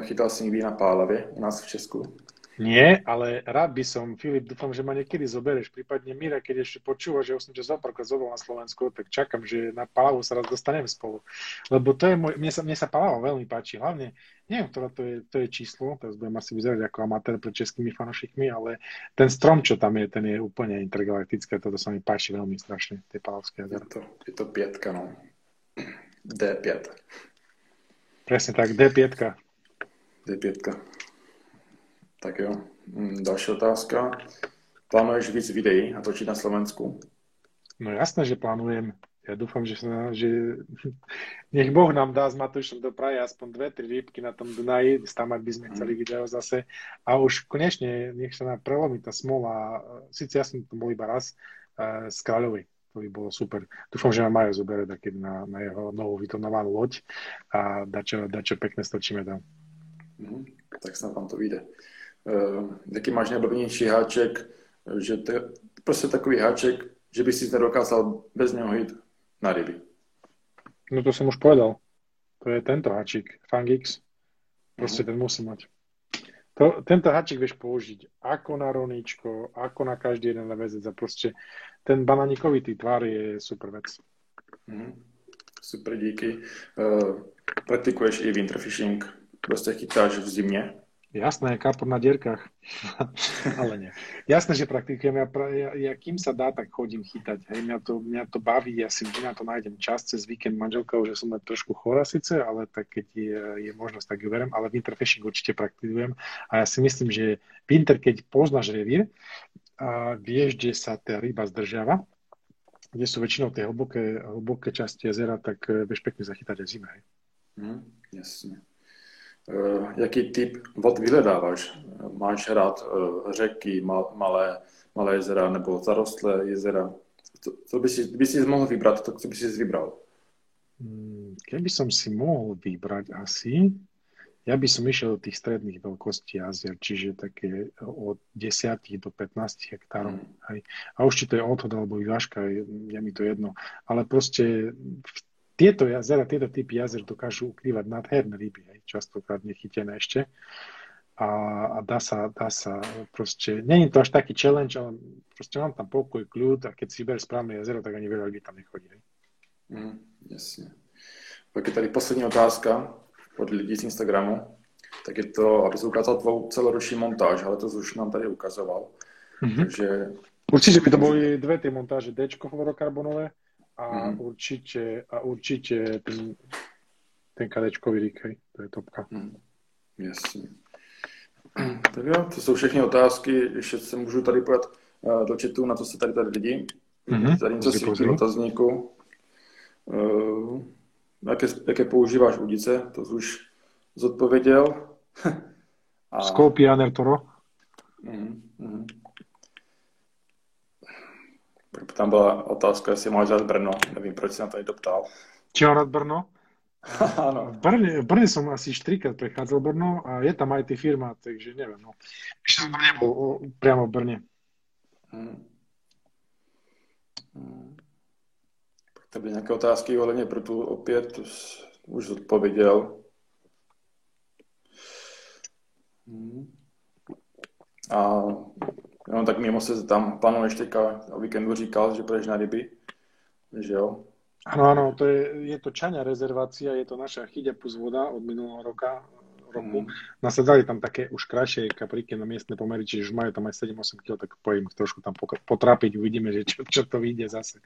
Chytal si někdy na Pálavě u nás v Česku? Nie, ale rád by som, Filip, dúfam, že ma niekedy zoberieš, prípadne Mira, keď ešte počúva, že už som ťa zopárkrát zobol na Slovensku, tak čakám, že na Palavu sa raz dostaneme spolu. Lebo to je môj, mne sa, mne sa Palava veľmi páči, hlavne, neviem, ktoré to je, to je číslo, teraz budem asi vyzerať ako amatér pred českými fanošikmi, ale ten strom, čo tam je, ten je úplne intergalaktický, toto sa mi páči veľmi strašne, tie Palavské jazera. Je to, je to pietka, no. D5. Presne tak, D5. D5. Tak jo. Mm, další otázka. Plánuješ víc videí točiť na Slovensku? No jasné, že plánujem. Ja dúfam, že, sa, že nech Boh nám dá s Matúšom do Prahy aspoň dve, tri rybky na tom Dunaji, stamať by sme chceli video zase. A už konečne nech sa nám prelomí tá smola. Sice ja som to bol iba raz uh, z Kráľovej. To by bolo super. Dúfam, že ma Majo zoberie taký na, na jeho novú vytonovanú loď a dačo, dačo pekne stočíme tam. Mm, tak snad vám to vyjde. Uh, jaký máš nejblbnější háček, že to je prostě takový háček, že by si nedokázal bez něho jít na ryby. No to som už povedal. To je tento háčik, Fangix. Proste uh-huh. ten musí mať. To, tento háčik vieš použiť ako na roníčko, ako na každý jeden väzec a proste ten bananíkovitý tvar je super vec. Uh-huh. Super, díky. Uh, praktikuješ i winterfishing, proste chytáš v zimne, Jasné, kapor na dierkach. Ale nie. Jasné, že praktikujem. Ja, ja, ja, kým sa dá, tak chodím chytať. Hej, mňa, to, mňa to baví, ja si na to nájdem čas cez víkend manželka, že som trošku chorá síce, ale tak keď je, je možnosť, tak ju berem. Ale winterfishing určite praktikujem. A ja si myslím, že winter, keď poznáš revír, a vieš, kde sa tá ryba zdržiava, kde sú väčšinou tie hlboké, hlboké časti jezera, tak eh, vieš pekne zachytať aj zime. Mm, jasne. Eh, jaký typ vod vyhledáváš? Máš rád eh, řeky, malé, malé jezera nebo zarostlé jezera? Co, co by, si, by si mohl vybrat, to co by si vybral? Hmm, keby som si mohol vybrať asi, ja by som išiel do tých stredných veľkostí jazier, čiže také od 10 do 15 hektárov. Mm. Hej. A už či to je odhod alebo vyvážka, je, je mi to jedno. Ale proste v tieto jazera, tieto typy jazer dokážu ukrývať nádherné ryby, aj častokrát nechytené ešte. A, a dá, sa, dá sa proste, není to až taký challenge, ale proste mám tam pokoj, kľud a keď si vyber správne jazero, tak ani veľa ľudí tam nechodí. Mm, jasne. Tak je tady poslední otázka od lidí z Instagramu. Tak je to, aby si ukázal tvou celoroční montáž, ale to už nám tady ukazoval. Mm-hmm. Takže... Určite by to boli dve tie montáže, D fluorokarbonové a mm. určite, a určite ten, ten kadečkový rík, hej, to je topka. Mm. Jasně. Tak jo, to jsou všechny otázky, ještě se můžu tady pojat uh, do chatu, na to se tady tady lidi. Mm-hmm. Tady něco svítí otazníku. Uh, jaké, jaké používáš udice, to jsi už zodpověděl. A... Skopia Toro. Mm-hmm. Tam byla otázka, jestli máš rád Brno. Nevím, proč si na to nedoptal. Či mám rád Brno? Áno. V Brne, v Brne som asi 4 krát prechádzal Brno a je tam ty firma, takže neviem. No. Ešte som nebol o, priamo v Brne. Hmm. Hmm. To byly nějaké otázky ohledně pro tu opět, už odpověděl. Hmm. A no, tak mimo se tam plánuješ teďka o víkendu říkal, že půjdeš na ryby, že jo? Áno, áno, to je, je to Čaňa rezervácia, je to naša chyďa plus voda od minulého roka, roku. Mm. Nasadali tam také už krajšie kapriky na miestne pomery, čiže už majú tam aj 7-8 kg, tak pojím trošku tam potrápiť, uvidíme, že čo, čo to vyjde zase.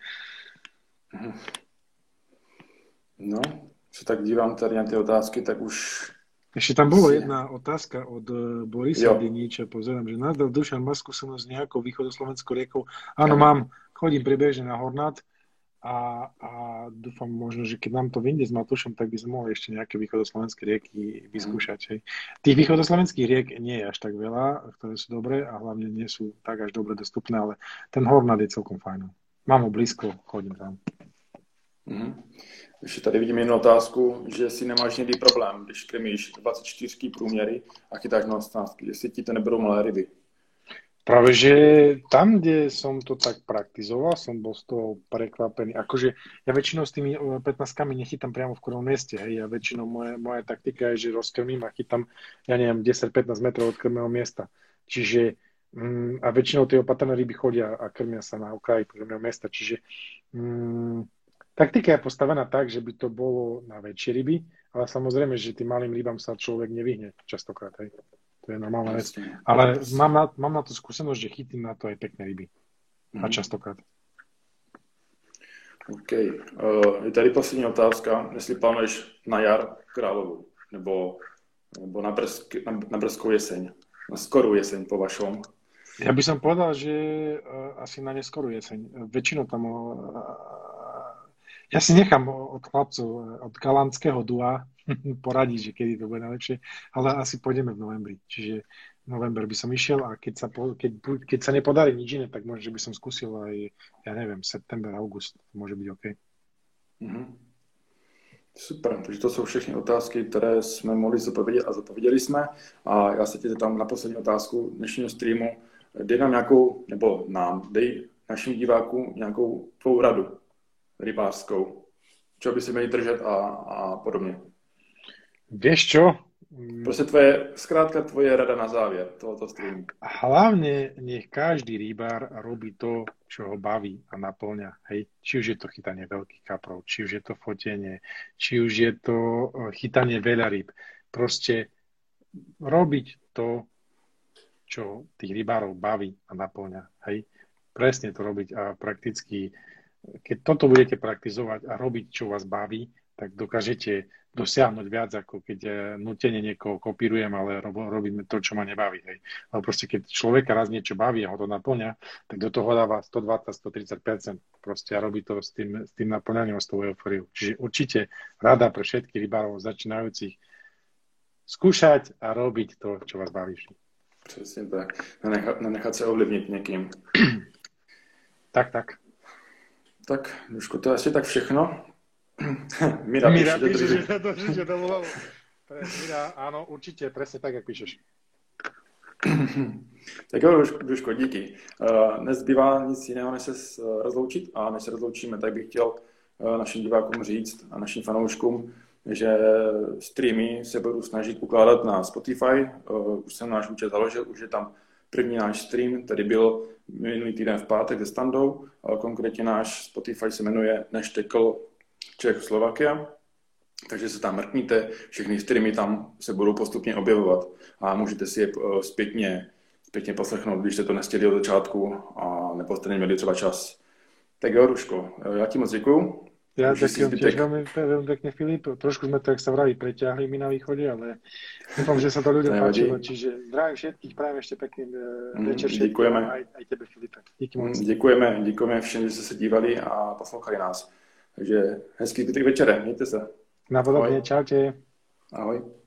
No, sa tak dívam tady na tie otázky, tak už... Ešte tam bola jedna otázka od eh, Borisa Deníča, pozerám, že nazdal Dušan má skúsenosť s nejakou východoslovenskou riekou. Áno, mám, chodím pribežne na Hornát, a, a dúfam možno, že keď nám to vyjde s Matušom, tak by sme mohli ešte nejaké východoslovenské rieky vyskúšať. Hej. Tých východoslovenských riek nie je až tak veľa, ktoré sú dobré a hlavne nie sú tak až dobre dostupné, ale ten Hornad je celkom fajn. Mám ho blízko, chodím tam. Mm-hmm. Ještě tady vidím jednu otázku, že si nemáš někdy problém, když krmíš 24 průměry a chytáš na 18, jestli ti to neberou malé ryby. Práve, že tam, kde som to tak praktizoval, som bol z toho prekvapený. Akože ja väčšinou s tými 15 nechytám priamo v krvom mieste. Hej. Ja väčšinou moje, moja taktika je, že rozkrmím a chytám, ja neviem, 10-15 metrov od krmého miesta. Čiže mm, a väčšinou tie opatrné ryby chodia a krmia sa na okraji krmého miesta. Čiže mm, taktika je postavená tak, že by to bolo na väčšie ryby, ale samozrejme, že tým malým rybám sa človek nevyhne častokrát. Hej. To je normálna vec. Ale mám na, mám na to skúsenosť, že chytím na to aj pekné ryby. A mhm. častokrát. OK. Uh, je tady poslední otázka. Jestli plánuješ na jar královu, nebo, nebo na, brsk, na, na brzkou jeseň, na skorú jeseň po vašom? Ja by som povedal, že uh, asi na neskorú jeseň. Väčšinou tam uh, ja si nechám od chlapcov, od galantského dua poradiť, že kedy to bude najlepšie, ale asi pôjdeme v novembri. Čiže november by som išiel a keď sa, po, keď, keď sa nepodarí nič iné, tak možno, že by som skúsil aj, ja neviem, september, august. Môže byť OK. Mm-hmm. Super, takže to jsou všechny otázky, které jsme mohli zodpovědět a zodpověděli jsme. A já se tě tam na poslední otázku dnešního streamu. Dej nám nějakou, nebo nám, dej našim divákům nějakou tvou radu rybářskou, čo by si měli držet a, a podobně. Vieš čo? Proste tvoje, skrátka tvoje rada na závier tohoto streamu. Hlavne nech každý rybár robí to, čo ho baví a naplňa. Hej. Či už je to chytanie veľkých kaprov, či už je to fotenie, či už je to eh, chytanie veľa ryb. Proste robiť to, čo tých rybárov baví a naplňa. Hej. Presne to robiť a prakticky keď toto budete praktizovať a robiť, čo vás baví, tak dokážete dosiahnuť viac, ako keď eh, nutene niekoho kopírujem, ale robíme to, čo ma nebaví. Hej. Ale proste keď človeka raz niečo baví a ho to naplňa, tak do toho dáva 120-130% proste a robí to s tým, s tým naplňaním s tou euforiou. Čiže určite rada pre všetkých rybárov začínajúcich skúšať a robiť to, čo vás baví. Přesně tak. Nenechat se ovlivnit někým. tak, tak. Tak, Duško, to je asi tak všechno. Mira, Mira píše, že, že, to bolo... Mira, áno, určite, presne tak, jak píšeš. tak jo, Duško, díky. Uh, nezbývá nic jiného, než se rozloučit a než se rozloučíme, tak bych chtěl uh, našim divákům říct a našim fanouškům, že streamy se budu snažit ukládat na Spotify. Uh, už jsem náš účet založil, už je tam první náš stream, který byl minulý týden v pátek se standou. Konkrétně náš Spotify se jmenuje Neštekl Čech Slovakia, takže se tam mrkníte, všechny streamy tam se budou postupně objevovat a můžete si je eh, zpětně, zpětně poslechnout, když jste to nestihli od začátku a nebo jste neměli třeba čas. Tak jo, Ruško, já ti moc děkuju. Ja ďakujem tiež veľmi, veľmi pekne, Filip. Trošku sme to, jak sa vraví, preťahli mi na východe, ale dúfam, že sa to ľuďom páčilo. Čiže zdravím všetkých, prajem ešte pekný mm, večer všetkým aj, aj tebe, Filipe. Díky moc. Mm, děkujeme, děkujeme všem, že jste se dívali a poslouchali nás. Takže hezký zbytek večere, mějte se. Na podobně, čaute. Ahoj.